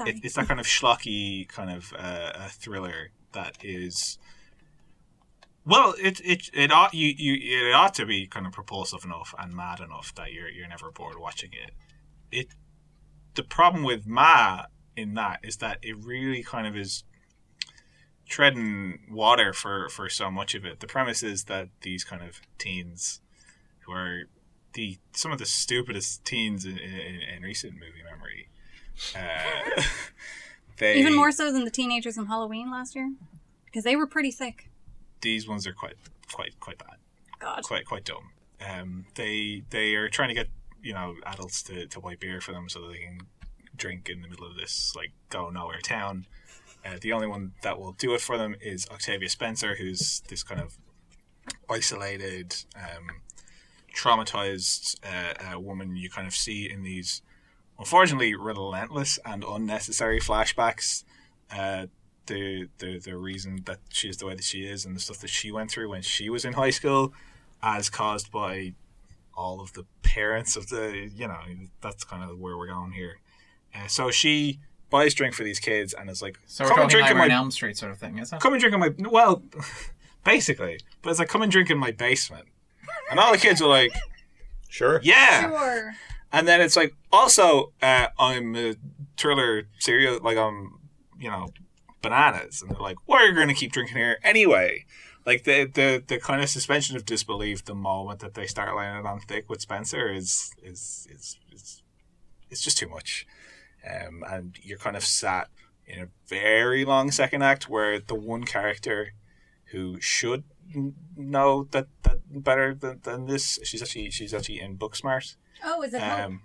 It, it's that kind of schlocky kind of uh, uh, thriller that is well it it it ought you, you it ought to be kind of propulsive enough and mad enough that you're you're never bored watching it. It the problem with ma in that is that it really kind of is treading water for for so much of it. The premise is that these kind of teens who are the some of the stupidest teens in, in, in recent movie memory uh, they Even more so than the teenagers in Halloween last year, because they were pretty sick. these ones are quite quite quite bad God. quite quite dumb um they they are trying to get you know adults to, to buy beer for them so that they can drink in the middle of this like go nowhere town uh, the only one that will do it for them is octavia spencer who's this kind of isolated um traumatized uh, uh, woman you kind of see in these unfortunately relentless and unnecessary flashbacks uh, the, the the reason that she is the way that she is and the stuff that she went through when she was in high school as caused by all of the parents of the you know that's kind of where we're going here uh, so she buys drink for these kids and is like So come and drink in my on Elm Street sort of thing, is it? come and drink in my well basically but it's like come and drink in my basement and all the kids are like Sure. yeah Sure. And then it's like, also, uh, I'm a thriller serial, like I'm, you know, bananas, and they're like, why are you going to keep drinking here anyway? Like the the the kind of suspension of disbelief the moment that they start laying it on thick with Spencer is is is is it's just too much, um, and you're kind of sat in a very long second act where the one character who should know that that better than, than this she's actually she's actually in Booksmart. Oh, is it Um,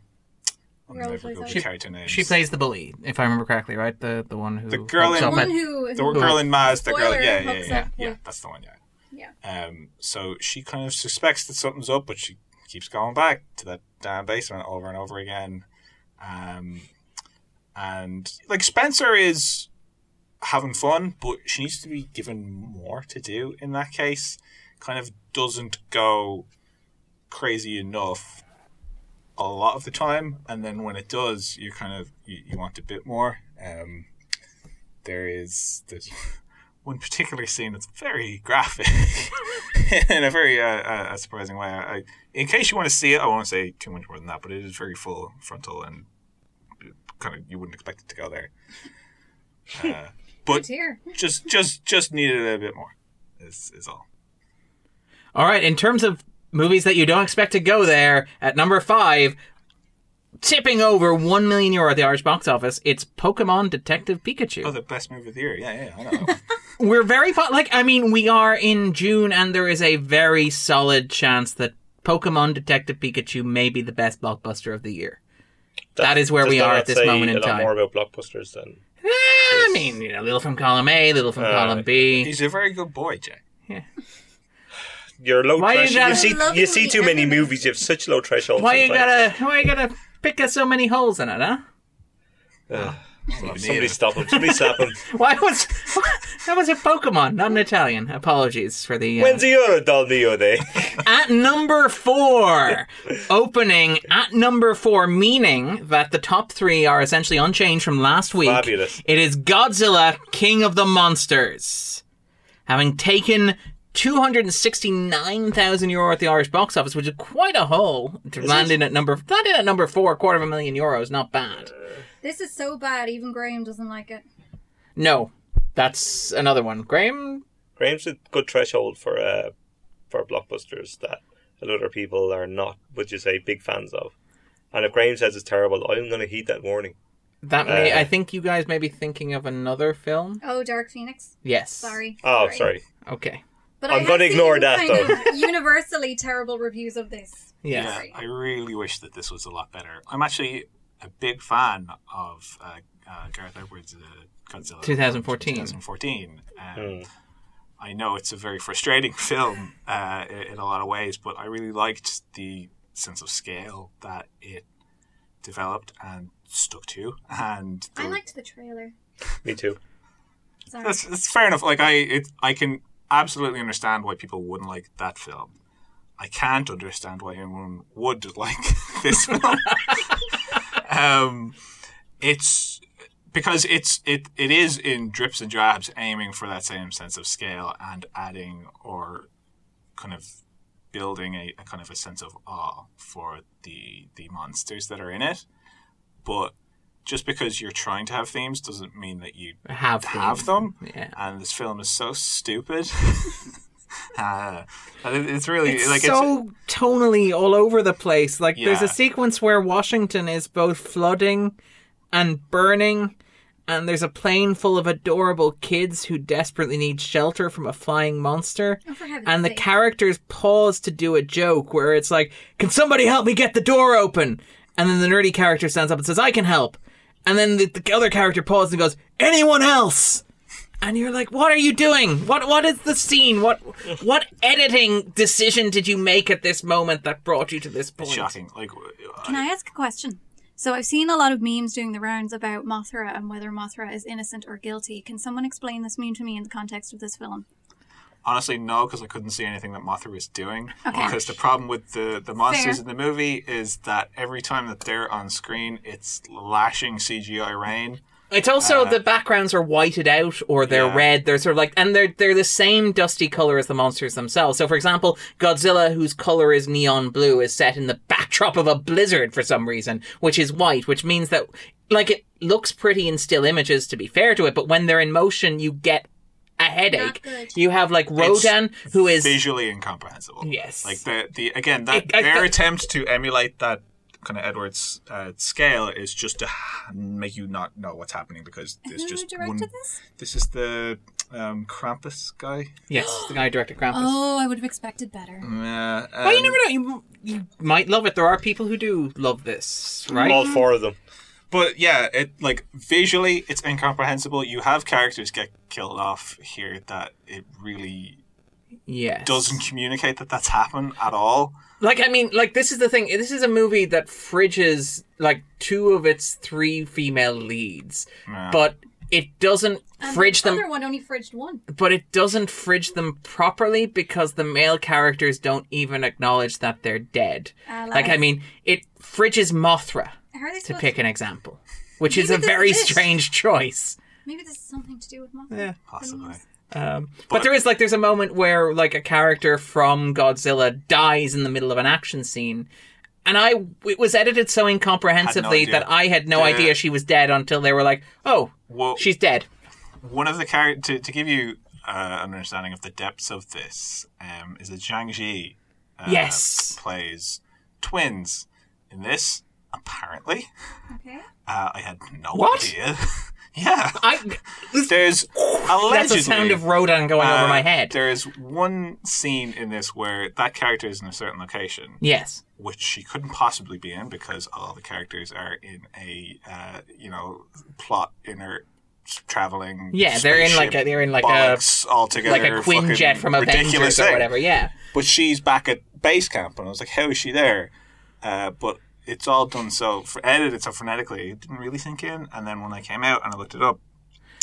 I'm Girl plays good with Ellie. character names. She plays the bully, if I remember correctly, right? The the one who The girl hooks in- up the one who, the who girl in Maz. The girl, Spoiler, yeah, yeah, yeah, yeah. That's the one. Yeah. Yeah. Um, so she kind of suspects that something's up, but she keeps going back to that damn basement over and over again. Um, and like Spencer is having fun, but she needs to be given more to do in that case. Kind of doesn't go crazy enough a lot of the time, and then when it does, you kind of you, you want a bit more. Um, there is there's one particular scene that's very graphic in a very uh, uh, surprising way. I, in case you want to see it, I won't say too much more than that, but it is very full frontal and kind of you wouldn't expect it to go there. Uh, but here. just just just needed a bit more. Is is all. All right, in terms of movies that you don't expect to go there, at number five, tipping over 1 million euro at the Irish box office, it's Pokemon Detective Pikachu. Oh, the best movie of the year. Yeah, yeah, I know. We're very, po- like, I mean, we are in June, and there is a very solid chance that Pokemon Detective Pikachu may be the best blockbuster of the year. That is where we are at this say moment in a lot time. more about blockbusters than Eh, I mean, you know, little from column A, little from Uh, column B. He's a very good boy, Jay. you're low Why you threshold. gotta- You, see, you see too many everything. movies. You have such low threshold. Why you gotta, why you gotta pick up so many holes in it, huh? Ugh. Somebody Somebody stop him. Somebody stop him. Why was that was a Pokemon, not an Italian? Apologies for the. Uh, When's the other Dal Mio Day? at number four, opening at number four, meaning that the top three are essentially unchanged from last week. Fabulous. It is Godzilla, King of the Monsters, having taken. 269,000 euro at the Irish box office, which is quite a haul to land in at number landing at number four, a quarter of a million euros, not bad. This is so bad. Even Graham doesn't like it. No, that's another one. Graham, Graham's a good threshold for uh, for blockbusters that a lot of people are not, would you say, big fans of. And if Graham says it's terrible, I'm going to heed that warning. that may Uh, I think you guys may be thinking of another film. Oh, Dark Phoenix. Yes. Sorry. Oh, sorry. Okay. But I'm gonna ignore seen that, kind though. Of universally terrible reviews of this. Yeah. Sorry. I really wish that this was a lot better. I'm actually a big fan of uh, uh, Gareth Edwards' uh, Godzilla. 2014. 2014. Um, Hmm. I know it's a very frustrating film uh, in in a lot of ways, but I really liked the sense of scale that it developed and stuck to. And the, I liked the trailer. Me too. Sorry. that's, that's fair enough. Like I, it, I can absolutely understand why people wouldn't like that film. I can't understand why anyone would like this film. um, it's because it's it it is in drips and drabs, aiming for that same sense of scale and adding or kind of building a, a kind of a sense of awe for the the monsters that are in it. But just because you're trying to have themes doesn't mean that you Have have themes. them. Yeah. And this film is so stupid. uh, it's really It's like so tonally all over the place. Like there's a sequence where Washington is both flooding and burning, and there's a plane full of adorable kids who desperately need shelter from a flying monster. Oh, And the sake. characters pause to do a joke where it's like, "Can somebody help me get the door open?" And then the nerdy character stands up and says, "I can help." And then the, the other character pauses and goes, "Anyone else?" And you're like, "What are you doing? What what is the scene? What what editing decision did you make at this moment that brought you to this point?" shocking. Like, uh, Can I ask a question? So I've seen a lot of memes doing the rounds about Mothra and whether Mothra is innocent or guilty. Can someone explain this meme to me in the context of this film? honestly, no, because I couldn't see anything that Mothra was doing. Okay. Because the problem with the the monsters Fair. in the movie is that every time that they're on screen, it's lashing CGI rain. It's also uh, the backgrounds are whited out or they're Yeah. red. They're sort of like, and they're they're the same dusty color as the monsters themselves. So, for example, Godzilla, whose color is neon blue, is set in the backdrop of a blizzard for some reason, which is white, which means that like it looks pretty in still images. To be fair to it, but when they're in motion, you get a headache. You have like Rodan, who is visually incomprehensible. Yes. Like the the again that It- I- their I- attempt to emulate that kind of Edwards uh, scale is just to make you not know what's happening because there's Who just directed one. this? This is the um, Krampus guy. yes, the guy who directed Krampus. Oh, I would have expected better. Uh, Well, you um, never know. You, you might love it. There are people who do love this, right? All four of them. But yeah, it like visually it's incomprehensible. You have characters get killed off here that it really Yes. doesn't communicate that that's happened at all. Like, I mean, like, this is the thing. This is a movie that fridges, like, two of its three female leads, but it doesn't And fridge the them. other one only fridged one. But it doesn't fridge them properly because the male characters don't even acknowledge that they're dead. Ah, like, I mean, it fridges Mothra, How are they to supposed pick an example, which is a this very is it. strange choice. Maybe this is something to do with Mothra. Yeah. Possibly. Um, but, there is like there's a moment where like a character from Godzilla dies in the middle of an action scene, and I it was edited so incomprehensibly idea. that I had no Yeah. idea she was dead until they were like, "Oh, Well, she's dead." one of the characters to, to give you uh, an understanding of the depths of this um, is that Zhang Ziyi uh, Yes. plays twins in this. Apparently, Okay. uh, I had no What? idea. yeah, I there's allegedly that's the sound of Rodan going over uh, my head. There is one scene in this where that character is in a certain location, Yes. which she couldn't possibly be in because all the characters are in a uh, you know plot inner traveling. Yeah, they're in like a, they're in like a altogether, like a Quinjet from Avengers ridiculous or whatever. Yeah. But she's back at base camp, and I was like, "How is she there?" Uh, but it's all done so for edited so frenetically, it didn't really sink in. And then when I came out and I looked it up,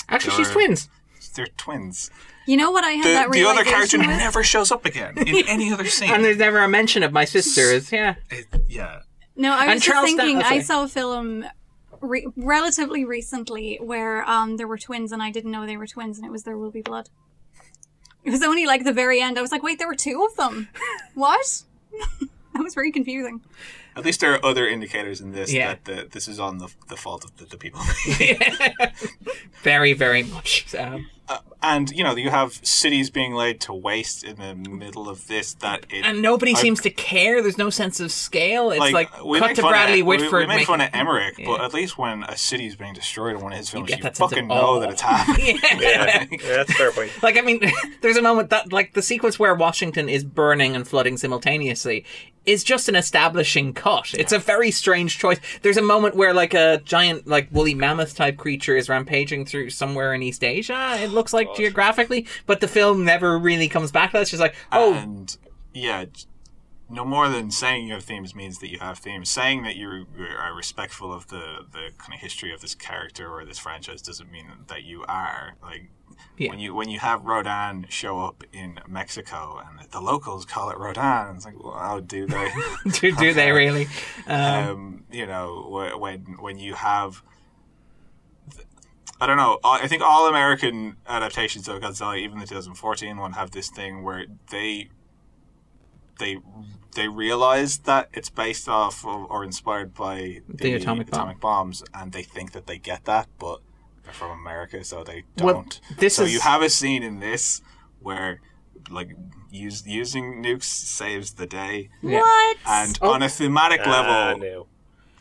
Actually, she's twins. they're twins. You know what I had The, that the other character with? never shows up again in any other scene. And there's never a mention of my sisters. Yeah. It- yeah, No, I was just Charles Stan- thinking. I saw a film re- relatively recently where um there were twins, and I didn't know they were twins, and it was There Will Be Blood. It was only like the very end. I was like, wait, there were two of them. what? that was very confusing. At least there are other indicators in this Yeah. that the, this is on the, the fault of the, the people. Very, very much. Um, and you know, you have cities being laid to waste in the middle of this. That it, and nobody I- seems to care. There's no sense of scale. It's like, we cut make to fun Bradley of, we- Whitford. We, make fun of making- Emmerich, but at least when a city is being destroyed in one of his films, you, get that sense of fucking know that it's happening. Yeah. Yeah, that's a fair point. Like I mean, there's a moment that like the sequence where Washington is burning and flooding simultaneously is just an establishing cut. It's a very strange choice. There's a moment where like a giant like woolly mammoth type creature is rampaging through somewhere in East Asia. Looks like geographically, but the film never really comes back to that. It's just like, oh, and yeah, no more than saying you have themes means that you have themes. Saying that you are respectful of the the kind of history of this character or this franchise doesn't mean that you are like. Yeah. When you when you have Rodan show up in Mexico and the locals call it Rodan, it's like, well, how do they? do, do they really? Um, um, you know, when when you have, I don't know. I I think all American adaptations of Godzilla, even the 2014 one, have this thing where they they they realize that it's based off of, or inspired by The atomic bomb. bombs, and they think that they get that, but they're from America, so they don't. this so is- you have a scene in this where. Like use, using nukes saves the day, Yeah. What? and Oh. on a thematic Ah, level, no.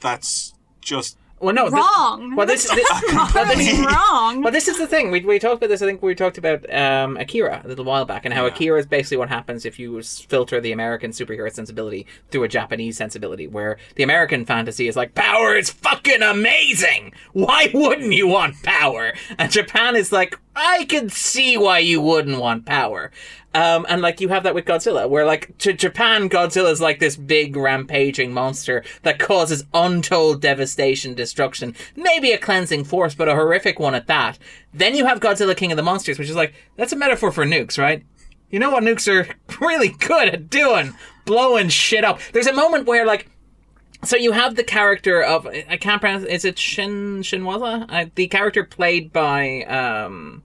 that's just well, no, this- wrong. well, this, this, well, this, wrong. Well, this is the thing. We, we talked about this. I think we talked about um, Akira a little while back, and how Yeah. Akira is basically what happens if you filter the American superhero sensibility through a Japanese sensibility, where the American fantasy is like power is fucking amazing. Why wouldn't you want power? And Japan is like, I can see why you wouldn't want power. Um, and like you have that with Godzilla, where like to Japan, Godzilla is like this big rampaging monster that causes untold devastation, destruction, maybe a cleansing force, but a horrific one at that. Then you have Godzilla King of the Monsters, which is like that's a metaphor for nukes, right? You know what nukes are really good at doing? Blowing shit up. There's a moment where like so you have the character of I can't pronounce is it Shin Shinwaza? Uh, the character played by um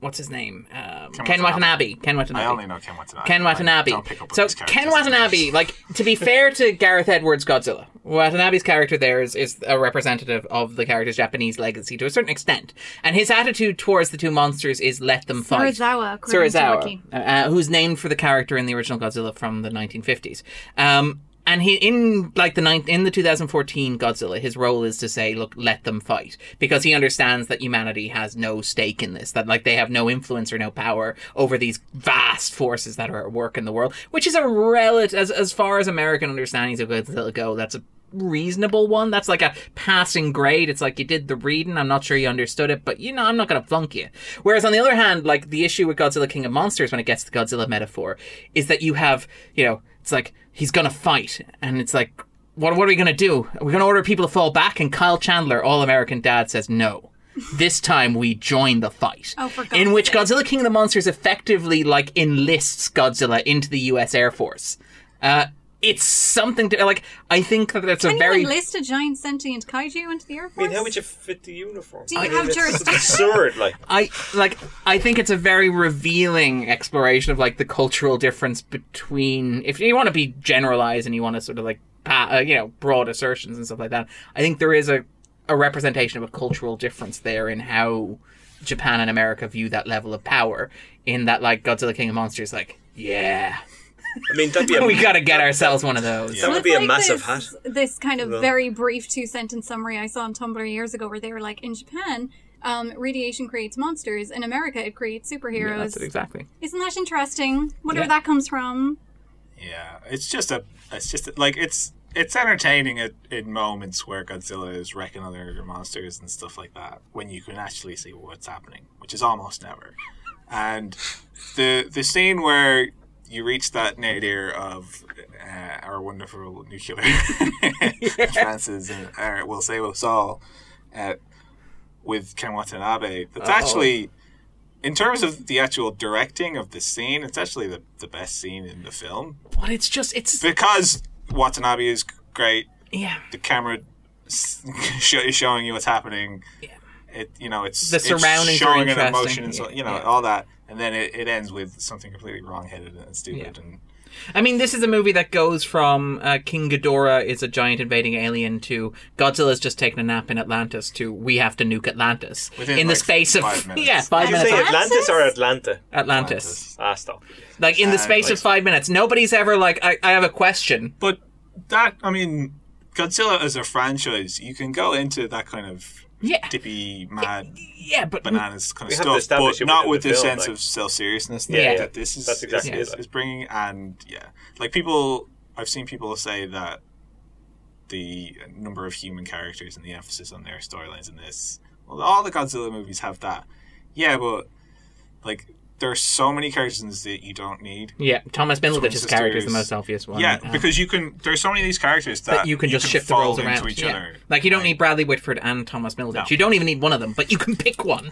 what's his name? Um, Ken, Ken Watanabe. Watanabe. Ken Watanabe. I only know Ken Watanabe. Ken Watanabe. Don't pick up So these Ken. Watanabe, like to be fair to Gareth Edwards' Godzilla, Watanabe's character there is, is a representative of the character's Japanese legacy to a certain extent, and his attitude towards the two monsters is let them fight. Serizawa, according to Serizawa, Wiki. uh, uh, who's named for the character in the original Godzilla from the 1950s. Um, and he in like the ninth in the 2014 Godzilla, his role is to say, look, let them fight because he understands that humanity has no stake in this, that like they have no influence or no power over these vast forces that are at work in the world, which is a relative as as far as American understandings of Godzilla go. That's a reasonable one. That's like a passing grade. It's like you did the reading. I'm not sure you understood it, but you know, I'm not going to flunk you. Whereas on the other hand, like the issue with Godzilla King of Monsters when it gets to the Godzilla metaphor is that you have, you know, it's like he's to fight and it's like what what are we to do? We're we to order people to fall back and Kyle Chandler, all American dad says no. This time we join the fight. Oh, for in which. Godzilla King of the Monsters effectively like enlists Godzilla into the US Air Force. Uh, it's something to like. I think that that's a Can very you enlist a giant sentient kaiju into the Air I Force? mean, how would you fit the uniform? Do you I have it's jurisdiction? absurd. Like, I like. I think it's a very revealing exploration of like the cultural difference between. If you want to be generalized and you want to sort of like, pa- uh, you know, broad assertions and stuff like that, I think there is a a representation of a cultural difference there in how Japan and America view that level of power. In that, like Godzilla King of Monsters, like, yeah, I mean, that'd be a, we got to get ourselves one of those. That would It's be a like massive this, hat. This kind of Well. very brief two sentence summary I saw on Tumblr years ago where they were like, in Japan, um, radiation creates monsters. In America, it creates Yeah, superheroes. that's it exactly. Isn't that interesting? Wonder where that comes from. Yeah, it's just a, it's just like it's it's entertaining at, in moments where Godzilla is wrecking other monsters and stuff like that. When you can actually see what's happening, which is almost never. And the the scene where you reach that nadir of uh, our wonderful nuclear advances, and uh, we'll say us all, uh, with Ken Watanabe. That's Oh. actually. In terms of the actual directing of the scene, it's actually the, the best scene in the film But it's just it's because Watanabe is great. yeah. The camera is showing you what's happening. Yeah. It you know it's The it's surroundings are showing an emotion and so you know Yeah. all that, and then it, it ends with something completely wrong-headed and stupid. And I mean, this is a movie that goes from uh, King Ghidorah is a giant invading alien to Godzilla's just taken a nap in Atlantis to we have to nuke Atlantis Within, in the like, space of five minutes. yeah five Did you minutes. say Atlantis or Atlanta? Atlantis. Ah, stop. Like in the Uh, space like- of five minutes, nobody's ever like I, I have a question. but that I mean, Godzilla as a franchise, you can go into that kind of Yeah, dippy, mad, yeah, but bananas kind of stuff, but not with the this film, sense like- of self seriousness that, Yeah. that this is, That's exactly is, it, is bringing. And yeah, like people, I've seen people say that the number of human characters and the emphasis on their storylines in this, well, all the Godzilla movies have that. Yeah, but like there are so many characters that you don't need. yeah, Thomas Middleditch's character is the most obvious one. yeah, because you can. There's so many of these characters that, that you can just shift the roles around. each yeah. other. Like you don't need Bradley Whitford and Thomas Middleditch. No. You don't even need one of them, but you can pick one. You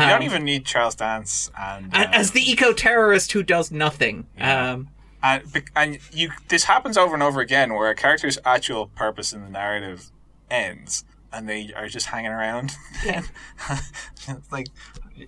Um, don't even need Charles Dance and uh, as the eco terrorist who does nothing. Yeah. Um, and and you this happens over and over again where a character's actual purpose in the narrative ends and they are just hanging around. Yeah. like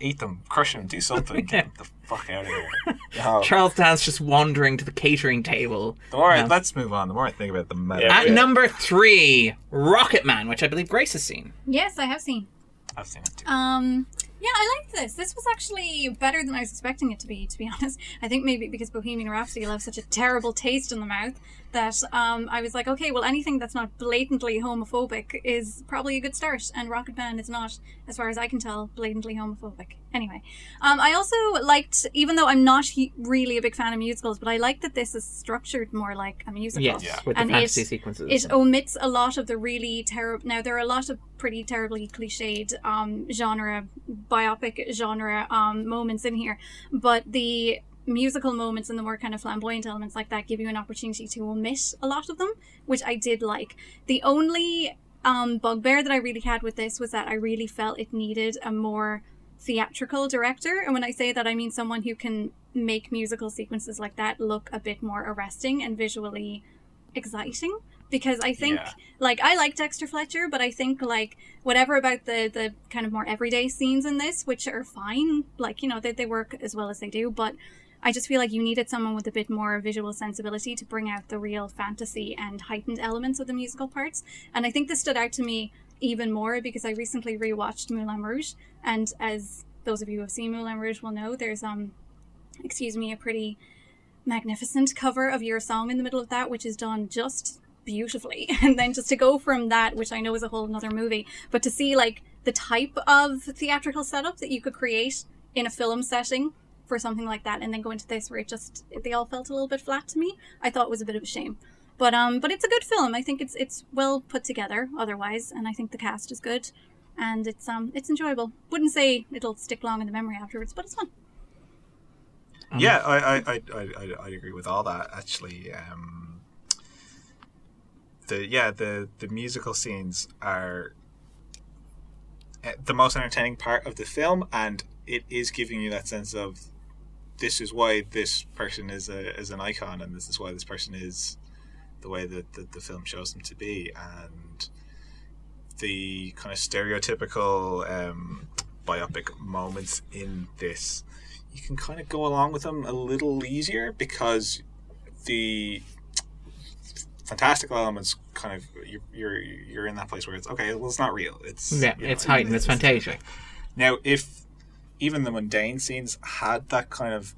eat them, crush them, do something, get the fuck out of here. No. Charles Dance just wandering to the catering table. The more I, No. let's move on. The more I think about the meta, Yeah. At Yeah. number three, Rocketman, which I believe Grace has seen. Yes, I have seen. I've seen it too. Um, yeah, I liked this. This was actually better than I was expecting it to be, to be honest. I think maybe because Bohemian Rhapsody left such a terrible taste in the mouth that um, I was like, okay, well, anything that's not blatantly homophobic is probably a good start. And Rocketman is not, as far as I can tell, blatantly homophobic. Anyway, um, I also liked, even though I'm not he- really a big fan of musicals, but I like that this is structured more like a musical. Yes, Yeah. with the And fantasy it- sequences. It omits a lot of the really terrible. Now there are a lot of pretty terribly cliched um, genre, biopic genre um, moments in here, but the musical moments and the more kind of flamboyant elements like that give you an opportunity to omit a lot of them, which I did like. The only um, bugbear that I really had with this was that I really felt it needed a more theatrical director. And when I say that, I mean someone who can make musical sequences like that look a bit more arresting and visually exciting. Because I think, Yeah. like, I like Dexter Fletcher, but I think, like, whatever about the, the kind of more everyday scenes in this, which are fine, like, you know, they, they work as well as they do, but I just feel like you needed someone with a bit more visual sensibility to bring out the real fantasy and heightened elements of the musical parts. And I think this stood out to me even more because I recently rewatched Moulin Rouge, and as those of you who have seen Moulin Rouge will know, there's um, excuse me, a pretty magnificent cover of your song in the middle of that, which is done just beautifully. And then just to go from that, which I know is a whole another movie, but to see like the type of theatrical setup that you could create in a film setting for something like that, and then go into this where it just they all felt a little bit flat to me. I thought it was a bit of a shame. But um, but it's a good film. I think it's it's well put together. Otherwise, and I think the cast is good, and it's um it's enjoyable. Wouldn't say it'll stick long in the memory afterwards, but it's fun. Yeah, I, I, I, I, I agree with all that. Actually, um, the yeah the the musical scenes are eh, the most entertaining part of the film, and it is giving you that sense of this is why this person is a is an icon, and this is why this person is the way that, that the film shows them to be, and the kind of stereotypical um, biopic moments in this you can kind of go along with them a little easier because the fantastical elements kind of you're you're, you're in that place where it's okay well it's not real it's Yeah, you know, it's heightened. It's fantasia. now if even the mundane scenes had that kind of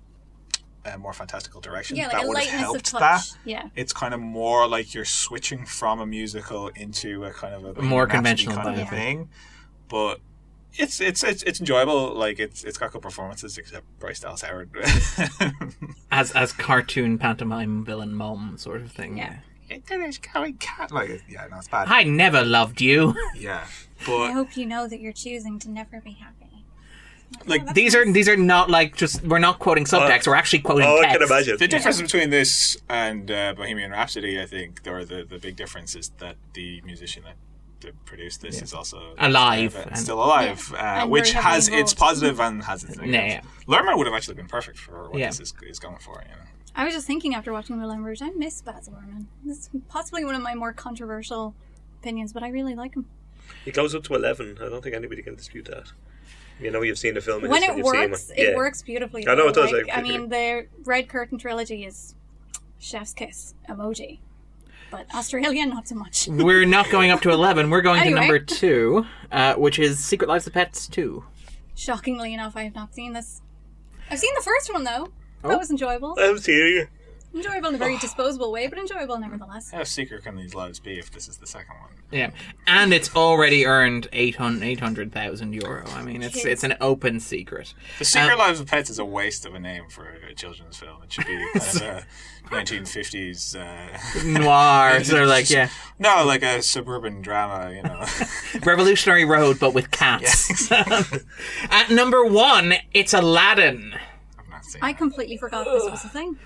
uh, more fantastical direction Yeah, like that a would have lightness of helped touch. that Yeah. it's kind of more like you're switching from a musical into a kind of a More conventional kind of biopic. thing but it's it's it's, it's enjoyable like it's it's got good performances except Bryce Dallas Howard As as cartoon pantomime villain mom sort of thing. Yeah. It's going cat. Like, yeah, no, it's bad. I never loved you. Yeah, but I hope you know that you're choosing to never be happy. Like These are these are not like just we're not quoting subtext. we're actually quoting Oh, I can imagine. the difference between this and uh, Bohemian Rhapsody, I think, or the the big difference is that the musician that, that produced this is also Alive uh, and- still alive, uh, which very heavily has its positive and has its negative. Yeah, yeah. Luhrmann would have actually been perfect for what Yeah. this is, is going for. You know, I was just thinking after watching Moulin Rouge, I miss Baz Luhrmann. This is possibly one of my more controversial opinions, but I really like him. It goes up to 11. I don't think anybody can dispute that. You know, you've seen the film. When it you've seen works, it. it Yeah. works beautifully. I know it does, I Like, I mean, the Red Curtain trilogy is chef's kiss emoji, but Australian not so much. We're not going up to eleven. We're going Anyway. to number two, uh, which is Secret Lives of Pets two. Shockingly enough, I have not seen this. I've seen the first one though. Oh. That was enjoyable. I'm serious. Enjoyable in a very disposable way, but enjoyable nevertheless. how secret can these lives be if this is the second one? Yeah, and it's already earned 800 800,000 euro. I mean, it's Kids. it's an open secret. The Secret Um, Lives of Pets is a waste of a name for a children's film. It should be kind of a 1950s. Uh, Noir, sort of like yeah, no, like a suburban drama. You know. Revolutionary Road, but with cats. At number one, it's Aladdin. I've not seen I it. completely forgot this was a thing.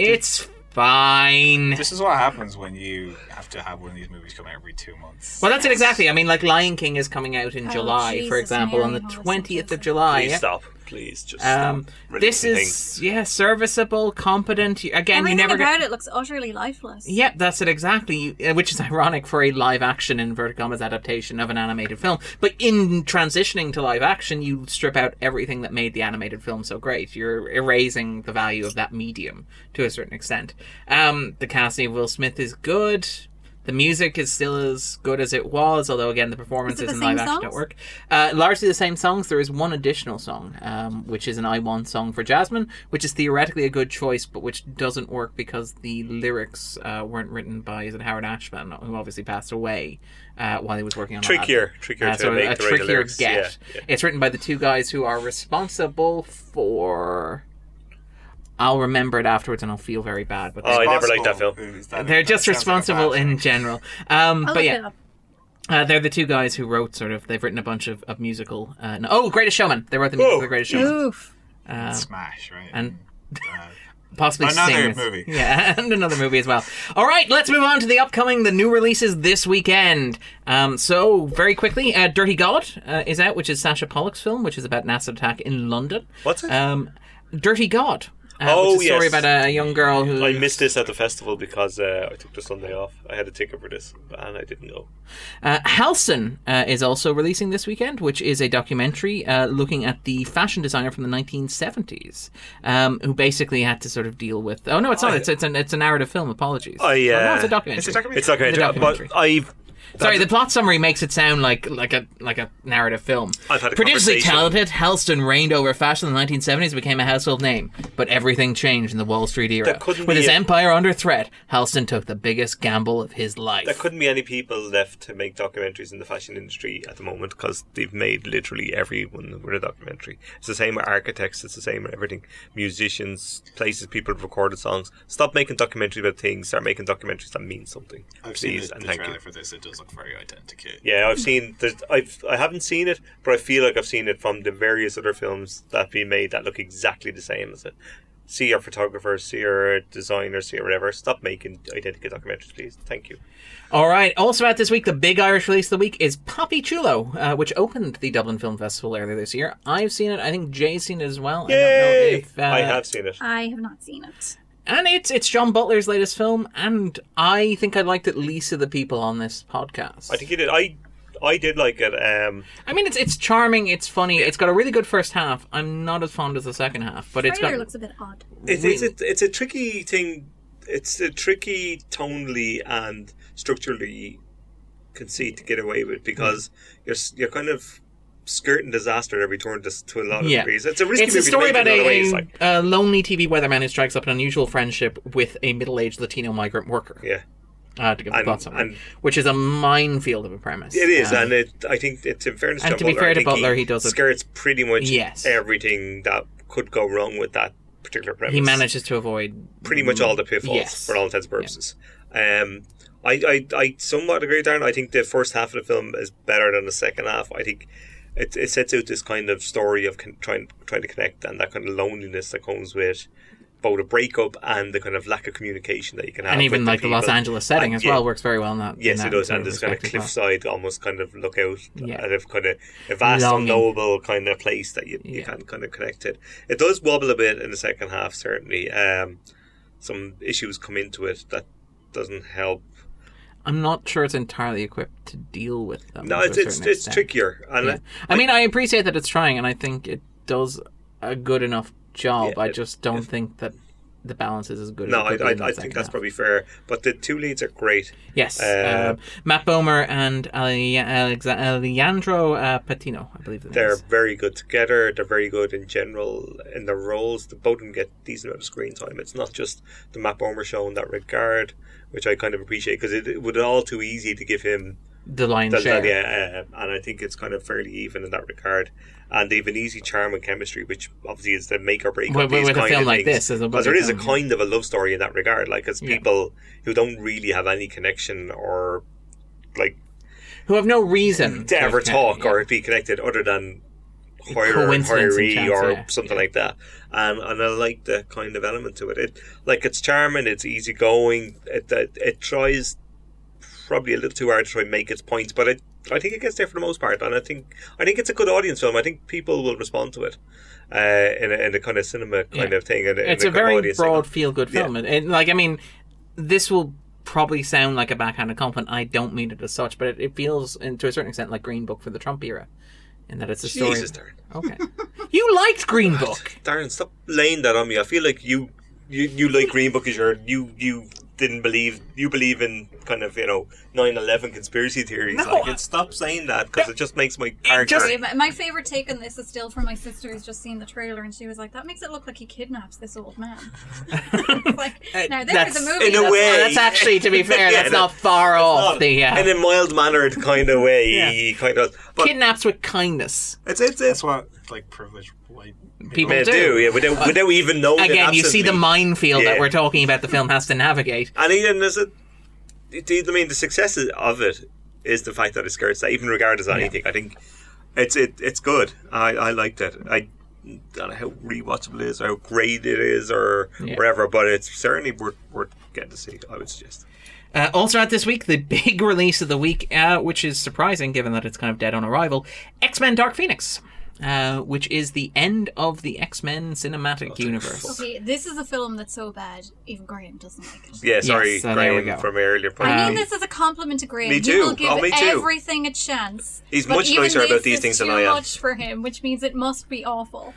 It's fine. This is what happens when you have to have one of these movies come out every two months. Well, that's it exactly. I mean, like Lion King is coming out in Oh, July, for Jesus, example, on the Mary, how twentieth of. July. Please yeah. stop. Please just Um, this releasing is yeah, serviceable, competent. You- Again, you Everything never about get. it looks utterly lifeless. Yep, that's it exactly. uh, Which is ironic for a live action inverted commas adaptation of an animated film. But in transitioning to live action, you strip out everything that made the animated film so great. You're erasing the value of that medium to a certain extent. Um, the casting of Will Smith is good. The music is still as good as it was, although again the performances the in same live action don't work. Uh, largely the same songs. There is one additional song, um, which is an I Want song for Jasmine, which is theoretically a good choice, but which doesn't work because the lyrics uh, weren't written by is it Howard Ashman, who obviously passed away uh, while he was working on Aladdin. Trickier, trickier Uh, to so make a the right trickier lyrics. get. Yeah, yeah. It's written by the two guys who are responsible for. I'll remember it afterwards, and I'll feel very bad. But Oh, I they're, never liked that film. That- they're just sounds like responsible in general. Um, I'll but look yeah, it up. uh, they're the two guys who wrote sort of. They've written a bunch of, of musical. Uh, no, oh, Greatest Showman. They wrote the music Whoa. of the Greatest Showman. Oof. Uh, Smash, right? and uh, possibly Another sing with- movie. Yeah, and another movie as well. All right, let's move on to the upcoming, the new releases this weekend. Um, so very quickly, uh, Dirty God uh, is out, which is Sacha Polak's film, which is about an acid attack in London. What's it? Um, Dirty God. Uh, Oh, which is a story yes. about a young girl who I missed this at the festival because uh, I took the Sunday off. I had a ticket for this, and I didn't know. Uh, uh, is also releasing this weekend, which is a documentary uh, looking at the fashion designer from the 1970s, um, who basically had to sort of deal with. Oh no, it's not. It's it's a, it's a narrative film. Apologies. I, Oh, no, uh, it's a documentary. It's a documentary. It's okay, It's a documentary. but I've Sorry, the plot summary makes it sound like like a like a narrative film. I've had a Prodigiously talented, Halston reigned over fashion in the 1970s and became a household name. But everything changed in the Wall Street era. With his a- empire under threat, Halston took the biggest gamble of his life. There couldn't be any people left to make documentaries in the fashion industry at the moment because they've made literally everyone with a documentary. It's the same with architects, it's the same with everything. Musicians, places people have recorded songs. Stop making documentaries about things, start making documentaries that mean something. I've seen Please the, and the thank trailer you. for this. It does look very identical. Yeah, I've seen. There's, I've I haven't seen it, but I feel like I've seen it from the various other films that have been made that look exactly the same as it. See your photographers, see your designers, see your whatever. Stop making identical documentaries, please. Thank you. All right. Also out this week, the big Irish release of the week is Papi Chulo, uh, which opened the Dublin Film Festival earlier this year. I've seen it. I think Jay's seen it as well. I don't know Yay! if uh, I have seen it. I have not seen it. And it's it's John Butler's latest film, and I think I liked at least of the people on this podcast. I think you did. I I did like it. Um, I mean, it's it's charming, it's funny, it's got a really good first half. I'm not as fond as the second half, but it's Trailer got looks a bit odd. it's, it's, a, it's a tricky thing. It's a tricky tonally and structurally conceit to get away with because you're you're kind of skirting disaster at every turn to, to a lot of Yeah. degrees. It's a risky it's a story about a a. Like, a lonely TV weatherman who strikes up an unusual friendship with a middle-aged Latino migrant worker. yeah, Uh, to give the And- plot summary, and- which is a minefield of a premise. it is, Um, and it, I think it's in fairness. and John to be Butler, fair to Butler, he does it- skirts pretty much Yes. everything that could go wrong with that particular premise. he manages to avoid pretty much all the pitfalls Yes. for all intents and purposes. Um, I, I, I somewhat agree Darren. I think the first half of the film is better than the second half. I think it, it sets out this kind of story of con- trying trying to connect and that kind of loneliness that comes with both a breakup and the kind of lack of communication that you can have. and even like the Los. Angeles setting And, as yeah, well works very well in that. in Yes, that it does, and this kind of as well. cliffside, almost kind of lookout Yeah. at a kind of a vast, Longing. unknowable kind of place that you, you Yeah. can kind of connect it. It does wobble a bit in the second half, certainly. Um, some issues come into it that doesn't help. I'm not sure it's entirely equipped to deal with them. No, it's it's, it's trickier, Yeah. I mean, I appreciate that it's trying, and I think it does a good enough job. Yeah, I just don't think that the balance is as good. no, as I, I, I think that's half. probably fair. But the two leads are great. yes. uh, um, Matt Bomer and Ale- Alejandro uh, Patino, I believe. the They're is. very good together. They're very good in general in their roles. The both of them get decent amount of screen time. It's not just the Matt Bomer show in that regard, which I kind of appreciate because it, it would all too easy to give him the lion's That- share. that- yeah, uh, and I think it's kind of fairly even in that regard. And they've an easy charm and chemistry, which obviously is the make or break With- with a kind film of like things. this, because there is a yeah. kind of a love story in that regard. Like, it's Yeah. people who don't really have any connection or like Who have no reason to ever talk yeah. or be connected other than hire Coincidence hiree chance, or yeah. something like that. And and I like the kind of element to it. It like it's charming, it's easygoing. It it, it tries probably a little too hard to try and make its points, but it I think it gets there for the most part, and I think I think it's a good audience film. I think people will respond to it uh, in a, in a kind of cinema kind Yeah. of thing. And, it's a of very broad feel good Yeah. film and, and, like i mean this will probably sound like a backhanded compliment i don't mean it as such but it, it feels and to a certain extent like green book for the trump era in that it's a story Jesus, Darren. okay you liked green book Darren, stop laying that on me. I feel like you, you, you like Green Book as your you you didn't believe you believe in kind of you know 9-11 conspiracy theories. No, like, I- stop saying that because it just makes my character just- my- my favorite take on this is still from my sister who's just seen the trailer and she was like, "That makes it look like he kidnaps this old man." like, Uh, now that's- there's a movie in a that's way- that's actually to be fair Yeah, that's no, not far off Not the uh, in a mild mannered kind of way. Yeah. He kind of but kidnaps with kindness it's it's That's it's what like privileged white People do. do yeah without without even knowing it again you see the minefield that we're talking about the film has to navigate And even there's a, it- I mean, the success of it is the fact that it skirts that, even regardless of anything. I think it's it it's good. I I liked it. I don't know how rewatchable it is, or how great it is, or Yeah. whatever, but it's certainly worth worth getting to see. I would suggest. Uh, also out this week, the big release of the week, uh, which is surprising given that it's kind of dead on arrival, X Men Dark Phoenix, uh, which is the end of the X Men cinematic universe. Okay, this is a film that's so bad, even Graham doesn't like it. Yeah, sorry, so there we Graham go. from earlier. Point. I mean Um, this is a compliment to Graham. Me He too. will give Oh, me too. everything a chance. He's but much even nicer about this these is things than too I am. much for him, which means it must be awful.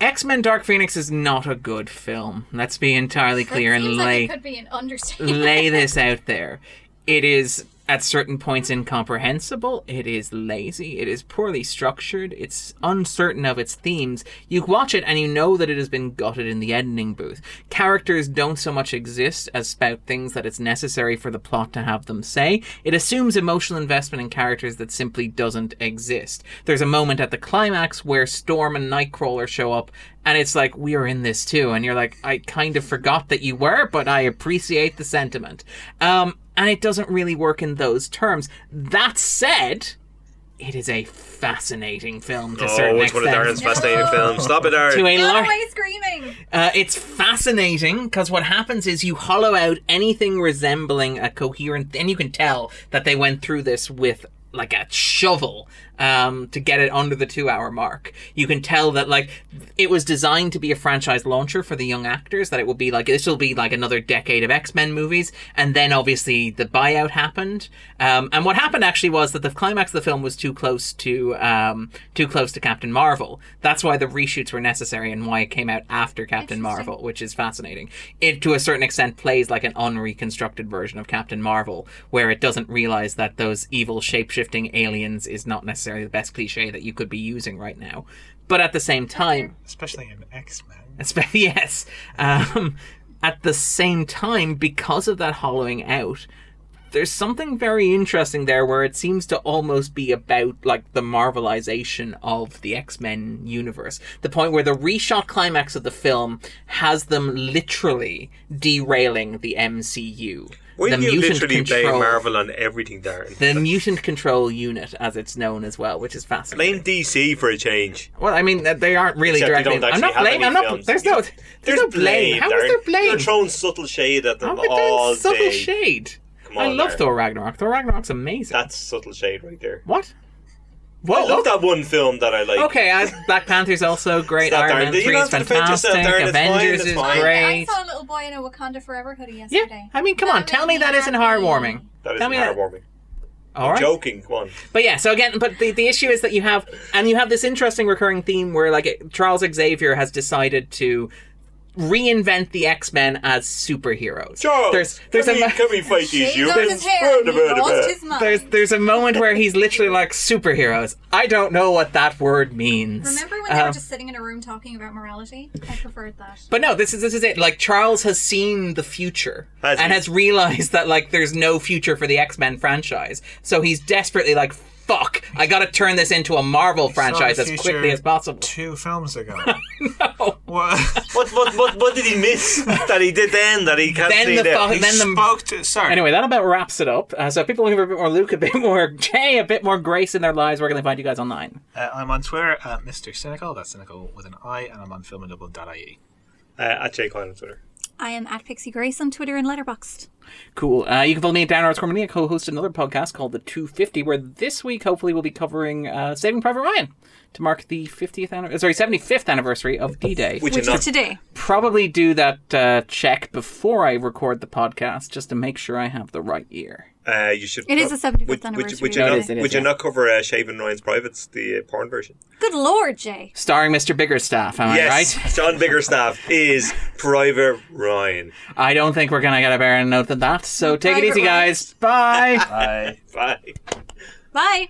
X Men Dark Phoenix is not a good film. Let's be entirely clear that and seems lay like it could be an understatement. lay this out there. It is at certain points incomprehensible. It is lazy. It is poorly structured. It's uncertain of its themes. You watch it and you know that it has been gutted in the editing booth. Characters don't so much exist as spout things that it's necessary for the plot to have them say. It assumes emotional investment in characters that simply doesn't exist. There's a moment at the climax where Storm and Nightcrawler show up and it's like we are in this too and you're like i kind of forgot that you were but i appreciate the sentiment um, and it doesn't really work in those terms that said it is a fascinating film to Oh, certain it's one of extent Darren's fascinating films. Stop it, Darren. to a Get lar- away screaming! uh, it's fascinating because what happens is you hollow out anything resembling a coherent, and you can tell that they went through this with like a shovel um, to get it under the two hour mark. You can tell that like it was designed to be a franchise launcher for the young actors. That it will be like this will be like another decade of X Men movies, and then obviously the buyout happened. Um, and what happened actually was that the climax of the film was too close to um, too close to Captain Marvel. That's why the reshoots were necessary and why it came out after Captain Marvel, which is fascinating. It to a certain extent plays like an unreconstructed version of Captain Marvel, where it doesn't realize that those evil shape-shifting aliens is not necessarily the best cliche that you could be using right now. But at the same time, especially in X Men. Yes. Um, at the same time, because of that hollowing out, there's something very interesting there where it seems to almost be about like the marvelization of the X-Men universe. The point where the reshot climax of the film has them literally derailing the MCU. Why the you literally blame control, Marvel on everything, Darren? the mutant control unit, as it's known as well, which is fascinating. Blame DC for a change. Well, I mean, they aren't really Except directly. I'm not blaming. I'm not. There's no. There's, There's no blame. How is Darren. there blame? You're throwing subtle shade at How them all subtle day. shade? Come on. I love Darren. Thor Ragnarok. Thor Ragnarok's amazing. That's subtle shade right there. what? Whoa, I love that one film that I like. Okay, I, Black Panther's also great. Iron Darren. Man You 3 don't is to defend yourself, fantastic. Darren. It's fine, Avengers it's is fine. I, I saw a little boy in a Wakanda Forever hoodie yesterday. Yeah, yesterday. I mean, come on, That tell made me that isn't heartwarming. That is Tell me that. heartwarming. All right. Joking, come on. But yeah, so again, but the, the issue is that you have, and you have this interesting recurring theme where, like, it, Charles Xavier has decided to reinvent the X Men as superheroes. Charles, there's there's can, a we, mo- can we fight these Shaved off humans? his hair, and he Blah, blah, blah. lost his mind. there's there's a moment where he's literally like superheroes. I don't know what that word means. Remember when they Um, were just sitting in a room talking about morality? I preferred that. But no, this is this is it. Like Charles has seen the future Has and he? has realized that like there's no future for the X Men franchise. So he's desperately like, "Fuck! I got to turn this into a Marvel franchise as quickly as possible." Two films ago. No. what? What, what, what, what did he miss that he did then that he can't Then see the now? fu- He then the spoke to. Sorry. Anyway, that about wraps it up. Uh, so if people looking for a bit more Luke, a bit more Jay, a bit more grace in their lives, where can they find you guys online? Uh, I'm on Twitter at Mr. Cynical. That's cynical with an I, and I'm on filmandouble.ie. Uh, at Jay Klein on Twitter. I am at Pixie Grace on Twitter and Letterboxd. Cool. Uh, you can follow me at Dan Arts Cormany. Co-host another podcast called The 250, where this week, hopefully, we'll be covering uh, Saving Private Ryan to mark the 50th anniversary, sorry, 75th anniversary of D-Day. Which, Which is today. probably do that uh, check before I record the podcast just to make sure I have the right year. Uh, you should. It is the 75th would, anniversary Would, would you of not, the day. It is, it is, would you yeah. not cover uh, Shaven Ryan's Privates, the uh, porn version? Good lord, Jay. Starring Mr. Biggerstaff, am yes, I right? John Biggerstaff is Private Ryan. I don't think we're going to get a better note than that. So take it Private easy, Ryan. guys. Bye. Bye. Bye. Bye.